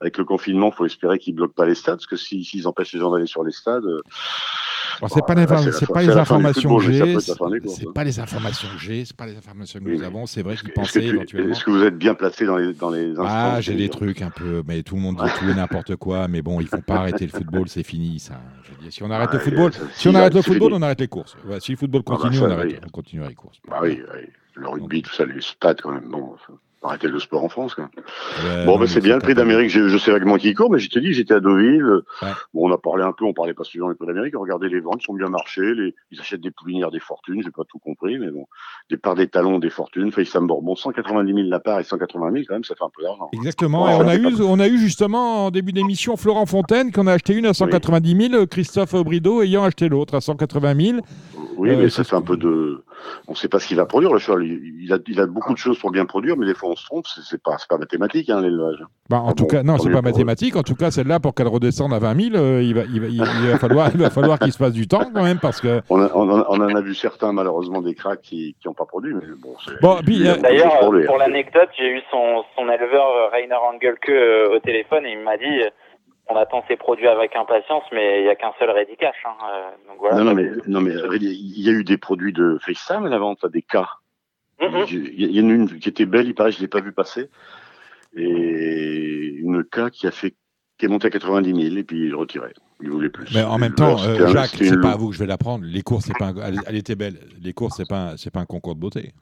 H: avec le confinement, faut espérer qu'ils bloquent pas les stades, parce que si- s'ils empêchent les gens d'aller sur les stades, euh,
B: Bon, c'est pas,
H: fin-
B: pas les informations que j'ai. C'est
H: hein.
B: pas les informations que j'ai, c'est pas les informations que nous avons. C'est vrai qu'ils pensaient
H: tu-
B: éventuellement.
H: est-ce que vous êtes bien placé dans les, dans les
B: Ah, j'ai des trucs un peu, mais tout le monde dit tout et n'importe quoi. Mais bon, il faut pas arrêter le football, c'est fini. Ça. Si on arrête
H: Ah,
B: le football, si on arrête le football, on arrête les courses. Si le football
H: bah,
B: continue, on arrête, on continuera les courses.
H: Bah oui, le rugby, tout ça, les stades, quand même. Bon, faut arrêter le sport en France, quoi.
B: Ouais,
H: Bon,
B: mais
H: c'est bien, le prix d'Amérique, je, je sais vaguement qui court, mais je te dis, j'étais à Deauville.
B: Ouais.
H: Bon, on a parlé un peu, on parlait pas souvent du prix d'Amérique, on regardait les ventes, ils sont bien marchés, les, ils achètent des poulinières, des fortunes, j'ai pas tout compris, mais bon, des parts des talons, des fortunes, Faysam Bourbon, 190 000 la part et 180 000 quand même, ça fait un peu d'argent.
B: Exactement. Et on a eu, on a eu justement en début d'émission Florent Fontaine qui en a acheté une à 190 000, Christophe Brideau ayant acheté l'autre à 180 000.
H: Oui,
B: Euh,
H: mais ça fait un peu de, on sait pas ce qu'il va produire, le cheval. Il, a, il a beaucoup de choses pour bien produire, mais des fois on se trompe, c'est c'est pas, pas mathématique, hein, l'élevage.
B: Bah, en
H: Ah
B: tout
H: bon,
B: cas, non, c'est pas mathématique. En tout cas, celle-là, pour qu'elle redescende à 20 000, euh, il va, il va, il, il va falloir, il va falloir qu'il se passe du temps quand même, parce que.
H: On, a- on, en- on en a vu certains, malheureusement, des cracks qui, qui ont pas produit, mais bon, c'est.
B: Bon, euh,
E: D'ailleurs,
H: choses pour hein.
E: l'anecdote, j'ai eu son, son éleveur euh, Rainer Engelke euh, au téléphone et il m'a dit euh, on attend ses produits avec impatience, mais il n'y a qu'un seul ready cash. Hein. Euh, donc voilà.
H: Non, non, mais, non, mais il y a eu des produits de FaceTime à la vente, là, des cas.
E: Mhm.
H: Il y, il y en a une qui était belle, il paraît, je l'ai pas vu passer. Et une cas qui a fait, qui est montée à 90 000 et puis il retirait. Il voulait plus.
B: Mais en même
H: Alors,
B: temps, euh, Jacques, c'est pas à vous que je vais la prendre. Les courses, c'est pas, un- elle, elle était belle. Les courses, c'est pas, un- c'est pas un concours de beauté.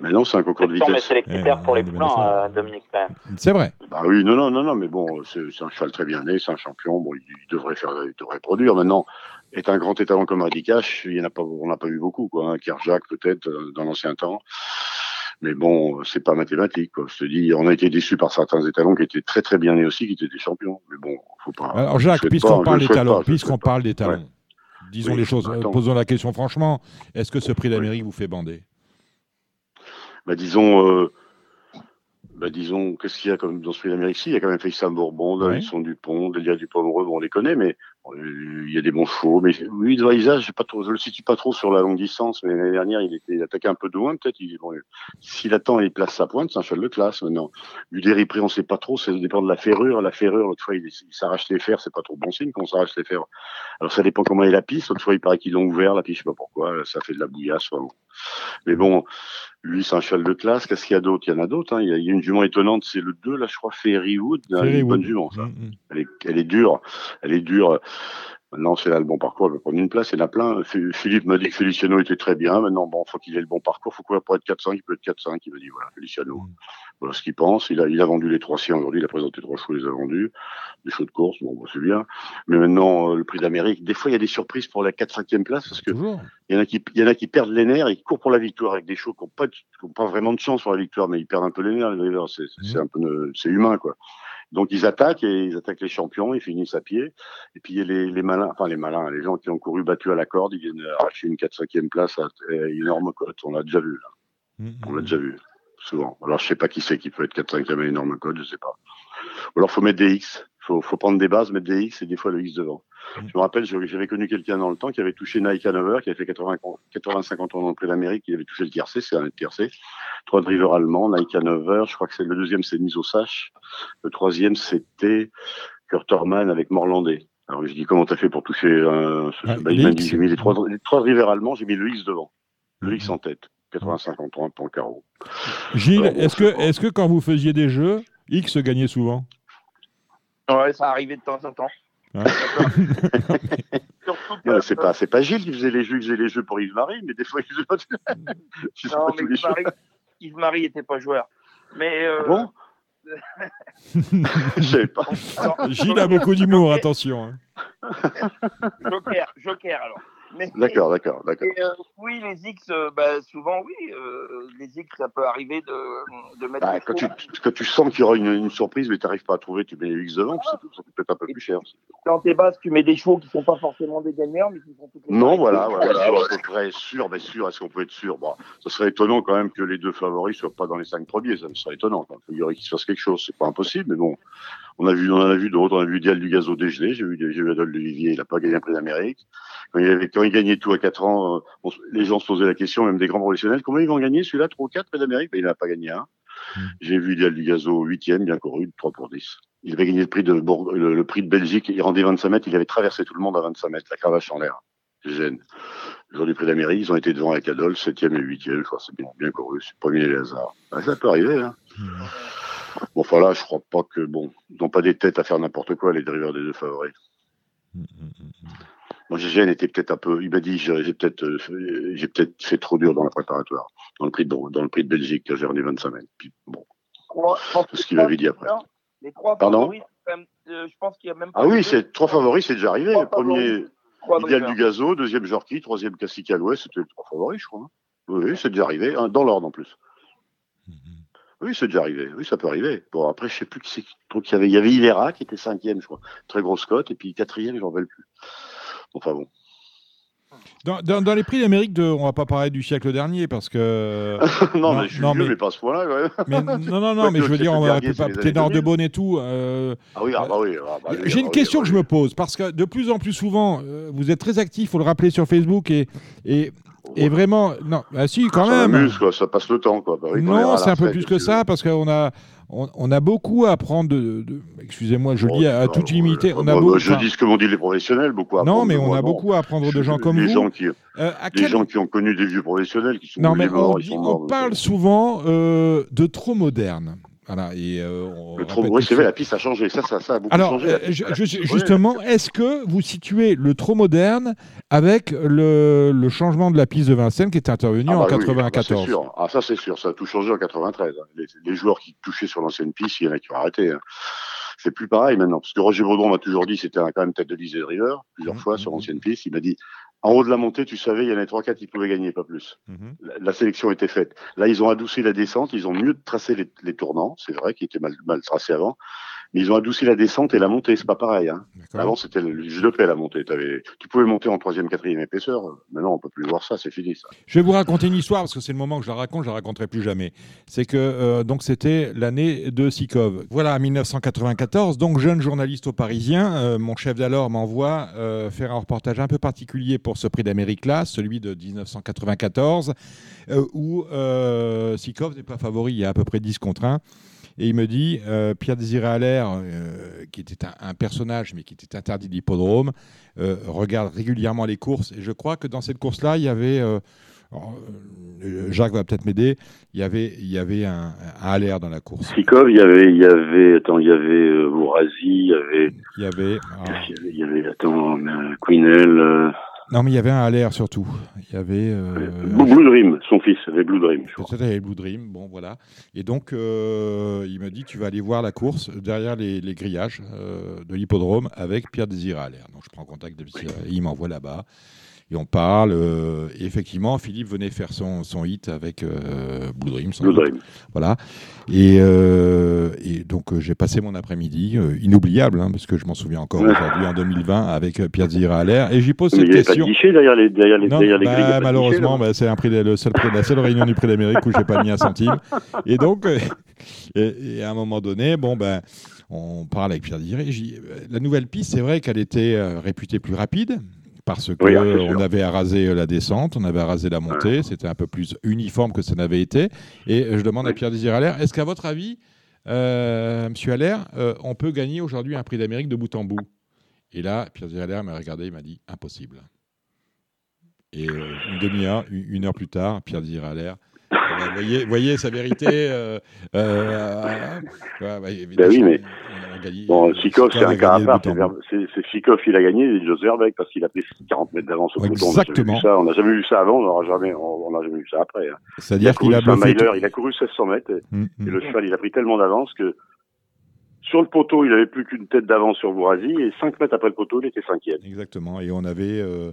H: Mais non, c'est un concours de vitesse.
E: c'est les critères pour les Dominique.
B: C'est vrai.
H: Bah oui, non, non, non, non, mais bon, c'est un cheval très bien né, c'est un champion, bon, il, il devrait faire, il devrait produire. Maintenant, est un grand étalon comme Radicash, il y en a pas, on n'a pas eu beaucoup, quoi. Hein, Kerjak, peut-être, euh, dans l'ancien temps. Mais bon, c'est pas mathématique, quoi. Je te dis, on a été déçus par certains étalons qui étaient très très bien nés aussi, qui étaient des champions. Mais bon, faut pas.
B: Alors, Jacques, puisqu'on parle des talons, puisqu'on parle des talons,
H: Ouais.
B: disons
H: Oui,
B: les choses, euh,
H: attends.
B: posons la question franchement, est-ce que ce prix d'Amérique vous fait bander?
H: bah, disons, euh, bah, disons, qu'est-ce qu'il y a comme dans celui d'Amérique Il y a quand même Félix Bourbon, Davidson oui. Dupont, Delia Dupont-Moreau, bon, on les connaît, mais il y a des bons chevaux. Mais oui, Dvaïsa, je je le situe pas trop sur la longue distance, mais l'année dernière, il était il attaquait un peu de loin, peut-être. Il, bon, s'il attend et il place sa pointe, c'est un cheval de classe maintenant. Uder prix, on sait pas trop, ça dépend de la ferrure. La ferrure, l'autre fois, il, il s'arrache les fers, c'est pas trop bon signe qu'on s'arrache les fers. Alors ça dépend comment est la piste. L'autre fois, il paraît qu'ils l'ont ouvert, la piste, je sais pas pourquoi, ça fait de la bouillasse. bon. Mais bon, lui, c'est un cheval de classe. Qu'est-ce qu'il y a d'autre? Il y en a d'autres. Hein. Il, y a, il y a une jument étonnante, c'est le 2, là, je crois, Fairywood. Une
B: Fairywood.
H: bonne jument, ça.
B: Mm, mm.
H: Elle est, elle est dure. Elle est dure. Maintenant, c'est là le bon parcours. Va prendre une place. Il y en a plein. Phi- Philippe m'a dit que Feliciano était très bien. Maintenant, bon, faut qu'il ait le bon parcours. Faut courir pour être 4-5. Il peut être 4-5. Il m'a dit, voilà, Feliciano.
B: Mm.
H: Voilà ce qu'il pense. Il a, il a vendu les trois siens aujourd'hui. Il a présenté trois chevaux. Il les a vendus. Des chevaux de course. Bon, bah, c'est bien. Mais maintenant, euh, le prix d'Amérique. Des fois, il y a des surprises pour la 4-5e place parce que
B: Toujours.
H: il y en a qui, il y en a qui perdent les nerfs, ils courent pour la victoire avec des chevaux qui n'ont pas, de- qui ont pas vraiment de chance sur la victoire, mais ils perdent un peu les nerfs, les drivers. C'est, c'est un peu, ne- c'est humain, quoi. Donc ils attaquent et ils attaquent les champions, ils finissent à pied. Et puis il y a les, les malins, enfin les malins, les gens qui ont couru battu à la corde, ils viennent arracher une 4-5e place à une énorme cote. On l'a déjà vu, là.
B: Mm,
H: On l'a déjà vu, souvent. Alors je sais pas qui c'est qui peut être 4-5e à une énorme cote, je sais pas. Ou alors faut mettre des X. Faut, faut prendre des bases, mettre des X et des fois le X devant.
B: Mm.
H: Je me rappelle, j'avais connu quelqu'un dans le temps qui avait touché Nike Hanover, qui avait fait 80, 85 ans dans le prix d'Amérique, qui avait touché le tiercé, c'est un tiercé. Trois drivers allemands, Nike Hanover, je crois que c'est le deuxième, c'est Niso Sach. Le troisième, c'était Kurt Orman avec Morlandais. Alors je dis comment t'as fait pour toucher un, ce,
B: Ah,
H: bah, il m'a
B: X.
H: dit, j'ai mis les trois, les trois drivers allemands, j'ai mis le X devant. Le X en tête. 85 ans pour le carreau.
B: Gilles, que, est-ce que quand vous faisiez des jeux, X gagnait souvent?
F: Ouais, ça arrivait de temps en temps.
B: Ouais.
H: C'est pas, c'est pas Gilles qui faisait les jeux, qui faisait les jeux pour Yves Marie, mais des fois il faisait
F: Non,
H: pas
F: mais
H: tous les
F: Yves
H: jeux.
F: Marie, Yves Marie était pas joueur. Mais euh,
H: Ah Bon? Je savais pas.
F: alors,
B: Gilles a beaucoup d'humour, attention. hein.
F: Joker, Joker alors. Mais,
H: D'accord, d'accord, d'accord.
F: et, euh, oui, les X, euh, bah, souvent, oui, euh, les X, ça peut arriver de, de mettre
H: Bah, quand, tu, quand tu sens qu'il y aura une, une surprise, mais tu n'arrives pas à trouver, tu mets les X devant, puis c'est tout, ça peut être un peu plus cher.
F: Dans tes bases, tu mets des chevaux qui sont pas forcément des gagnants, mais qui sont toutes les
H: Non, voilà, voilà, sûr, à peu près sûr, ben sûr, est-ce qu'on peut être sûr? Bon, Ça serait étonnant quand même que les deux favoris soient pas dans les cinq premiers, ça me serait étonnant. quand. Il y aurait qu'il se passe quelque chose, c'est pas impossible, mais bon, on a vu, on en a vu d'autres, on a vu Dial du Gazo dégelé, j'ai vu, j'ai vu Adolphe Olivier, il a pas gagné un prix d'Amérique. Quand il, avait, quand il gagnait tout à 4 ans, euh, on les gens se posaient la question, même des grands professionnels, comment ils vont gagner celui-là, 3 ou 4 prix d'Amérique? Ben, Il n'a pas gagné un.
B: Mm.
H: J'ai vu Dial du Gazo 8 bien couru, 3 pour 10. Il avait gagné le prix de, le, le prix de Belgique, il rendait 25 mètres, il avait traversé tout le monde à 25 mètres, la cravache en l'air. Gêne. Le jour du prix d'Amérique, ils ont été devant avec Adolphe, 7e et 8e, je crois, c'est bien, bien couru, c'est pas bien les hasards. Ah, ça peut arriver, hein. Bon, enfin là, je crois pas que, bon, ils n'ont pas des têtes à faire n'importe quoi, les drivers des deux favoris. Moi, Gégène était peut-être un peu, il m'a dit, j'ai j'ai peut-être, euh, fait- j'ai peut-être fait trop dur dans la préparatoire, dans le prix de, dans le prix de Belgique, que j'ai rendu 25 mètres. Puis, bon,
F: que
H: ce qu'il m'avait dit après.
F: Les trois
H: Pardon
F: favoris, même, euh, je pense qu'il y a même pas
H: Ah oui, c'est trois favoris, c'est déjà arrivé. Le premier, Idéal du Gazo, deuxième Jorki, troisième Cassique à l'ouest, c'était les trois favoris, je crois. Oui, oui, c'est déjà arrivé, hein, dans l'ordre en plus. Oui, c'est déjà arrivé. Oui, ça peut arriver. Bon, après, je sais plus qui c'est. y avait, il y avait Ivera qui était cinquième, je crois. Très grosse cote. Et puis quatrième, j'en veux plus. Enfin bon.
B: Dans, dans- dans les prix d'Amérique, de, on va pas parler du siècle dernier parce que.
H: non,
B: Non,
H: mais je suis
B: non,
H: vieux,
B: mais-
H: mais... pas à ce point-là. quand même.
B: Mais, non, non, non, mais je veux dire, on va pas. Ténor de
H: 2000.
B: Beaune et tout. euh,
H: Ah oui, ah bah oui. ah bah
B: J'ai
H: ah
B: une
H: bah
B: question
H: oui,
B: que
H: ah
B: je me pose parce que de plus en plus souvent, euh, vous êtes très actif, faut le rappeler sur Facebook et et, et vraiment, non, ah si quand
H: ça
B: même.
H: m'amuse, quoi. Ça passe le temps, quoi. Bah
B: non, c'est un peu plus que ça parce qu'on a on, on a beaucoup à apprendre de, de- excusez-moi, je le
H: Oh,
B: dis à, à toute
H: euh,
B: on a beaucoup.
H: Je dis ce que m'ont dit les professionnels, beaucoup à
B: non, mais on a beaucoup à apprendre de gens comme
H: les
B: vous.
H: gens qui,
B: Euh, à
H: les
B: quel-
H: gens qui ont connu des vieux professionnels qui sont
B: Non, mais on, dit- parle souvent euh, de trop moderne. Voilà, et euh, on
H: Le c'est vrai, la piste a changé. Ça, ça, ça a beaucoup
B: Alors,
H: changé.
B: euh, je- je- justement, est-ce que vous situez le trop moderne avec le, le changement de la piste de Vincennes qui est intervenu
H: Ah
B: en
H: bah oui,
B: 94
H: bah c'est sûr. Ah, ça, c'est sûr. Ça a tout changé en 93. hein. Les, les joueurs qui touchaient sur l'ancienne piste, il y en a qui ont arrêté. hein. C'est plus pareil maintenant. Parce que Roger Baudron m'a toujours dit c'était un- quand même tête de liste des drivers, plusieurs
B: Mhm,
H: fois sur
B: mhm.
H: l'ancienne piste. Il m'a dit en haut de la montée, tu savais, il y en avait trois, quatre qui pouvaient gagner, pas plus.
B: Mhm.
H: La, la sélection était faite. Là, ils ont adouci la descente, ils ont mieux tracé les, les tournants, c'est vrai, qui étaient mal, mal tracés avant. Mais ils ont adouci la descente et la montée, c'est pas pareil. Hein. Avant, c'était le juge de paix, la montée. Tu pouvais monter en troisième, quatrième épaisseur. Maintenant, on peut plus voir ça, c'est fini, ça.
B: Je vais vous raconter une histoire parce que c'est le moment que je la raconte, je la raconterai plus jamais. C'est que euh, donc c'était l'année de Sikov. Voilà, 1994, donc jeune journaliste au Parisien, euh, mon chef d'alors m'envoie euh, faire un reportage un peu particulier pour ce prix d'Amérique là, celui de 1994, euh, où Sikov n'est pas favori, il y a à peu près 10 contre 1. Et il me dit, euh, Pierre Désiré Allaire, euh, qui était un, un personnage mais qui était interdit d'hippodrome, euh, regarde régulièrement les courses. Et je crois que dans cette course-là, il y avait, alors, Jacques va peut-être m'aider, il y avait, il y avait un, un Allaire dans la course.
H: Sikov, il y avait, il y avait, attends, il y avait Bourazi, il y avait,
B: Il y avait, ah,
H: il y avait, il y avait, attends, Quinel,
B: non mais il y avait un Allaire surtout. Il y avait, euh,
H: Blue Dream, son fils, avait Blue Dream.
B: Peut-être avec Blue Dream, bon voilà. Et donc euh, il m'a dit tu vas aller voir la course derrière les, les grillages euh, de l'hippodrome avec Pierre Désiré Allaire. Donc je prends contact Pierre, il m'envoie là-bas et on parle. euh, et effectivement, Philippe venait faire son, son hit avec euh, Blue Dream. sans
H: Blue. Dream.
B: Voilà. Et, euh, et donc euh, j'ai passé mon après-midi inoubliable hein, parce que je m'en souviens encore aujourd'hui en 2020 avec Pierre Allaire et j'y pose
H: Mais il
B: cette
H: n'y avait pas de
B: question.
H: derrière les, derrière les,
B: Non,
H: derrière les
B: bah,
H: grilles. il
B: malheureusement, bah, c'est le seul prix, la seule réunion du prix d'Amérique où j'ai pas mis un centime. Et donc, et, et à un moment donné, bon ben, on parle avec Pierre Diré. La nouvelle piste, c'est vrai qu'elle était réputée plus rapide parce que
H: Oui, ah,
B: on avait arasé euh, la descente, on avait arasé la montée, c'était un peu plus uniforme que ça n'avait été. Et euh, je demande à. Pierre Désiré Allaire, est-ce qu'à votre avis, euh, Monsieur Allaire, euh, on peut gagner aujourd'hui un prix d'Amérique de bout en bout? Et là, Pierre Désiré Allaire m'a regardé, il m'a dit impossible. Et une demi-heure, une heure plus tard, Pierre Désiré Allaire. Ben, voyez, voyez sa vérité. euh, euh, ouais, ouais, évidemment,
H: oui, mais-
B: a
H: Bon, Sikov, c'est
B: a
H: un
B: bout.
H: C'est Sikov, il a gagné, et Jos Verbeek, parce qu'il a pris 40 mètres d'avance au peloton. On n'a jamais
B: Exactement.
H: On n'a jamais vu ça avant, on n'aura jamais, on on n'a jamais vu ça après. hein. A
B: C'est-à-dire qu'il a bluffé.
H: miler,
B: tout-
H: il a couru 1600 mètres, et,
B: Mm,
H: et
B: mm.
H: le cheval, il a pris tellement d'avance que sur le poteau, il avait plus qu'une tête d'avance sur Bourasi, et 5 mètres après le poteau, il était cinquième.
B: Exactement. Et on avait euh,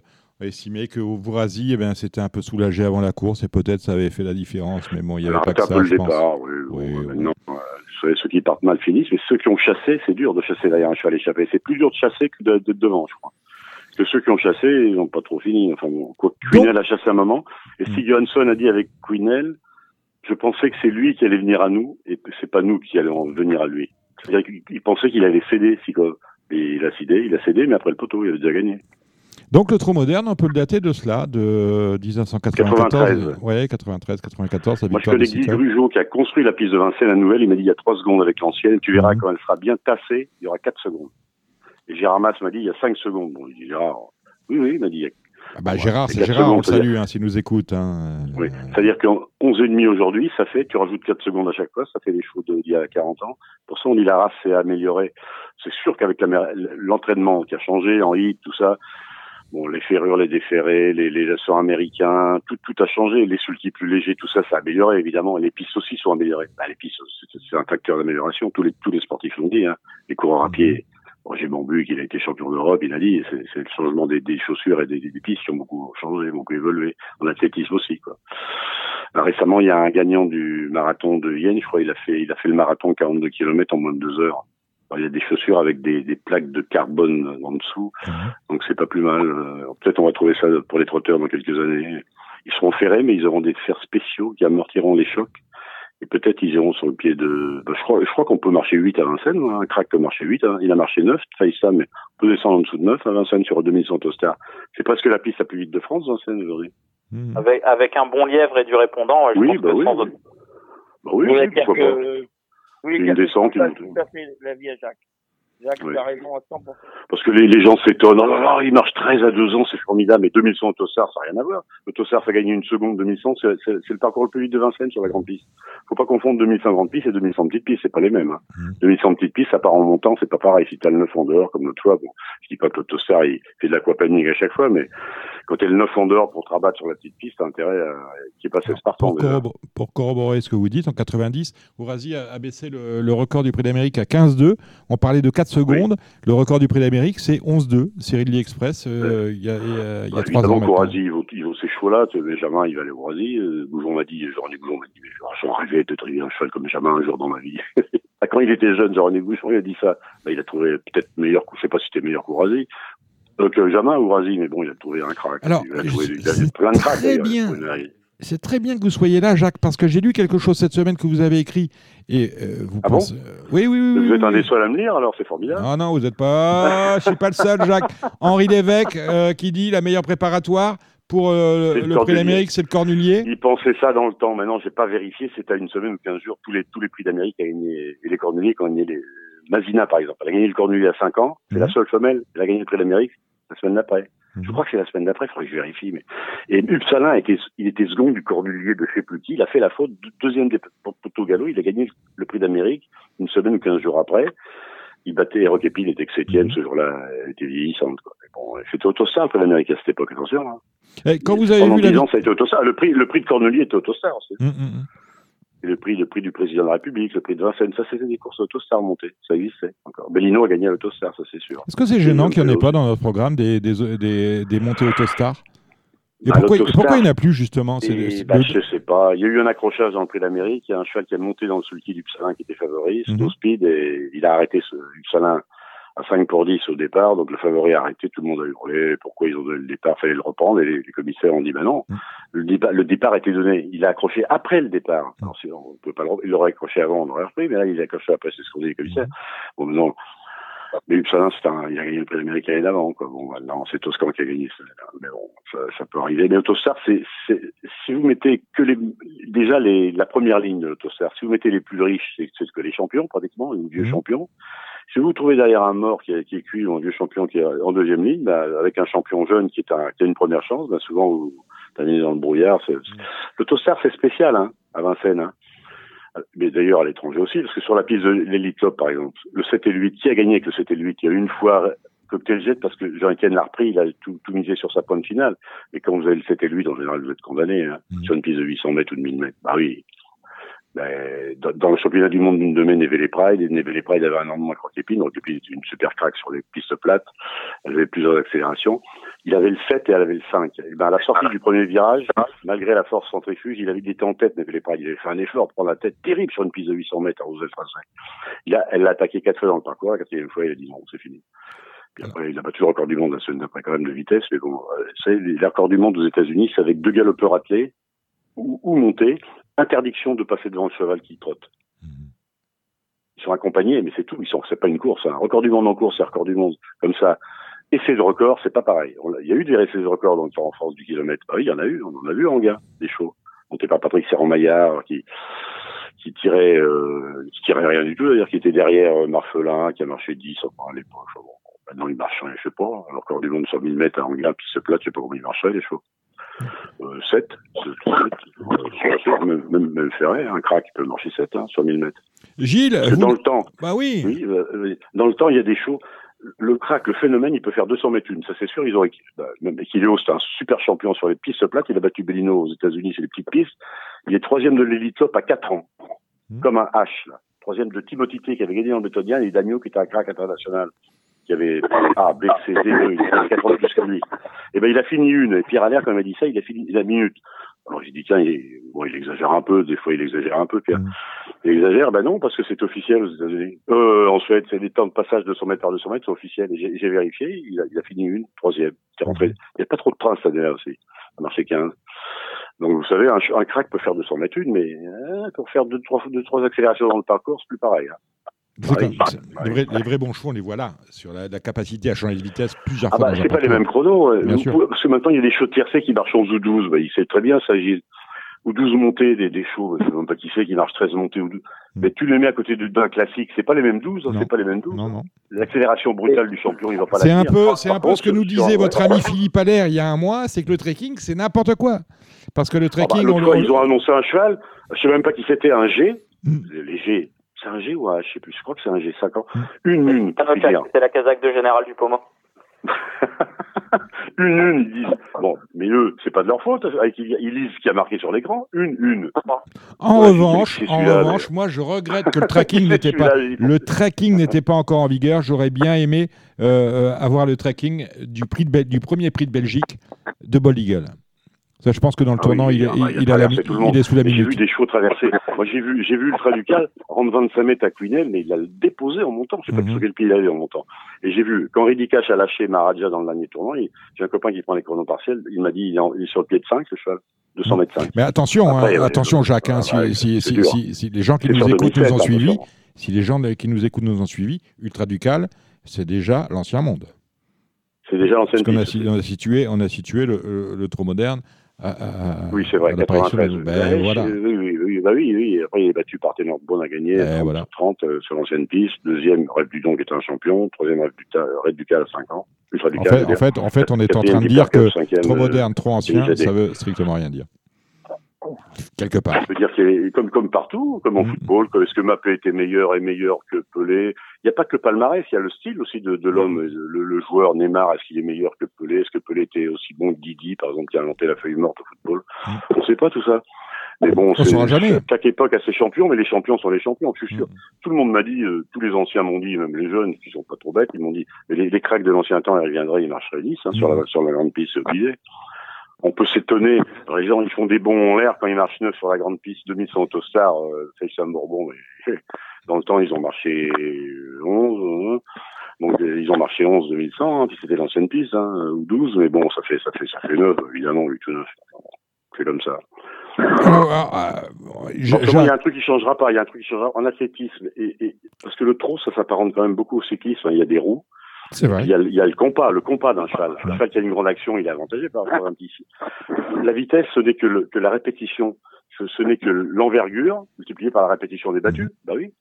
B: estimé que Vourasi, eh ben, c'était un peu soulagé avant la course et peut-être ça avait fait la différence. Mais bon, il n'y avait
H: Alors,
B: pas que ça,
H: le
B: je pense.
H: départ, oui.
B: Oui, oui.
H: maintenant, euh, ceux qui partent mal finissent, mais ceux qui ont chassé, c'est dur de chasser derrière un cheval échappé. C'est plus dur de chasser que de- d'être devant, je crois. Parce que ceux qui ont chassé, ils n'ont pas trop fini. Enfin bon, quoi, Quinel a chassé un moment, et
B: Mm.
H: Stig Johansson a dit avec Quinel, je pensais que c'est lui qui allait venir à nous, et que c'est pas nous qui allons venir à lui. C'est-à-dire qu'il il pensait qu'il allait céder, Sikov. Et il a cédé, il a cédé, mais après le poteau, il avait déjà gagné.
B: Donc le trop moderne, on peut le dater de cela, de 1994.
H: 93,
B: Ouais, 93, 94, la
H: Moi, je connais Guy. Grugeot qui a construit la piste de Vincennes, la nouvelle. Il m'a dit il y a trois secondes avec l'ancienne. Tu verras
B: Mhm.
H: quand elle sera bien tassée, il y aura quatre secondes. Et Gérard Mas m'a dit il y a cinq secondes. Bon, je dis Gérard, oui, oui, il m'a dit. il y a-
B: Ah bah, Gérard,
H: c'est
B: Gérard, on le
H: secondes,
B: salue hein, s'il nous écoute. hein.
H: Oui.
B: Euh,
H: C'est-à-dire qu'en 11 et demi aujourd'hui, ça fait, tu rajoutes 4 secondes à chaque fois, ça fait des chevaux d'il y a 40 ans. Pour ça, on dit la race s'est améliorée. C'est sûr qu'avec l'entraînement qui a changé en hit, tout ça, bon, les ferrures, les déferrés, les, les américains, tout, a changé. Les sulky plus légers, tout ça, ça a amélioré, évidemment. Et les pistes aussi sont améliorées. Bah, les pistes, c'est- un facteur d'amélioration. Tous les, sportifs l'ont dit, hein. Les coureurs à pied. Roger Bambuc, il a été champion d'Europe, il a dit, c'est le changement des, chaussures et des, des pistes qui ont beaucoup changé, beaucoup évolué. En athlétisme aussi. Là, récemment, il y a un gagnant du marathon de Vienne, je crois, il a fait, il a fait le marathon 42 km en moins de deux heures. Alors, il y a des chaussures avec des, des plaques de carbone en dessous,
B: Mhm.
H: donc c'est pas plus mal. Euh, Peut-être on va trouver ça pour les trotteurs dans quelques années. Ils seront ferrés, mais ils auront des fers spéciaux qui amortiront les chocs. Et peut-être ils iront sur le pied de... bah, je crois, je crois qu'on peut marcher 8 à Vincennes. hein. Un crack peut marcher 8. hein. Il a marché 9, failli ça, mais on peut descendre en dessous de 9 à Vincennes sur 2100 Tostar. C'est presque la piste la plus vite de France, Vincennes, aujourd'hui.
B: mhm.
E: Avec, avec un bon lièvre et du répondant, je
H: Oui,
E: pense
H: bah
E: que
H: oui.
E: sans.
H: Bah oui, oui,
E: dire
H: pourquoi pas.
E: que...
F: Oui,
H: Une descente, une-
F: tout à fait l'avis à Jacques. Jacques,
H: Oui.
F: as raison à 100%.
H: Parce que les, les gens s'étonnent. Oh là là, il marche 13 à 2 ans, c'est formidable. Mais 2100 au Tossard, ça n'a rien à voir. Le Tossard fait gagner une seconde, 2100, c'est c'est- c'est le parcours le plus vite de Vincennes sur la grande piste. Faut pas confondre 2100 grande piste et 2100 petite piste, c'est pas les mêmes. Hein.
B: Mhm.
H: 2100 petite piste, ça part en montant, c'est pas pareil. Si t'as le 9 en dehors, comme notre fois, bon, je dis pas que le Tossard, il fait de l'aquaplaning à chaque fois, mais quand le 9 en dehors pour te rabattre sur la petite piste, t'as intérêt à, qu'il n'y ait pas 16 partants.
B: Pour, corrobor- pour corroborer ce que vous dites, en 90, Ourasi a, a baissé le, le record du prix d'Amérique à 15-2. On parlait de 4 secondes. Le record du prix d'Amérique, c'est 11-2, Cyril Lee Express, euh, il y a, il y a- il y a
H: Bah,
B: trois ans.
H: évidemment,
B: maintenant.
H: Courasi, il vaut, il vaut ces chevaux-là. Benjamin, il va aller au Courasi. Euh, Goujon m'a dit, Jean-René Goujon m'a dit, mais j'en rêvais de trouver un cheval comme Benjamin un jour dans ma vie. Ah, Quand il était jeune, Jean-René Goujon, il a dit ça. Bah, il a trouvé peut-être meilleur, je sais pas si c'était meilleur Courasi. Donc, euh, Jamin ou Courasi, mais bon, il a trouvé un crack.
B: Alors,
H: il a trouvé il a
B: c'est
H: plein de cracks.
B: très bien. C'est très bien que vous soyez là, Jacques, parce que j'ai lu quelque chose cette semaine que vous avez écrit. Et euh, vous
H: Ah bon
B: pensez. oui, oui, oui.
H: Vous êtes un des seuls à me lire, alors c'est formidable.
B: Non, non, vous n'êtes pas. Je suis pas le seul, Jacques. Henri Lévesque euh, qui dit la meilleure préparatoire pour euh, le,
H: le
B: prix d'Amérique, c'est le Cornulier.
H: Il pensait ça dans le temps. Maintenant, j'ai pas vérifié. C'est à une semaine ou 15 jours. Tous les, tous les prix d'Amérique a gagné, et les Cornuliers ont gagné les, Mazina, par exemple. Elle a gagné le Cornulier à 5 ans. C'est
B: Mhm.
H: la seule femelle. Elle a gagné le prix d'Amérique la semaine d'après.
B: Mhm.
H: Je crois que c'est la semaine d'après. Il faudrait que je vérifie. Mais... Et Upsalin était, il était second du Cornulier de plus qui. Il a fait la faute. Deux- Deuxième des Poteau Gallo. Il a gagné le prix d'Amérique une semaine ou 15 jours après. Il battait Rock Epine, était que septième
B: Mhm.
H: ce jour-là. Elle était vieillissante, quoi. Mais bon, c'était autostar, le prix d'Amérique à cette époque. Attention, hein.
B: Eh, Quand vous avez
H: Pendant
B: vu la.
H: 10 ans, ça a été autostar. Le prix, le prix de Cornulier était autostar
B: hum, hum.
H: Et le prix, le prix du président de la République, le prix de Vincennes, ça c'était des courses autostar montées. Ça existait encore. Bellino a gagné l'autostar, ça c'est sûr.
B: Est-ce que c'est gênant qu'il n'y en ait pas dans notre programme des, des, des, des montées autostars? Et
H: Bah,
B: pourquoi, il n'y en a plus justement?
H: Et, bah, je sais pas. Il y a eu un accrochage dans le prix d'Amérique. Il y a un cheval qui a monté dans le sulky du Psalin qui était favori,
B: Mhm.
H: Snow Speed, et il a arrêté ce Psalin à 5 pour 10 au départ. Donc le favori a arrêté. Tout le monde a hurlé. Pourquoi ils ont donné le départ Fallait le reprendre. Et les, les commissaires ont dit, bah non.
B: Mhm.
H: Le départ, le départ était donné. Il a accroché après le départ. Alors, si on peut pas le, il l'aurait accroché avant, on aurait repris. Mais là, il a accroché après. C'est ce qu'ont dit les commissaires. Bon, mais non. Mais c'est un, il a gagné le prix d'Amérique l'année d'avant, quoi. Bon, maintenant, c'est Toscan qui a gagné année-là. Mais bon, ça, ça peut arriver. Mais Autostar, c'est, c'est, si vous mettez que les, déjà les, la première ligne de l'Autostar, si vous mettez les plus riches, c'est, c'est que les champions, pratiquement, les vieux
B: Mhm.
H: champions. Si vous vous trouvez derrière un mort qui, est- qui est cuit ou un vieux champion qui est en deuxième ligne, bah, avec un champion jeune qui, est un, qui a une première chance, bah, souvent vous terminez dans le brouillard. C'est, L'Autostar, c'est spécial, hein, à Vincennes, hein. Mais d'ailleurs à l'étranger aussi, parce que sur la piste de l'Elite Club, par exemple, le 7 et le 8, qui a gagné avec le 7 et le 8 Il y a une fois Cocktail Jet parce que Jean-Étienne l'a repris, il a tout, tout misé sur sa pointe finale. Mais quand vous avez le 7 et le 8, en général, vous êtes condamné hein,
B: Mhm.
H: sur une piste de 800 mètres ou de 1000 mètres. Bah oui. Ben, dans, le championnat du monde d'une domaine, Neve Pride, et Neve Pride avait un de moins que Roquepine. Roquepine était une super crack sur les pistes plates. Elle avait plusieurs accélérations. Il avait le 7 et elle avait le 5. Et ben, à la sortie du premier virage, malgré la force centrifuge, il avait était en tête, Neve Pride. Il avait fait un effort pour prendre la tête terrible sur une piste de 800 mètres à Roselle Français. Il a, elle l'a attaqué quatre fois dans le parcours. La quatrième fois, il a dit non, c'est fini. Puis après, il a battu le record du monde la semaine d'après quand même de vitesse, mais bon, euh, c'est les records du monde aux États-Unis, c'est avec deux galopeurs attelés ou, ou montés, interdiction de passer devant le cheval qui trotte.
B: Mhm.
H: Ils sont accompagnés, mais c'est tout. Ils sont, c'est pas une course. Un record du monde en course, c'est record du monde comme ça. Essai de record, c'est pas pareil. On il y a eu des essais de record dans le Tour en France du kilomètre. Bah oui, il y en a eu. On en a vu en gars, des chevaux. Monté par Patrick Serrand-Maillard, qui, qui tirait, euh, qui tirait rien du tout, d'ailleurs, qui était derrière euh, Marcelin, qui a marché 10 enfin, à l'époque. Bon, maintenant, il marche, je sais pas. Un record du monde sur 1000 mètres à Anguin, puis se plate, je sais pas comment il marchait, les chevaux. Euh, 7, même, même, même Ferré, un crack, il peut marcher 7 hein, sur 1000 mètres.
B: Gilles, vous-
H: dans le temps,
B: bah oui.
H: oui, euh, euh, dans le temps, il y a des shows. Le crack, le phénomène, il peut faire 200 mètres une, ça c'est sûr. Ils auraient, bah, même Equilio, c'est un super champion sur les pistes plates. Il a battu Bellino aux États-Unis sur les petites pistes. Il est troisième de l'élite top à 4 ans,
B: Mhm.
H: comme un H. Là. Troisième de Timothy T, qui avait gagné en bétonien, et Dagno qui était un crack international, qui avait A, B, C, D, il avait 4 ans de plus que lui. Et ben il a fini une. Et Pierre Allaire, quand il m'a dit ça, il a fini la minute. Alors j'ai dit tiens, il, bon, il exagère un peu. Des fois, il exagère un peu, Pierre.
B: Mhm.
H: Il exagère, ben non, parce que c'est officiel aux États-Unis. Euh, en Suède, c'est les temps de passage de 100 mètres par 200 mètres, c'est officiel. Et j'ai vérifié, il a, il a fini une, troisième. Rentré. Il n'y a pas trop de trains cette année-là aussi. Ça marchait 15. Donc vous savez, un, crack peut faire 200 mètres une, mais euh, pour faire deux trois, deux, trois accélérations dans le parcours, c'est plus pareil. hein.
B: Comme- c'est- les, vrais, les vrais bons chevaux, on les voit là, sur la, la capacité à changer de vitesse plusieurs
H: Ah
B: fois
H: bah c'est pas les mêmes chronos.
B: Bien
H: vous
B: sûr.
H: pouvez- parce que maintenant il y a des chevaux tiercés qui marchent en ou 12. Bah, il sait très bien ça, Gilles. Ou 12 montées des, des chevaux, je sais même pas qui c'est qui marche 13 montées ou 12. Mais tu les mets à côté de- d'un classique, c'est pas les mêmes 12, hein, c'est pas les mêmes 12.
B: Non, non.
H: L'accélération brutale du champion, il va pas la
B: C'est un peu, c'est un peu ce que nous disait votre ami Philippe Allaire il y a un mois, c'est que le trekking, c'est n'importe quoi. Parce que le
H: Ah bah,
B: trekking, on
H: fois,
B: le-
H: ils ont annoncé un cheval, je sais même pas qui c'était, un G.
B: Mm.
H: Les G, c'est un G ou un H, je sais plus, je crois que c'est un G 5 ans.
B: Mm.
H: Une une.
E: C'est la casaque de Général Dupont.
H: une, une, ils disent, bon, mais eux, c'est pas de leur faute, avec, ils, lisent ce qui a marqué sur l'écran, une, une.
B: En
H: Ouais,
B: revanche, en revanche, moi je regrette que le tracking n'était pas
H: Celui-là, il-
B: le tracking n'était pas encore en vigueur. J'aurais bien aimé euh, euh, avoir le tracking du prix de Bel- du premier prix de Belgique de Bold Eagle. Ça, je pense que dans le
H: Ah
B: tournant,
H: oui,
B: il, est- il- il a la
H: monde.
B: est sous la
H: Et J'ai vu
B: minute.
H: des chevaux traverser. Moi, j'ai vu, j'ai vu Ultra Ducal rendre 25 mètres à Quinel, mais il a déposé en montant. Je sais pas
B: Mhm.
H: sur quel pied il allait en montant. Et j'ai vu, quand Cash a lâché Maharaja dans le dernier tournant, j'ai un copain qui prend les chronos partiels, il m'a dit, il est, en- il est sur le pied de 5, le cheval. 200 mètres 5.
B: Mais attention,
H: Après,
B: hein, attention, Jacques, hein, si,
H: ouais,
B: si-
H: c'est
B: si-
H: dur.
B: si- si les gens qui nous écoutent
H: 2007,
B: nous ont suivis, si les gens qui nous écoutent nous ont suivis, Ultra Ducal, c'est déjà l'ancien monde.
H: C'est déjà l'ancienne
B: Parce qu'on a, situé, on a situé le, le- le trop moderne. À, à-
H: Oui, c'est vrai,
B: à l'apparition
H: 93.
B: de- Ben, voilà.
H: Oui, oui, oui, bah oui, oui. Après, il est battu par Ténor Bonne à gagner,
B: Eh,
H: 30
B: voilà.
H: sur 30 euh, sur l'ancienne piste. Deuxième, Red Dudon qui était un champion. Troisième, Red Ducal, Red Ducal à 5 ans.
B: En
H: Ducal,
B: fait, en fait, en fait, on est en train de dire que
H: cinquième,
B: trop
H: euh,
B: moderne, trop ancien, ça veut strictement rien dire. Quelque part.
H: Je veux dire comme comme partout, comme en
B: Mhm.
H: football, est-ce que Mbappé était meilleur et meilleur que Pelé? Il n'y a pas que le palmarès, il y a le style aussi de, de l'homme,
B: Mhm.
H: le, le joueur Neymar, est-ce qu'il est meilleur que Pelé? Est-ce que Pelé était aussi bon que Didi, par exemple, qui a inventé la feuille morte au football?
B: Mhm.
H: On ne sait pas tout ça. Mais bon,
B: On jamais.
H: chaque époque a ses champions, mais les champions sont les champions, je suis sûr. Tout le monde m'a dit, euh, tous les anciens m'ont dit, même les jeunes qui sont pas trop bêtes, ils m'ont dit, les, les cracks de l'ancien temps, ils reviendraient, ils marcheraient lisse hein, sur, la, sur la grande piste, c'est obligé. On peut s'étonner. Les gens, ils font des bons en l'air quand ils marchent neuf sur la grande piste 2100 Autostar, euh, Faisal Bourbon. Mais dans le temps, ils ont marché 11. hein. Donc, euh, ils ont marché 11 2100, hein, puis c'était l'ancienne piste, hein, ou 12. Mais bon, ça fait, ça fait, ça fait 9, évidemment, vu tout neuf. C'est comme ça.
B: Alors, je-
H: Donc,
B: je-
H: il y a un truc qui changera pas. Il y a un truc qui changera en athlétisme. Et, et- parce que le trot, ça s'apparente quand même beaucoup au cyclisme. Il y a des roues.
B: C'est vrai.
H: Il y, a, il y a le compas, le compas d'un cheval. Un cheval qui a une grande action, il est avantagé par rapport à un petit. La vitesse, ce n'est que, le- que la répétition. Ce, ce n'est que l'envergure multipliée par la répétition des battus. Bah oui.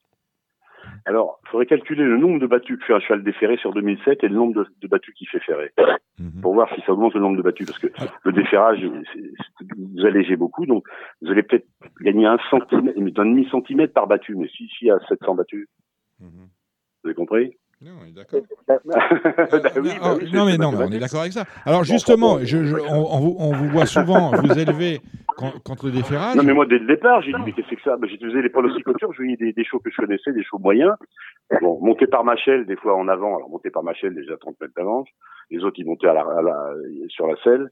H: Alors, il faudrait calculer le nombre de battus que fait un cheval déféré sur 2007 et le nombre de, de battus qu'il fait ferrer
B: Mhm.
H: pour voir si ça augmente le nombre de battus. Parce que le déferrage, vous allégez beaucoup, donc vous allez peut-être gagner un centimètre, mais d'un demi-centimètre par battu. Mais si, si, à 700 battus,
B: Mhm.
H: vous avez compris?
B: Non, on est d'accord.
H: Bah
B: Euh,
H: bah
B: non,
H: c'est-
B: non, mais non, mais on est d'accord avec ça. Alors justement, je, je- on, on vous, on vous voit souvent vous élever con- contre le déferrage.
H: Non, mais moi, dès le départ, j'ai dit, mais qu'est-ce que c'est que ça? Ben, J'utilisais les pronosticotures, je voyais des, des shows que je connaissais, des shows moyens. Bon, monter par Machel, des fois en avant. Alors, monter par Machel, déjà 30 mètres d'avance. Les autres, ils montaient à la, à la- sur la selle.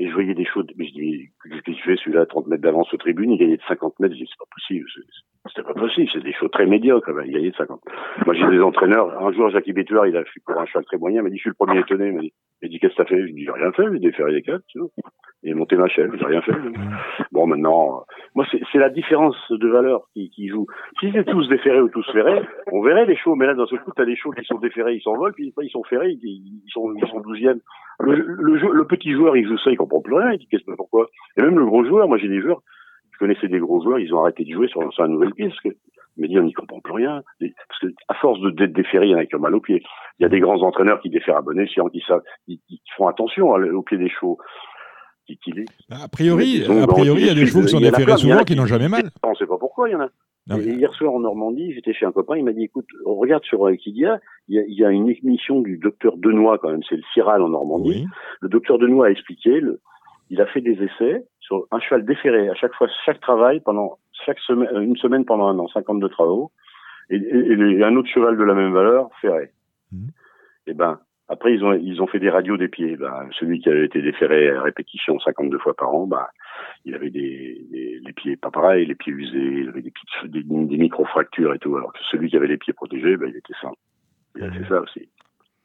H: Et je voyais des shows, mais je dis, qu'est-ce qu'il fait, celui-là, à 30 mètres d'avance aux tribunes, il gagnait de 50 mètres. Je dis, c'est pas possible. C'est- C'était pas possible. C'est des shows très médiocres, il gagnait de 50. Moi, j'ai des entraîneurs. Un jour, Jackie Betuer, il a fait pour un cheval très moyen, il m'a dit, je suis le premier étonné. Il m'a dit, dit, qu'est-ce que t'as fait? Je dis, j'ai rien fait, j'ai déféré les quatre, tu vois. Et monté Machel, j'ai rien fait. Bon, maintenant, euh, moi, c'est c'est la différence de valeur qui, qui joue. Si c'est tous déférés ou tous ferrés, on verrait les shows, mais là, d'un seul coup, t'as des shows qui sont déférés, ils s'envolent, puis ils sont ferrés, ils, ils sont, ils sont douzièmes. Le, le, le petit joueur, il joue ça, il comprend plus rien, il dit qu'est-ce que pourquoi? Et même le gros joueur, moi, j'ai des joueurs, je connaissais des gros joueurs, ils ont arrêté de jouer sur, sur la nouvelle piste, parce que, il m'a dit, on n'y comprend plus rien. Parce que, à force de déféré, il y en a qui ont mal aux pieds. Il y a des grands entraîneurs qui défèrent à bon escient, qui savent, qui, qui font attention à- au pied des chevaux. Qui, qui les,
B: A priori, a priori, il y a des chevaux qui sont
H: il
B: déférés
H: il
B: souvent qui n'ont jamais mal.
H: on sait pas pourquoi il y en a.
B: Non, mais-
H: hier soir en Normandie, j'étais chez un copain, il m'a dit écoute, regarde sur Wikidia, il y a, il y a une émission du docteur Denois quand même, c'est le Ciral en Normandie.
B: Oui.
H: Le docteur Denois a expliqué, le- il a fait des essais sur un cheval déféré à chaque fois, chaque travail pendant chaque semaine, euh, une semaine pendant un an, 52 travaux, et, et- et un autre cheval de la même valeur ferré.
B: Mhm.
H: Et ben après ils ont ils ont fait des radios des pieds. Ben, celui qui avait été déféré à répétition 52 fois par an, ben il avait des, des les pieds pas pareils, les pieds usés, il avait des petites des, des micro-fractures et tout. Alors que celui qui avait les pieds protégés, ben, il était sain. Il a fait ça aussi.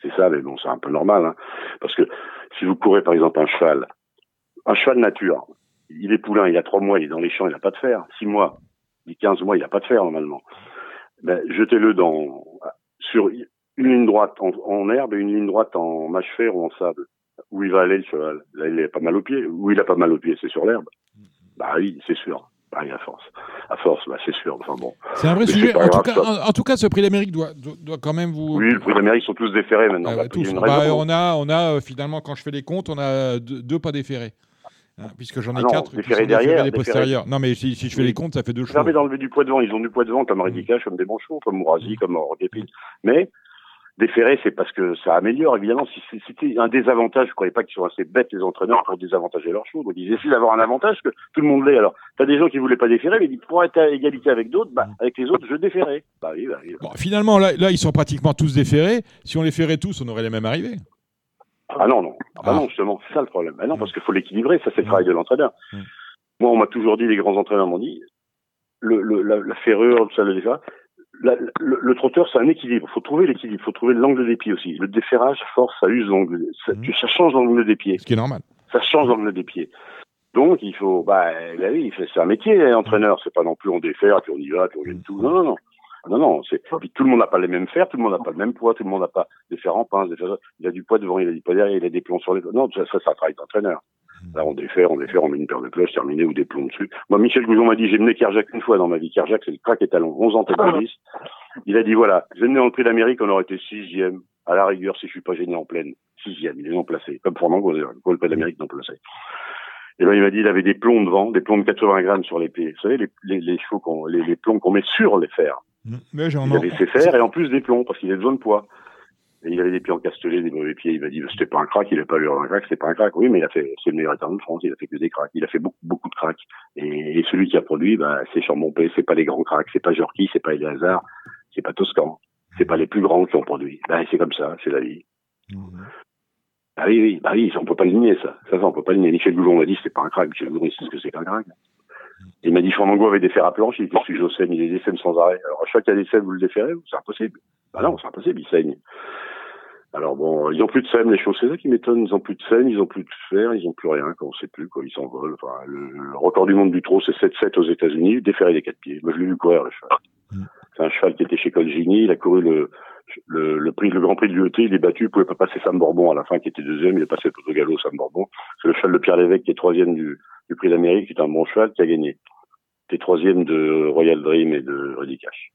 H: C'est ça, mais bon, c'est un peu normal, hein. Parce que si vous courez par exemple un cheval, un cheval nature, il est poulain, il a trois mois, il est dans les champs, il n'a pas de fer. Six mois, il dit 15 mois, il n'a pas de fer normalement. Ben, jetez-le dans sur une ligne droite en, en herbe et une ligne droite en mâche fer ou en sable. Où il va aller le cheval? Là, il a pas mal aux pieds. Où il a pas mal aux pieds, c'est sur l'herbe. Bah oui, c'est sûr. Pareil à force. À force, bah c'est sûr. Enfin bon.
B: C'est un vrai
H: Mais
B: sujet. En tout, cas,
H: ça.
B: en, en tout cas, ce prix d'Amérique doit, doit, doit quand même vous.
H: Oui, le prix d'Amérique sont tous déférés maintenant.
B: Ah,
H: Bah,
B: tous. Bah, on a, on a euh, finalement, quand je fais les comptes, on a deux, deux pas déférés. Hein, puisque j'en ai
H: Ah non,
B: quatre qui sont
H: derrière,
B: des postérieurs. Non, mais si, si je fais
H: Oui.
B: les comptes, ça fait deux chevaux.
H: permet d'enlever du poids devant. Ils ont du poids devant comme
B: Mm.
H: Redicache, comme des chevaux, comme Mourazi, comme Rodépine. Mais déférer, c'est parce que ça améliore, évidemment. Si c'était un désavantage, je croyais pas qu'ils sont assez bêtes, les entraîneurs, pour désavantager leur chose. ils essaient d'avoir un avantage que tout le monde l'ait. Alors, t'as des gens qui voulaient pas déférer, mais ils disent, pour être à égalité avec d'autres, bah, avec les autres, je déférais. Bah oui, bah oui.
B: Bon, finalement, là, là, ils sont pratiquement tous déférés. Si on les férait tous, on aurait les mêmes arrivées.
H: Ah non, non. Ah, bah ah. non, justement, c'est ça le problème. Ah non, parce qu'il faut l'équilibrer, ça c'est le travail de l'entraîneur. Moi, on m'a toujours dit, les grands entraîneurs m'ont dit, le, le, la, la ferrure, ça, le déférage, le, le, trotteur, c'est un équilibre. Il faut trouver l'équilibre. Il faut trouver l'angle des pieds aussi. Le déferrage, force, ça use l'angle. Ça, mmh. ça, change l'angle des pieds.
B: Ce qui est normal.
H: Ça change l'angle des pieds. Donc, il faut, bah, bah oui, c'est un métier, entraîneur. C'est pas non plus on défère, puis on y va, puis on gagne tout. Non, non, non. Non, non, c'est, puis tout le monde n'a pas les mêmes fers, tout le monde n'a pas le même poids, tout le monde n'a pas des fers en pince, des fers, il a du poids devant, il a du poids derrière, il a des plombs sur les, non, ça, ça, ça travaille d'entraîneur. Là, on défait, on défait, on met une paire de cloches terminée ou des plombs dessus. Moi, Michel Goujon m'a dit, j'ai mené Kerjak une fois dans ma vie. Kerjak, c'est le crack étalon. 11 ans tête de police. Il a dit, voilà, j'ai mené dans le prix d'Amérique, on aurait été sixième. À la rigueur, si je suis pas gêné en pleine. Sixième. Il est non placé. Comme pour Mango, le prix d'Amérique non placé. Et ben, il m'a dit, il avait des plombs devant, des plombs de 80 grammes sur les pieds. Vous savez, les, les, les chevaux qu'on, les, les plombs qu'on met sur les fers.
B: Mmh. Mais il
H: avait ses fers et en plus des plombs parce qu'il a besoin de poids. Et il avait des pieds encastelés, des mauvais pieds. Il m'a dit, c'était pas un crack, il a pas eu un crack, c'était pas un crack. Oui, mais il a fait, c'est le meilleur état de France, il a fait que des cracks. Il a fait beaucoup, beaucoup de cracks. Et, et celui qui a produit, bah, c'est Chambon-Pé, c'est pas les grands cracks, c'est pas Jorki, c'est pas Eleazar, c'est pas Toscan. C'est pas les plus grands qui ont produit. Bah, c'est comme ça, c'est la vie. Mmh. Ah oui, oui, bah oui, on peut pas le nier, ça. Ça, ça on peut pas le nier. Michel Goujon m'a dit, c'était pas un crack. Michel Goujon, il sait ce que c'est qu'un crack. Il m'a dit, Fernando avait des fers à planche, il était sujet au saigne, il des décène sans arrêt. Alors, à chaque fois qu'il y a des scènes, vous le déférez, c'est impossible. Bah non, c'est impossible, il saigne. Alors bon, ils ont plus de scène, les choses, c'est ça qui m'étonne. Ils ont plus de scène, ils ont plus de fer, ils ont plus rien, quoi, on sait plus, quoi, ils s'envolent. Enfin, le, record du monde du trot, c'est 7-7 aux États-Unis, déféré des quatre pieds. Moi, je l'ai vu courir, le cheval. Mm. C'est un cheval qui était chez Colgini, il a couru le, le, prix, le Grand Prix de l'UET, il est battu, il pouvait pas passer Sam Bourbon à la fin, qui était deuxième, il a passé le galop Sam Bourbon. C'est le cheval de Pierre Lévesque, qui est troisième du, Prix d'Amérique, qui est un bon cheval, qui a gagné. Qui est troisième de Royal Dream et de Ready Cash.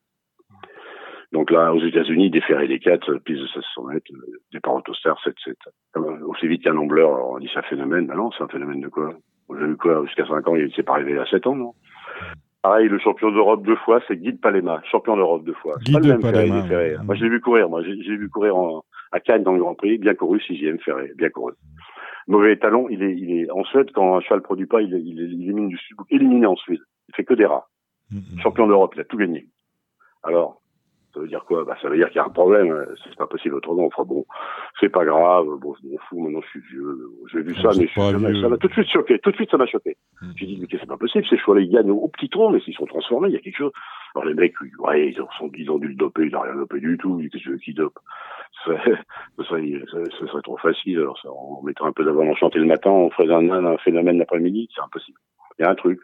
H: Donc là, aux États-Unis, déférer des 4, piste de 1600 mètres, euh, départ autostar 7-7. Aussi vite qu'un ombleur, on dit c'est un phénomène. Ben non, c'est un phénomène de quoi? J'ai vu quoi Jusqu'à 5 ans, il s'est pas arrivé à 7 ans, non? Pareil, le champion d'Europe deux fois, c'est Guy de Palema, champion d'Europe deux fois.
B: Guy de Palema.
H: Moi, je l'ai vu courir. Moi, j'ai vu courir en, à Cannes dans le Grand Prix, bien couru, sixième ferré, bien couru. Mauvais talon, il est, il est en Suède quand un cheval produit pas, il, il, il élimine du sud, éliminé en Suède. Il fait que des rats. Mm-hmm. Champion d'Europe, il a tout gagné. Alors, ça veut dire quoi? Bah, Ça veut dire qu'il y a un problème. C'est pas possible autrement. Enfin bon, c'est pas grave. Bon, je m'en fous. Maintenant, je suis vieux. J'ai vu ça, mais je ça m'a tout de suite choqué. Tout de suite, ça m'a choqué. Hmm. J'ai dit, mais c'est pas possible? Ces choix-là, ils gagnent au petit tronc, mais s'ils sont transformés, il y a quelque chose. Alors les mecs, ouais, ils ont, ils ont dû le doper. Ils n'ont rien dopé du tout. Qu'est-ce que tu veux qu'ils dopent? Ce serait, ce serait, trop facile. Alors, ça, on mettrait un peu d'avant enchanté le matin, on ferait un, un phénomène l'après-midi. C'est impossible il y a un truc.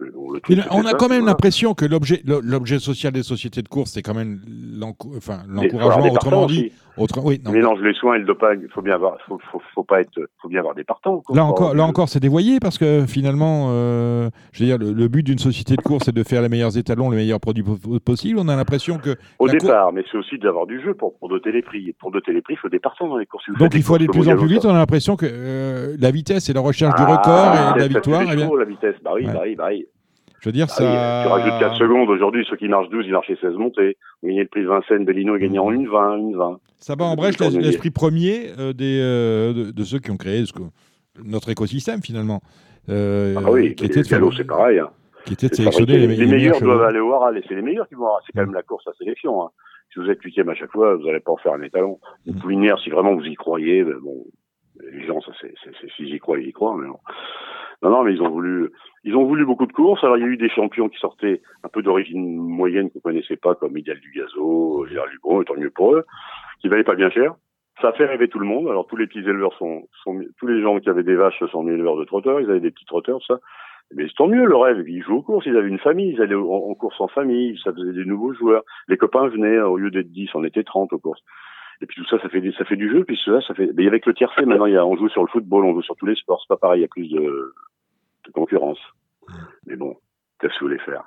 B: on a quand même l'impression que l'objet, l'objet social des sociétés de course, c'est quand même l'encouragement, autrement dit. Autre, oui,
H: non. Mélange les soins et le dopage. Il faut bien avoir, faut, faut, faut, pas être, faut bien avoir des partants.
B: Là encore, là encore, c'est dévoyé parce que finalement, euh, je veux dire, le, but d'une société de course, c'est de faire les meilleurs étalons, les meilleurs produits possibles. On a l'impression que
H: au départ, mais c'est aussi d'avoir du jeu pour, pour doter les prix. Et pour doter les prix, il faut des partants dans les courses.
B: Donc il faut aller de plus en plus vite. On a l'impression que euh, la vitesse et la recherche du ah, record et la victoire.
H: Eh bien... La vitesse, bah oui, bah oui, bah oui.
B: Je veux dire, ah ça.
H: tu rajoutes 4 secondes. Aujourd'hui, ceux qui marchent 12, ils marchaient 16 montées. On gagnait le prix de Vincennes, Bellino est gagné en 1 20, une 20.
B: Ça bat en brèche l'esprit premier euh, des, euh, de, ceux qui ont créé notre écosystème, finalement.
H: Euh, ah oui, qui était c'est pareil. Hein.
B: Qui était de sélectionner
H: les, les, meilleurs doivent aller au Haral, c'est les meilleurs qui vont avoir. C'est quand même la course à sélection. Hein. Si vous êtes huitième à chaque fois, vous n'allez pas en faire un étalon. Une Poulinière, si vraiment vous y croyez, ben bon, les gens, ça c'est, si j'y crois, ils y croient, mais non. Non, mais ils ont voulu, ils ont voulu beaucoup de courses. Alors, il y a eu des champions qui sortaient un peu d'origine moyenne qu'on connaissait pas, comme Ideal du Gazo, Gérard Lubron, et tant mieux pour eux, qui valaient pas bien cher. Ça fait rêver tout le monde. Alors, tous les petits éleveurs sont, tous les gens qui avaient des vaches sont éleveurs de trotteurs. Ils avaient des petits trotteurs, ça. Mais tant mieux, le rêve. Ils jouent aux courses. Ils avaient une famille. Ils allaient en, course en famille. Ça faisait des nouveaux joueurs. Les copains venaient, au lieu d'être 10, on était 30 aux courses. Et puis tout ça, ça fait, ça fait du jeu. Puis ça, ça fait, mais avec le tiercé, maintenant, il y a, on joue sur le football, on joue sur tous les sports. C'est pas pareil. Il y a plus de, de concurrence. Mais bon, qu'est-ce que vous voulez faire?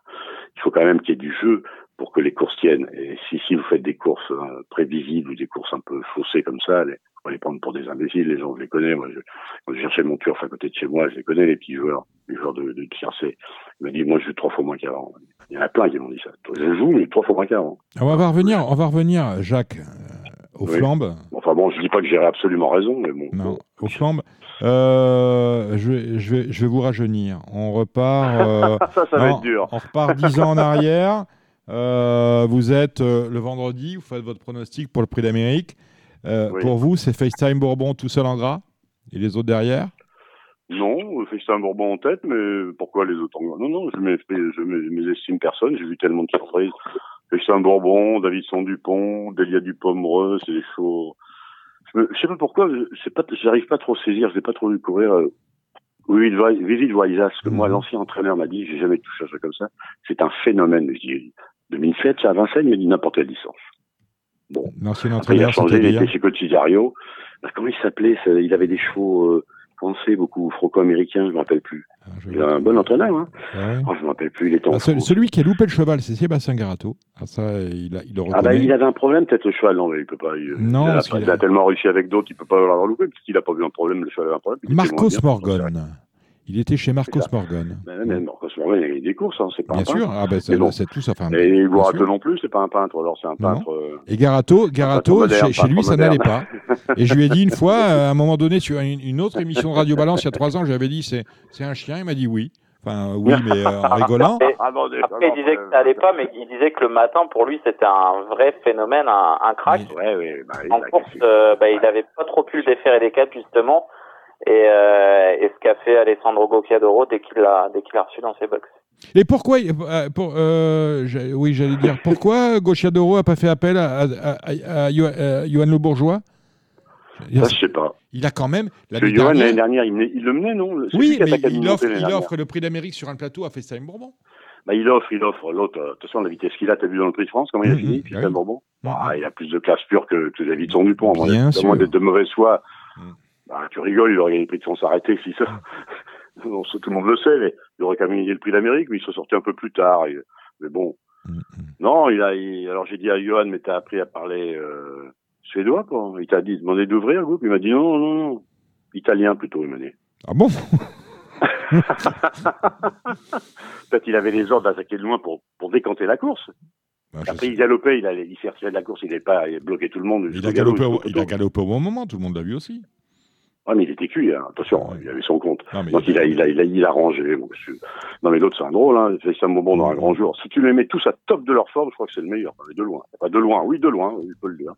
H: Il faut quand même qu'il y ait du jeu pour que les courses tiennent. Et si, si vous faites des courses hein, prévisibles ou des courses un peu faussées comme ça, les, on va les prendre pour des imbéciles. Les gens, je les connais. Moi, je, quand je cherchais mon turf à côté de chez moi, je les connais, les petits joueurs, les joueurs de, de tiercé. Ils m'ont dit, moi, je joue trois fois moins qu'avant. Il y en a plein qui m'ont dit ça. Je joue, mais trois fois moins qu'avant.
B: On va revenir, on va revenir, Jacques. Euh, Au
H: Oui.
B: flambe
H: Enfin bon, je dis pas que j'ai absolument raison, mais bon.
B: Non, au flambe. Euh, je, vais, je, vais, je vais vous rajeunir. On repart. euh,
H: ça, ça va être dur.
B: On repart 10 ans en arrière. Euh, vous êtes euh, le vendredi, vous faites votre pronostic pour le prix d'Amérique. Euh,
H: Oui.
B: Pour vous, c'est FaceTime Bourbon tout seul en gras Et les autres derrière?
H: Non, un Bourbon en tête, mais pourquoi les autres en Non, non, je mets, je mets- je mésestime personne. J'ai vu tellement de surprises. C'est un Bourbon, Davidson Dupont, Delia Dupomereux, c'est des shows. Je, me- je sais pas pourquoi, pas, j'arrive pas trop à saisir, je l'ai pas trop vu courir. euh, Oui, Vivid Waisas, que moi,
B: Mhm.
H: l'ancien entraîneur m'a dit, j'ai jamais touché à ça comme ça. C'est un phénomène. Je dis, 2007, ça à Vincennes, il m'a dit n'importe quelle licence. Bon.
B: L'ancien
H: Après, il a
B: entraîneur,
H: changé, il était chez. Bah, comment il s'appelait Il avait des chevaux euh, français, beaucoup franco-américains, je me rappelle plus.
B: Ah,
H: Il a un bon entraîneur, hein.
B: Ouais.
H: Oh, je me rappelle plus, il était en
B: Ah, ce- celui qui a loupé le cheval, c'est Sébastien Garato. Ah, ça, il, a, il le
H: Ah bah il avait un problème peut-être le cheval, non il peut pas. Il,
B: Non,
H: il, a,
B: parce
H: il a
B: a-
H: tellement réussi avec d'autres, il peut pas l'avoir loupé parce qu'il a pas vu un problème, le cheval avait un problème.
B: Marcos. Morgan. Il était chez Marcos. Morgan.
H: Mais, mais Marcos Morgan, il a gagné des courses, hein, c'est pas
B: Bien
H: un peintre.
B: sûr, ah, ben, c'est
H: Mais bon.
B: c'est tout ça. Enfin,
H: Et non plus, c'est pas un peintre, alors c'est un
B: Non,
H: peintre. euh,
B: Et Garato, Garato
H: moderne,
B: chez, chez lui, ça n'allait pas. Et je lui ai dit une fois, euh, à un moment donné, sur une, une autre émission de Radio Balance, il y a trois ans, j'avais dit c'est c'est un chien. Il m'a dit oui. Enfin, oui, mais euh, en rigolant.
E: Et
H: Ah, non, des-
E: après, il disait que ça allait pas, mais il disait que le matin, pour lui, c'était un vrai phénomène, un, un crack.
H: Ouais, ouais, bah,
E: En
H: a-
E: course, euh, bah, il avait pas trop pu le déférer des quatre, justement. Et, euh, et ce qu'a fait Alessandro Gocchiadoro dès qu'il l'a dès qu'il l'a reçu dans ses box.
B: Et pourquoi, euh, pour, euh, oui, j'allais dire, pourquoi Gauchiadoro a pas fait appel à, à, à- à Johan Le Bourgeois?
H: Ça, je sais pas.
B: Il a quand même l'année
H: Johan, l'année
B: dernière.
H: il, menait- il le menait, non?
B: Oui,
H: a
B: mais il offre, il offre le prix d'Amérique sur un plateau à FaceTime Bourbon.
H: Bah, il offre, il offre. L'autre, de toute façon, la vitesse qu'il a, t'as vu dans le prix de France, comment il a
B: Mhm,
H: fini, Christian
B: oui.
H: Bourbon? Bah, Il a plus de classe pure que, que Davidson Dupont. à mon
B: Bien sûr.
H: d'être de mauvaise foi. Bah, tu rigoles, il aurait gagné le prix de France arrêté si ça. Tout le monde le sait, mais il aurait quand même gagné le prix d'Amérique, mais il se sorti un peu plus tard. et- mais bon.
B: Mhm.
H: Non, il a. il- alors j'ai dit à Johan, mais t'as appris à parler euh, suédois, quoi. Il t'a dit, demandé d'ouvrir le groupe. Il m'a dit non, non, non. Italien plutôt, il m'a dit.
B: Ah bon
H: Peut-être il avait les ordres d'attaquer de loin pour, pour décanter la course.
B: Bah,
H: Après, il galopait, il, allait, il s'est retiré de la course, il n'avait pas bloqué tout le monde.
B: Il a,
H: galop,
B: galopé au,
H: jusqu'au
B: il a
H: poteau.
B: galopé au bon moment, tout le monde l'a vu aussi.
H: Ouais, mais il était cuit, hein. attention,
B: Ouais.
H: il avait son compte.
B: Non,
H: Donc il a, il a, il a, il a rangé. Je- Non, mais l'autre, c'est un drôle, hein. C'est un bonbon dans un grand jour. Si tu les mets tous à top de leur forme, je crois que c'est le meilleur. De loin. Pas de loin, oui, de loin, il peut le dire.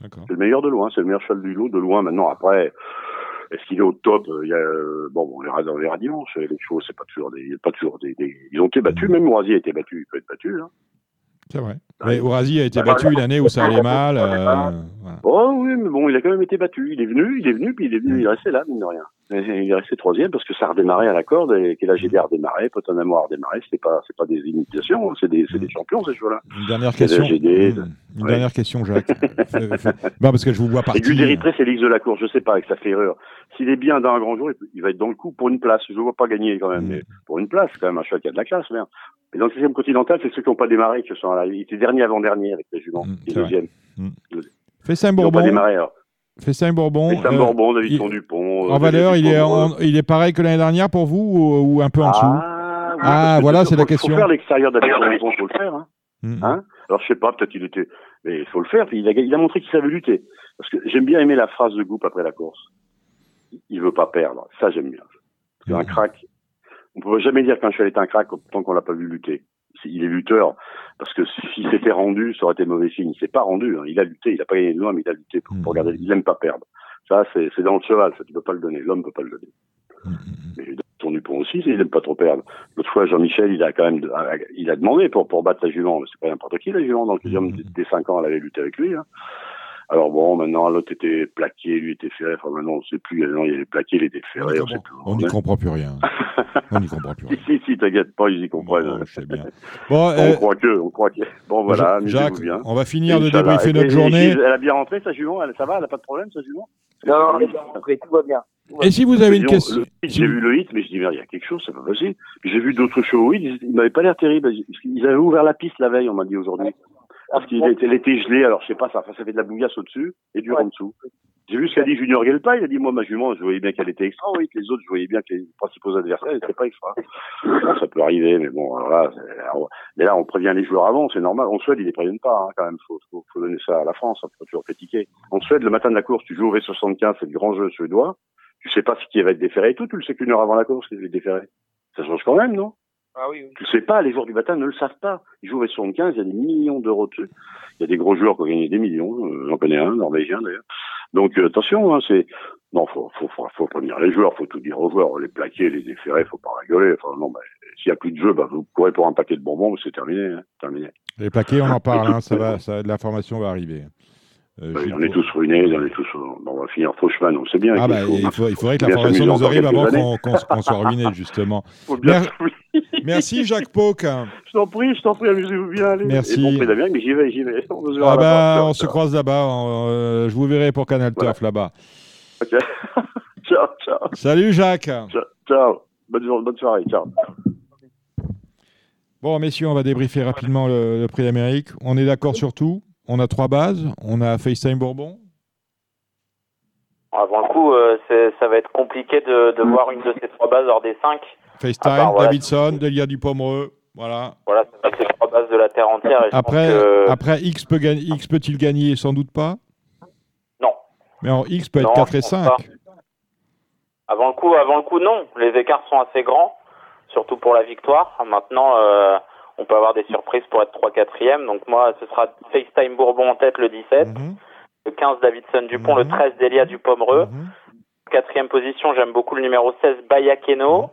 H: C'est le meilleur de loin, c'est le meilleur cheval du lot de loin. Maintenant, après, est-ce qu'il est au top Il y a, euh, bon, on verra, on verra dimanche. Les chevaux, c'est pas toujours des, pas toujours des, des- ils ont été battus. Même Mourazier a été battu, il peut être battu. Hein.
B: C'est vrai.
H: Ah,
B: Mais Ourasi a été
H: bah,
B: battu l'année où ça allait mal. euh, voilà.
H: Oh oui, mais bon, il a quand même été battu. Il est venu, il est venu, puis il est venu, il est resté là, mine de rien. Et Il est resté troisième parce que ça a redémarré à la corde et que la GD a redémarré, Potanamo a redémarré. C'est pas, c'est pas des imitations, hein, c'est des, c'est des champions ces chevaux-là.
B: Une dernière question.
H: GD,
B: Mmh. Une
H: ouais.
B: dernière question, Jacques. Fais- fais- Non, parce que je vous vois
H: Et
B: partir.
H: D'Érythrée, c'est l'X de la course. Je sais pas, avec sa ferrure. S'il est bien dans un grand jour, il, va être dans le coup pour une place. Je le vois pas gagner quand même,
B: Mm.
H: mais pour une place, quand même un cheval qui a de la classe, merde. Et dans le 16e continental, c'est ceux qui n'ont pas démarré qui sont à la, il était dernier avant-dernier avec les juments.
B: Mm,
H: et
B: c'est vrai.
H: deuxième.
B: Festin
H: Ils n'ont pas
B: Bourbon.
H: démarré, alors.
B: Festin Bourbon.
H: Sam
B: euh,
H: Bourbon, Davidson
B: il-
H: Dupont.
B: en
H: euh,
B: valeur, il
H: David
B: est, en- il est pareil que l'année dernière pour vous ou, ou un peu en dessous?
H: Ah, oui,
B: Ah, voilà, c'est la question.
H: Faut faire l'extérieur d'Alexandre Dupont, faut le faire. Hein.
B: Mmh.
H: Hein? Alors je sais pas, peut-être il était, mais il faut le faire. Puis il a, il a montré qu'il savait lutter. Parce que j'aime bien aimer la phrase de Goup après la course. Il veut pas perdre. Ça j'aime bien. Parce qu'un
B: Mhm.
H: crack, on peut jamais dire qu'un cheval est un crack tant qu'on l'a pas vu lutter. Il est lutteur parce que si- s'il s'était rendu, ça aurait été mauvais signe. Il s'est pas rendu. hein. Il a lutté. Il a pas gagné de loin, mais il a lutté pour, pour
B: Mhm.
H: garder. Il aime pas perdre. Ça c'est dans le cheval. Ça tu peux pas le donner. L'homme peut pas le donner.
B: Mmh,
H: Mais ton Dupont aussi, il n'aime pas trop perdre. L'autre fois, Jean-Michel, il a quand même, il a demandé pour, pour battre la jument. Mais C'est pas n'importe qui, la jument. Dans le des 5 ans, elle avait lutté avec lui. hein. Alors bon, maintenant, l'autre était plaqué, lui était ferré. Enfin, maintenant, on sait plus. Non, il est plaqué, il était
B: On
H: ferré. On sait
B: comprend,
H: plus.
B: on n'y comprend plus rien. On n'y comprend plus rien.
H: Si, si, t'inquiète pas, ils y comprennent.
B: Bon, je sais bien. Bon,
H: on
B: euh,
H: croit que, on croit que. Bon, voilà,
B: Jacques,
H: bien.
B: on va finir de débriefer notre
H: et-
B: journée.
H: et Elle a bien rentré, sa jument? Elle, Ça va? Elle a pas de problème, sa jument?
F: Non, après, tout va bien.
B: Et si vous avez une question
H: J'ai vu le hit, mais je dis, mais il y a quelque chose, c'est pas possible. Puis J'ai vu d'autres shows, oui, ils, ils m'avaient pas l'air terribles. Ils avaient ouvert la piste la veille, on m'a dit aujourd'hui. Parce qu'il était, elle était gelée, alors je sais pas, ça, ça fait de la bouillasse au-dessus et dur
F: Ouais.
H: en dessous. J'ai vu ce qu'a dit Junior Gelpa, il a dit, moi, ma jument, je voyais bien qu'elle était extra, oui, que les autres, je voyais bien que les principaux adversaires n'étaient pas extra. Bon, ça peut arriver, mais bon, voilà. Mais là, on prévient les joueurs avant, c'est normal. En Suède, ils les préviennent pas, hein, quand même. Faut, faut, faut donner ça à la France, on peut toujours critiquer. En Suède, le matin de la course, tu joues au V75, c'est le grand jeu suédois. Tu sais pas ce qui va être déféré et tout, tu le sais qu'une heure avant la course, qu'il va être déféré. Ça change quand même, non?
F: Ah oui, oui.
H: Tu sais pas, les joueurs du matin ne le savent pas. Ils jouent au V75, il y a des millions d'euros dessus. Il y a des gros joueurs qui ont gagné des millions. Euh, J'en connais un, norvégien d'ailleurs. Donc euh, attention, hein, c'est non, faut, faut, faut, faut prévenir les joueurs, faut tout dire aux joueurs, les plaquer, les déférer, faut pas rigoler. Enfin non, bah, s'il y a plus de jeu, bah, vous courez pour un paquet de bonbons, c'est terminé, hein, terminé.
B: Les plaqués, on en parle, hein, ça va, ça, l'information va arriver. Euh,
H: Bah, on est tous ruinés, on est tous, bon, on va finir Faucheman, on sait bien.
B: Ah bah,
H: faut-
B: il, faut- il faudrait que l'information nous arrive avant qu'on qu'on- qu'on soit ruiné, justement.
H: Faut bien-
B: Merci Jacques Pauque.
H: Je t'en prie, je t'en prie, amusez-vous bien, allez.
B: Merci.
H: Et bon d'Amérique, mais j'y vais, j'y vais. On
B: Ah bah, on se croise là-bas. euh, je vous verrai pour Canal
H: Voilà.
B: Turf là-bas.
H: Ok. ciao, ciao,
B: Salut Jacques.
H: ciao, ciao. Bonne, journée, bonne soirée, ciao.
B: Bon, messieurs, on va débriefer rapidement le, le prix d'Amérique. On est d'accord sur tout? On a trois bases? On a FaceTime Bourbon?
E: Avant le coup, euh, ça va être compliqué de, de voir une de ces trois bases hors des cinq.
B: FaceTime,
E: bah, voilà.
B: Davidson, Delia Dupomereux. Voilà.
E: Voilà, c'est trois bases de la terre entière. Et
B: Après,
E: que-
B: après X peut gagner, X peut-il gagner Sans doute pas?
E: Non.
B: Mais en X peut être
E: Non,
B: 4
E: je
B: et
E: pense
B: 5.
E: pas. Avant le coup, avant le coup, non. Les écarts sont assez grands, surtout pour la victoire. Maintenant, euh, on peut avoir des surprises pour être 3 4 Donc moi, ce sera FaceTime Bourbon en tête le 17,
B: Mhm.
E: le 15 Davidson Dupont, le
B: Mhm.
E: 13 Delia Dupomereux.
B: Mhm.
E: Quatrième position, j'aime beaucoup le numéro 16 Bayakeno.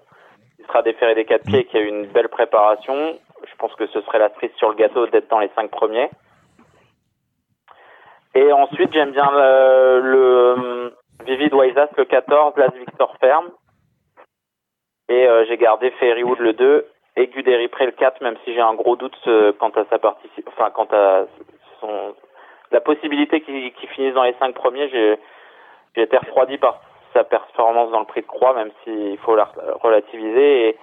E: Il sera déféré des quatre pieds, qui a eu une belle préparation. Je pense que ce serait la cerise sur le gâteau d'être dans les cinq premiers. Et ensuite, j'aime bien le, le Vivid Waisas, le 14, Las Victor Ferme. Et euh, j'ai gardé Fairywood le 2 et Guderi Pré le 4, même si j'ai un gros doute euh, quant à sa participation, enfin quant à son la possibilité qu'il qu'il finisse dans les cinq premiers. J'ai j'ai été refroidi par sa performance dans le prix de croix, même s'il faut la relativiser. Et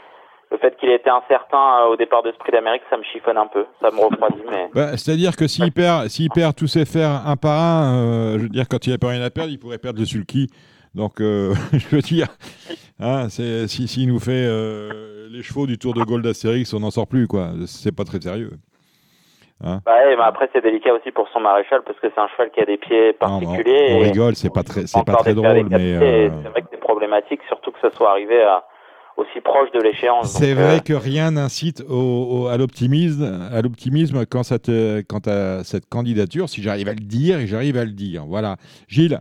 E: le fait qu'il ait été incertain euh, au départ de ce prix d'Amérique, ça me chiffonne un peu. Ça me refroidit,
B: Bah, C'est-à-dire que s'il perd, s'il perd tous ses fers un par un, euh, je veux dire, quand il n'a pas rien à perdre, il pourrait perdre le sulky. Donc, euh, je veux dire, hein, c'est- si- s'il nous fait les chevaux du Tour de Gaulle d'Astérix, on n'en sort plus, quoi. C'est pas très sérieux.
E: Bah ouais, mais après c'est délicat aussi pour son maréchal parce que c'est un cheval qui a des pieds
B: Non,
E: particuliers.
B: on, rigole, c'est pas très, c'est pas très drôle, mais euh,
E: c'est vrai que c'est problématique, surtout que ce soit arrivé à- aussi proche de l'échéance.
B: c'est vrai
E: euh,
B: que rien n'incite au, au- à l'optimisme, à l'optimisme quand, ça te- quant à cette candidature. Si j'arrive à le dire et j'arrive à le dire, voilà. Gilles.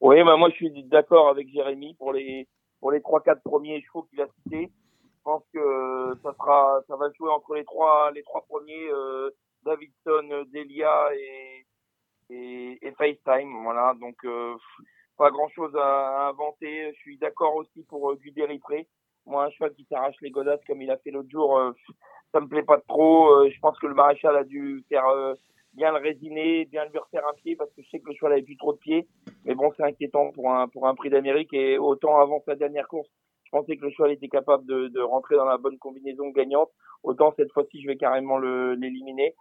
F: Oui, bah moi je suis d'accord avec Jérémy pour les pour les trois quatre premiers chevaux qu'il a cités. Je pense que ça sera ça va jouer entre les trois les trois premiers euh, Davidson, Delia et, et et FaceTime. Voilà, donc euh, pas grand chose à, inventer. Je suis d'accord aussi pour euh, Guderi. Moi un cheval qui s'arrache les godasses comme il a fait l'autre jour, euh, ça me plaît pas trop. Euh, je pense que le maréchal a dû faire euh, bien le résiner, bien lui refaire un pied parce que je sais que le cheval avait plus trop de pieds. Mais bon, c'est inquiétant pour un, pour un prix d'Amérique. Et autant avant sa dernière course, je pensais que le cheval était capable de, de rentrer dans la bonne combinaison gagnante. Autant cette fois-ci, je vais carrément l'éliminer.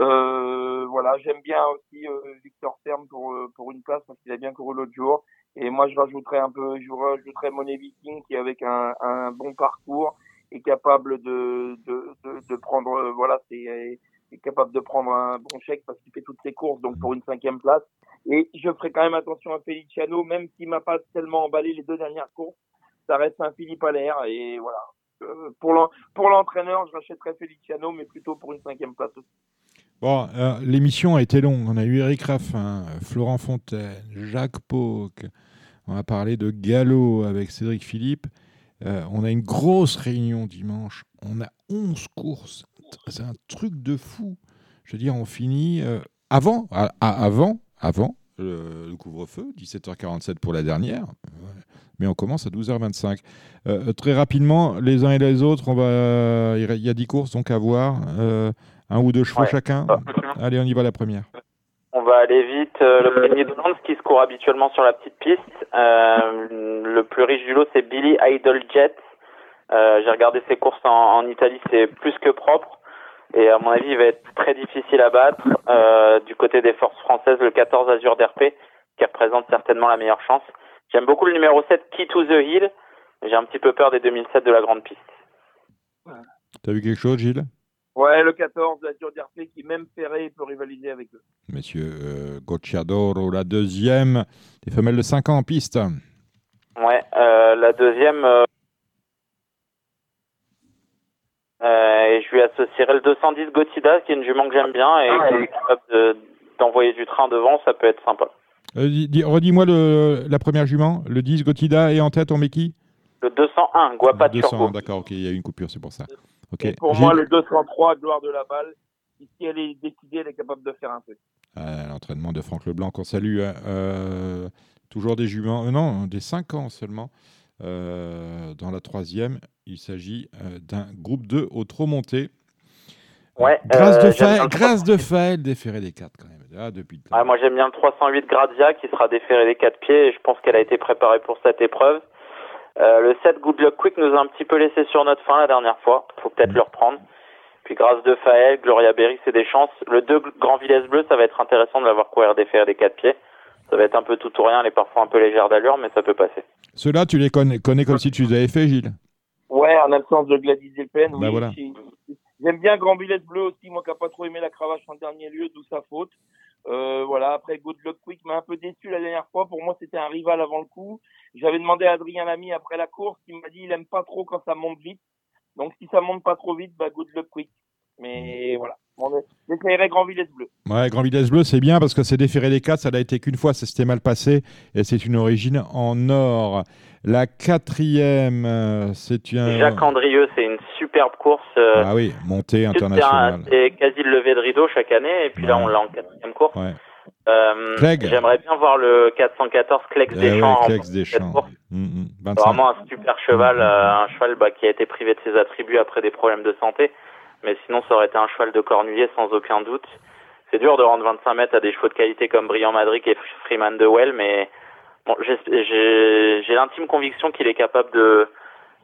F: Euh, voilà, j'aime bien aussi euh, Victor Ferme pour, euh, pour une place parce qu'il a bien couru l'autre jour. Et moi, je rajouterais un peu, je rajouterais Monet Viking qui avec un, un bon parcours est capable de, de, de, de prendre, euh, voilà, c'est est capable de prendre un bon chèque parce qu'il fait toutes ses courses, donc pour une cinquième place. Et je ferai quand même attention à Feliciano, même s'il m'a pas tellement emballé les deux dernières courses, ça reste un Philippe Allaire et voilà. Euh, pour l'en- pour l'entraîneur, je rachèterai Feliciano, mais plutôt pour une cinquième place.
B: Bon, euh, l'émission a été longue. On a eu Eric Raffin, Florent Fontaine, Jacques Pauque. On a parlé de galop avec Cédric Philippe. Euh, on a une grosse réunion dimanche. On a 11 courses. C'est un truc de fou. Je veux dire, on finit avant, avant, avant le, le couvre-feu, 17h47 pour la dernière. Mais on commence à 12h25. Euh, très rapidement, les uns et les autres, on va. Il y a 10 courses donc à voir. Euh, un ou deux chevaux
E: Ouais.
B: chacun. Allez, on y va la première.
E: On va aller vite. Euh, le premier de Lance qui se court habituellement sur la petite piste. Euh, le plus riche du lot, c'est Billy Idle Jet. J'ai regardé ses courses en, en Italie, c'est plus que propre. Et à mon avis, il va être très difficile à battre. Euh, du côté des forces françaises, le 14 Azur d'RP, qui représente certainement la meilleure chance. J'aime beaucoup le numéro 7, Key to the Hill. J'ai un petit peu peur des 2007 de la grande piste.
B: T'as vu quelque chose, Gilles?
F: Ouais, le 14, la Tour d'Arpé, qui même ferré peut rivaliser avec eux.
B: Monsieur euh, Gocciadoro, la deuxième, des femelles de 5 ans en piste.
E: Ouais, euh, la deuxième, euh, euh, et je lui associerai le 210 Gotida, qui est une jument que j'aime bien et qui est capable de- d'envoyer du train devant, ça peut être sympa.
B: Euh, dis- dis- Redis-moi le- la première jument, le 10 Gotida et en tête, on met qui?
E: Le 201, Guapa
B: 200,
E: Turbo.
B: d'accord, ok, il y a eu une coupure, c'est pour ça. Ok.
F: Et pour moi, le 203, gloire de la balle, si elle est décidée, elle est capable de faire un.
B: Euh, L'entraînement de Franck Leblanc, qu'on salue. hein. Euh, toujours des juments, euh, non, des 5 ans seulement. Euh, dans la troisième, il s'agit euh, d'un groupe 2 au trop monté.
E: Ouais,
B: Grâce,
E: euh,
B: de Faël,
E: le
B: grâce de Faël, déféré des 4 quand même. Ah, depuis
E: moi j'aime bien le 308 Grazia qui sera déféré des quatre pieds et je pense qu'elle a été préparée pour cette épreuve. Euh, le 7 Good Luck Quick nous a un petit peu laissé sur notre fin la dernière fois. Faut peut-être le reprendre. Puis grâce de Faël, Gloria Berry, c'est des chances. Le 2 Grand Villesse Bleu, ça va être intéressant de l'avoir courir déféré des quatre pieds. Ça va être un peu tout ou rien, elle est parfois un peu légère d'allure, mais ça peut passer.
B: Ceux-là, tu les connais, connais comme si tu les avais fait, Gilles
F: Ouais, en absence de Gladys Delpen,
B: Bah
F: oui.
B: voilà.
F: j'ai- J'aime bien Grand Billet Bleu aussi, moi qui n'a pas trop aimé la cravache en dernier lieu, d'où sa faute. Euh, voilà, après Good Luck Quick m'a un peu déçu la dernière fois. Pour moi, c'était un rival avant le coup. J'avais demandé à Adrien Lamy après la course, il m'a dit il aime pas trop quand ça monte vite. Donc si ça monte pas trop vite, bah Good Luck Quick. Mais voilà, on j'essayerai Grand Villesse Bleu.
B: Ouais, Grand Vitesse Bleu, c'est bien parce que c'est déféré des 4, ça n'a été qu'une fois, ça s'était mal passé et c'est une origine en or. La quatrième, euh, c'est une.
E: Jacques Andrieux, c'est une superbe course. euh,
B: Ah oui, montée internationale.
E: C'est quasi le lever de rideau chaque année, et puis là
B: Ouais.
E: on l'a en quatrième course.
B: Ouais.
E: Euh,
B: Clegg.
E: J'aimerais bien voir le 414 Clex
B: Eh ouais,
E: Deschamps.
B: Clex
E: remporter
B: Deschamps. Mm, mm,
E: C'est
B: 25.
E: Vraiment un super cheval,
B: Mm,
E: euh, un cheval bah, qui a été privé de ses attributs après des problèmes de santé. Mais sinon, ça aurait été un cheval de cornulier sans aucun doute. C'est dur de rendre 25 mètres à des chevaux de qualité comme Brillant Madric et Freeman de Well, mais bon, j'ai- l'intime conviction qu'il est capable de,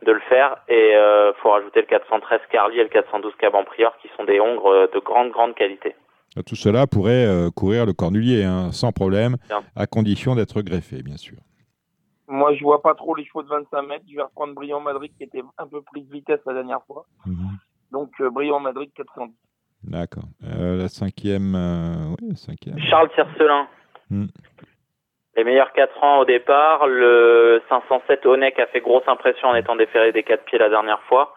E: de le faire. Et euh, faut rajouter le 413 Carly et le 412 Caban Prior qui sont des hongres euh, de grande, grande qualité.
B: Tout cela pourrait euh, courir le cornulier hein, sans problème,
E: Bien.
B: à condition d'être greffé, bien sûr.
F: Moi, je vois pas trop les chevaux de 25 mètres. Je vais reprendre Brillant Madrid qui était un peu pris de vitesse la dernière fois.
B: Mhm.
F: Donc euh, Brillant Madrid 410.
B: D'accord. Euh, la cinquième. euh, oui, la cinquième.
E: Charles Tiercelin.
B: Mm.
E: Les meilleurs 4 ans au départ. Le 507 Onek a fait grosse impression en étant déféré des 4 pieds la dernière fois.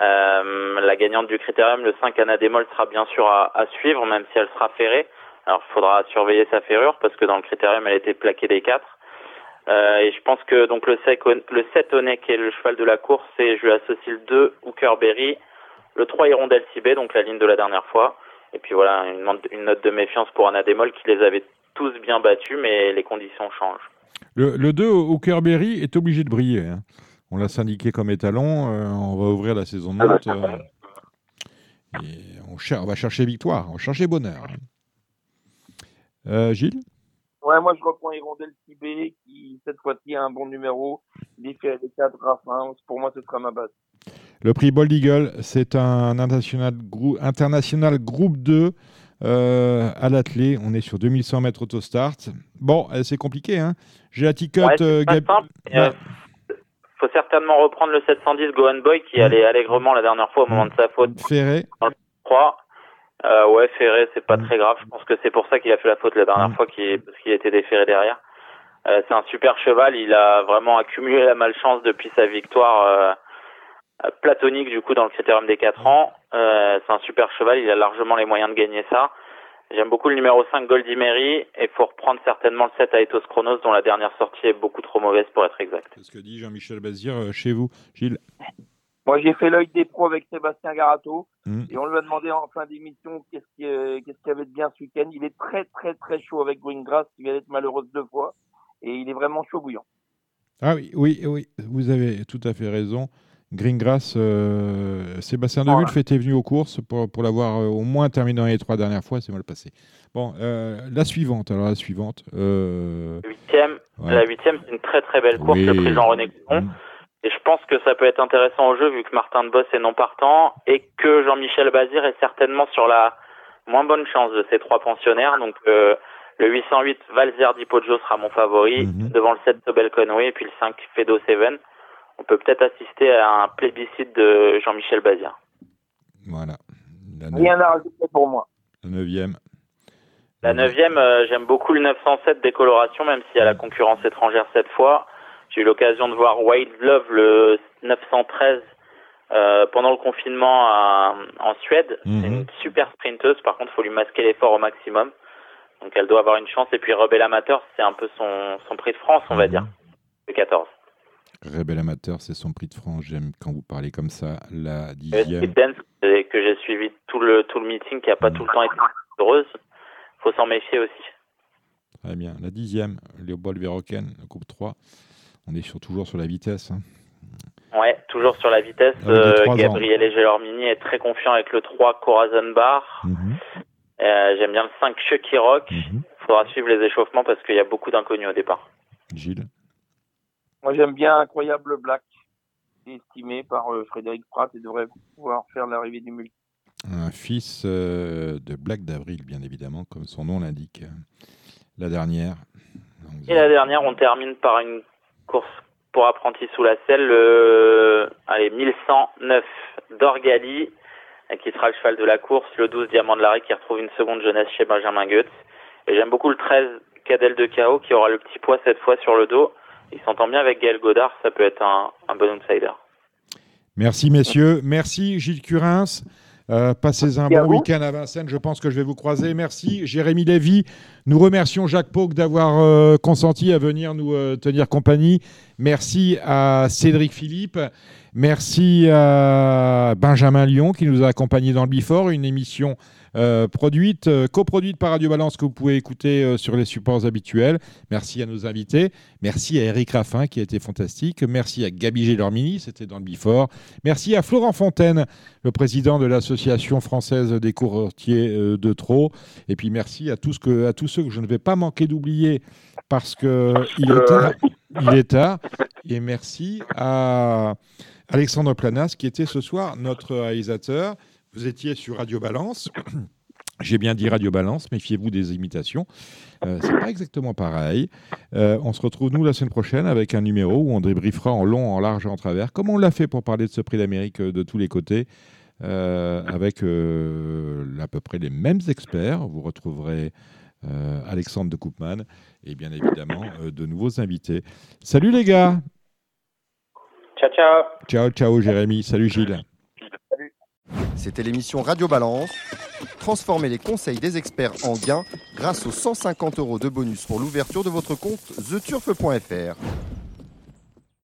E: Euh, la gagnante du critérium, le 5 Anadémol, sera bien sûr à, à suivre, même si elle sera ferrée. Alors il faudra surveiller sa ferrure parce que dans le critérium, elle était plaquée des 4. Euh, et je pense que donc le 7, le 7 Onek est le cheval de la course et je lui associe le 2 Hooker Berry, le 3 Hirondelle Cibé, donc la ligne de la dernière fois. Et puis voilà, une, note- une note de méfiance pour Anadémol qui les avait tous bien battus, mais les conditions changent.
B: Le, le 2 au Kerberry est obligé de briller. hein. On l'a syndiqué comme étalon. euh, on va ouvrir la saison de monte. euh, et on, cher- on va chercher victoire, on va chercher bonheur. Euh, Gilles?
F: Ouais, moi je reprends Hirondelle Tibé qui cette fois-ci a un bon numéro. Il est fait les 4 Raffin. Pour moi, ce sera ma base.
B: Le prix Bold Eagle, c'est un international, grou- international groupe 2 euh, à l'athlé. On est sur 2100 mètres autostart. Bon, euh, c'est compliqué. Hein J'ai la ticket.
E: Ouais, euh, faut certainement reprendre le 710 Gohan Boy qui allait allègrement la dernière fois au moment de sa faute.
B: Ferré.
E: 3. Euh, ouais, Ferré, c'est pas très grave. Je pense que c'est pour ça qu'il a fait la faute la dernière
B: Mm.
E: fois, parce qu'il était déféré derrière. C'est un super cheval. Il a vraiment accumulé la malchance depuis sa victoire platonique du coup dans le critérium des 4 ans. Euh, c'est un super cheval. Il a largement les moyens de gagner ça. J'aime beaucoup le numéro 5 Goldie Mary et il faut reprendre certainement le 7 Aethos Chronos dont la dernière sortie est beaucoup trop mauvaise pour être exact.
B: C'est ce que dit Jean-Michel Bazir euh, chez vous. Gilles
F: Moi, j'ai fait l'œil des pros avec Sébastien Garato
B: Mm.
F: et on lui a demandé en fin d'émission qu'est-ce qu'il euh, qu'est-ce qu'il y avait de bien ce week-end. Il est très très très chaud avec Greengrass qui vient d'être malheureuse deux fois et il est vraiment chaud bouillant.
B: Ah oui, oui, oui, vous avez tout à fait raison. Greengrass, euh, Sébastien Devulf
F: Voilà.
B: était venu aux courses pour, pour l'avoir euh, au moins terminé dans les trois dernières fois, c'est mal passé. Bon, euh, la suivante, alors la suivante. euh,
E: Huitième,
B: ouais.
E: La huitième, c'est une très très belle course,
B: Oui.
E: le prix Jean-René Coudon.
B: Mm.
E: Et je pense que ça peut être intéressant au jeu vu que Martin de Boss est non partant et que Jean-Michel Bazir est certainement sur la moins bonne chance de ces trois pensionnaires. Donc Le 808 Valzer Poggio sera mon favori,
B: Mhm.
E: devant le 7 Sobel Conway et puis le 5 Fedo 7. On peut peut-être assister à un plébiscite de Jean-Michel Bazir.
B: Voilà.
F: Rien à rajouter pour moi.
B: la neuvième.
E: La neuvième, euh, j'aime beaucoup le 907 décoloration, même s'il y a la concurrence étrangère cette fois. J'ai eu l'occasion de voir Wild Love, le 913, euh, pendant le confinement à- en Suède.
B: Mhm.
E: C'est une super sprinteuse, par contre, il faut lui masquer l'effort au maximum. Donc elle doit avoir une chance. Et puis Rebel Amateur, c'est un peu son, son prix de France, on va
B: Mhm.
E: dire, le 14.
B: Rebel Amateur, c'est son prix de France. J'aime quand vous parlez comme ça. La dixième.
E: Dance, que j'ai suivi tout le, tout le meeting, qui n'a pas tout le temps été heureuse, faut s'en méfier aussi.
B: Très bien. La dixième, Léopold Verroken, le groupe 3. On est sur- toujours sur la vitesse. hein.
E: Ouais, toujours sur la vitesse.
B: Des
E: euh. Gabriel Egelormini est très confiant avec le 3 Corazon Bar.
B: Mhm,
E: Euh, J'aime bien le 5 Chucky Rock.
B: mhm.
E: faudra suivre les échauffements parce qu'il y a beaucoup d'inconnus au départ.
B: Gilles.
F: Moi, j'aime bien Incroyable Black, estimé par euh, Frédéric Pratt et devrait pouvoir faire l'arrivée du multi.
B: Un fils euh, de Black d'Avril, bien évidemment, comme son nom l'indique. La dernière. Donc,
E: Et la dernière, on termine par une course pour apprentis sous la selle, le allez, 1109 d'Orgali, euh, qui sera le cheval de la course, le 12 Diamant de l'Arrêt qui retrouve une seconde jeunesse chez Benjamin Goetz. Et j'aime beaucoup le 13 Cadel de Chaos qui aura le petit poids cette fois sur le dos. Il s'entend bien avec Gaël Godard, ça peut être un, un bon outsider.
B: Merci, messieurs. Merci, Gilles Curins. Euh, passez un
F: Merci
B: bon week-end à Vincennes. Je pense que je vais vous croiser. Merci, Jérémy Lévy. Nous remercions Jacques Pauque d'avoir euh, consenti à venir nous euh, tenir compagnie. Merci à Cédric Philippe. Merci à Benjamin Lyon qui nous a accompagnés dans le Bifort, une émission euh, produite, coproduite par Radio Balance que vous pouvez écouter sur les supports habituels. Merci à nos invités. Merci à Eric Raffin qui a été fantastique. Merci à Gabi Gélormini, c'était dans le Bifort. Merci à Florent Fontaine, le président de l'Association française des courtiers de Trot. Et puis merci à tous, que, à tous ceux que je ne vais pas manquer d'oublier parce que il est tard. Il est tard. Et merci à Alexandre Planas qui était ce soir notre réalisateur. Vous étiez sur Radio Balance. J'ai bien dit Radio Balance, méfiez-vous des imitations. Euh, c'est pas exactement pareil. Euh, on se retrouve nous la semaine prochaine avec un numéro où on débriefera en long, en large et en travers, comme on l'a fait pour parler de ce prix d'Amérique euh, de tous les côtés, euh, avec à peu près les mêmes experts. Vous retrouverez Alexandre de Koopman et bien évidemment euh, de nouveaux invités. Salut les gars
E: Ciao, ciao
B: Ciao, ciao Jérémy. Salut Gilles.
A: C'était l'émission Radio Balance. Transformez les conseils des experts en gains grâce aux 150 euros de bonus pour l'ouverture de votre compte theturf.fr.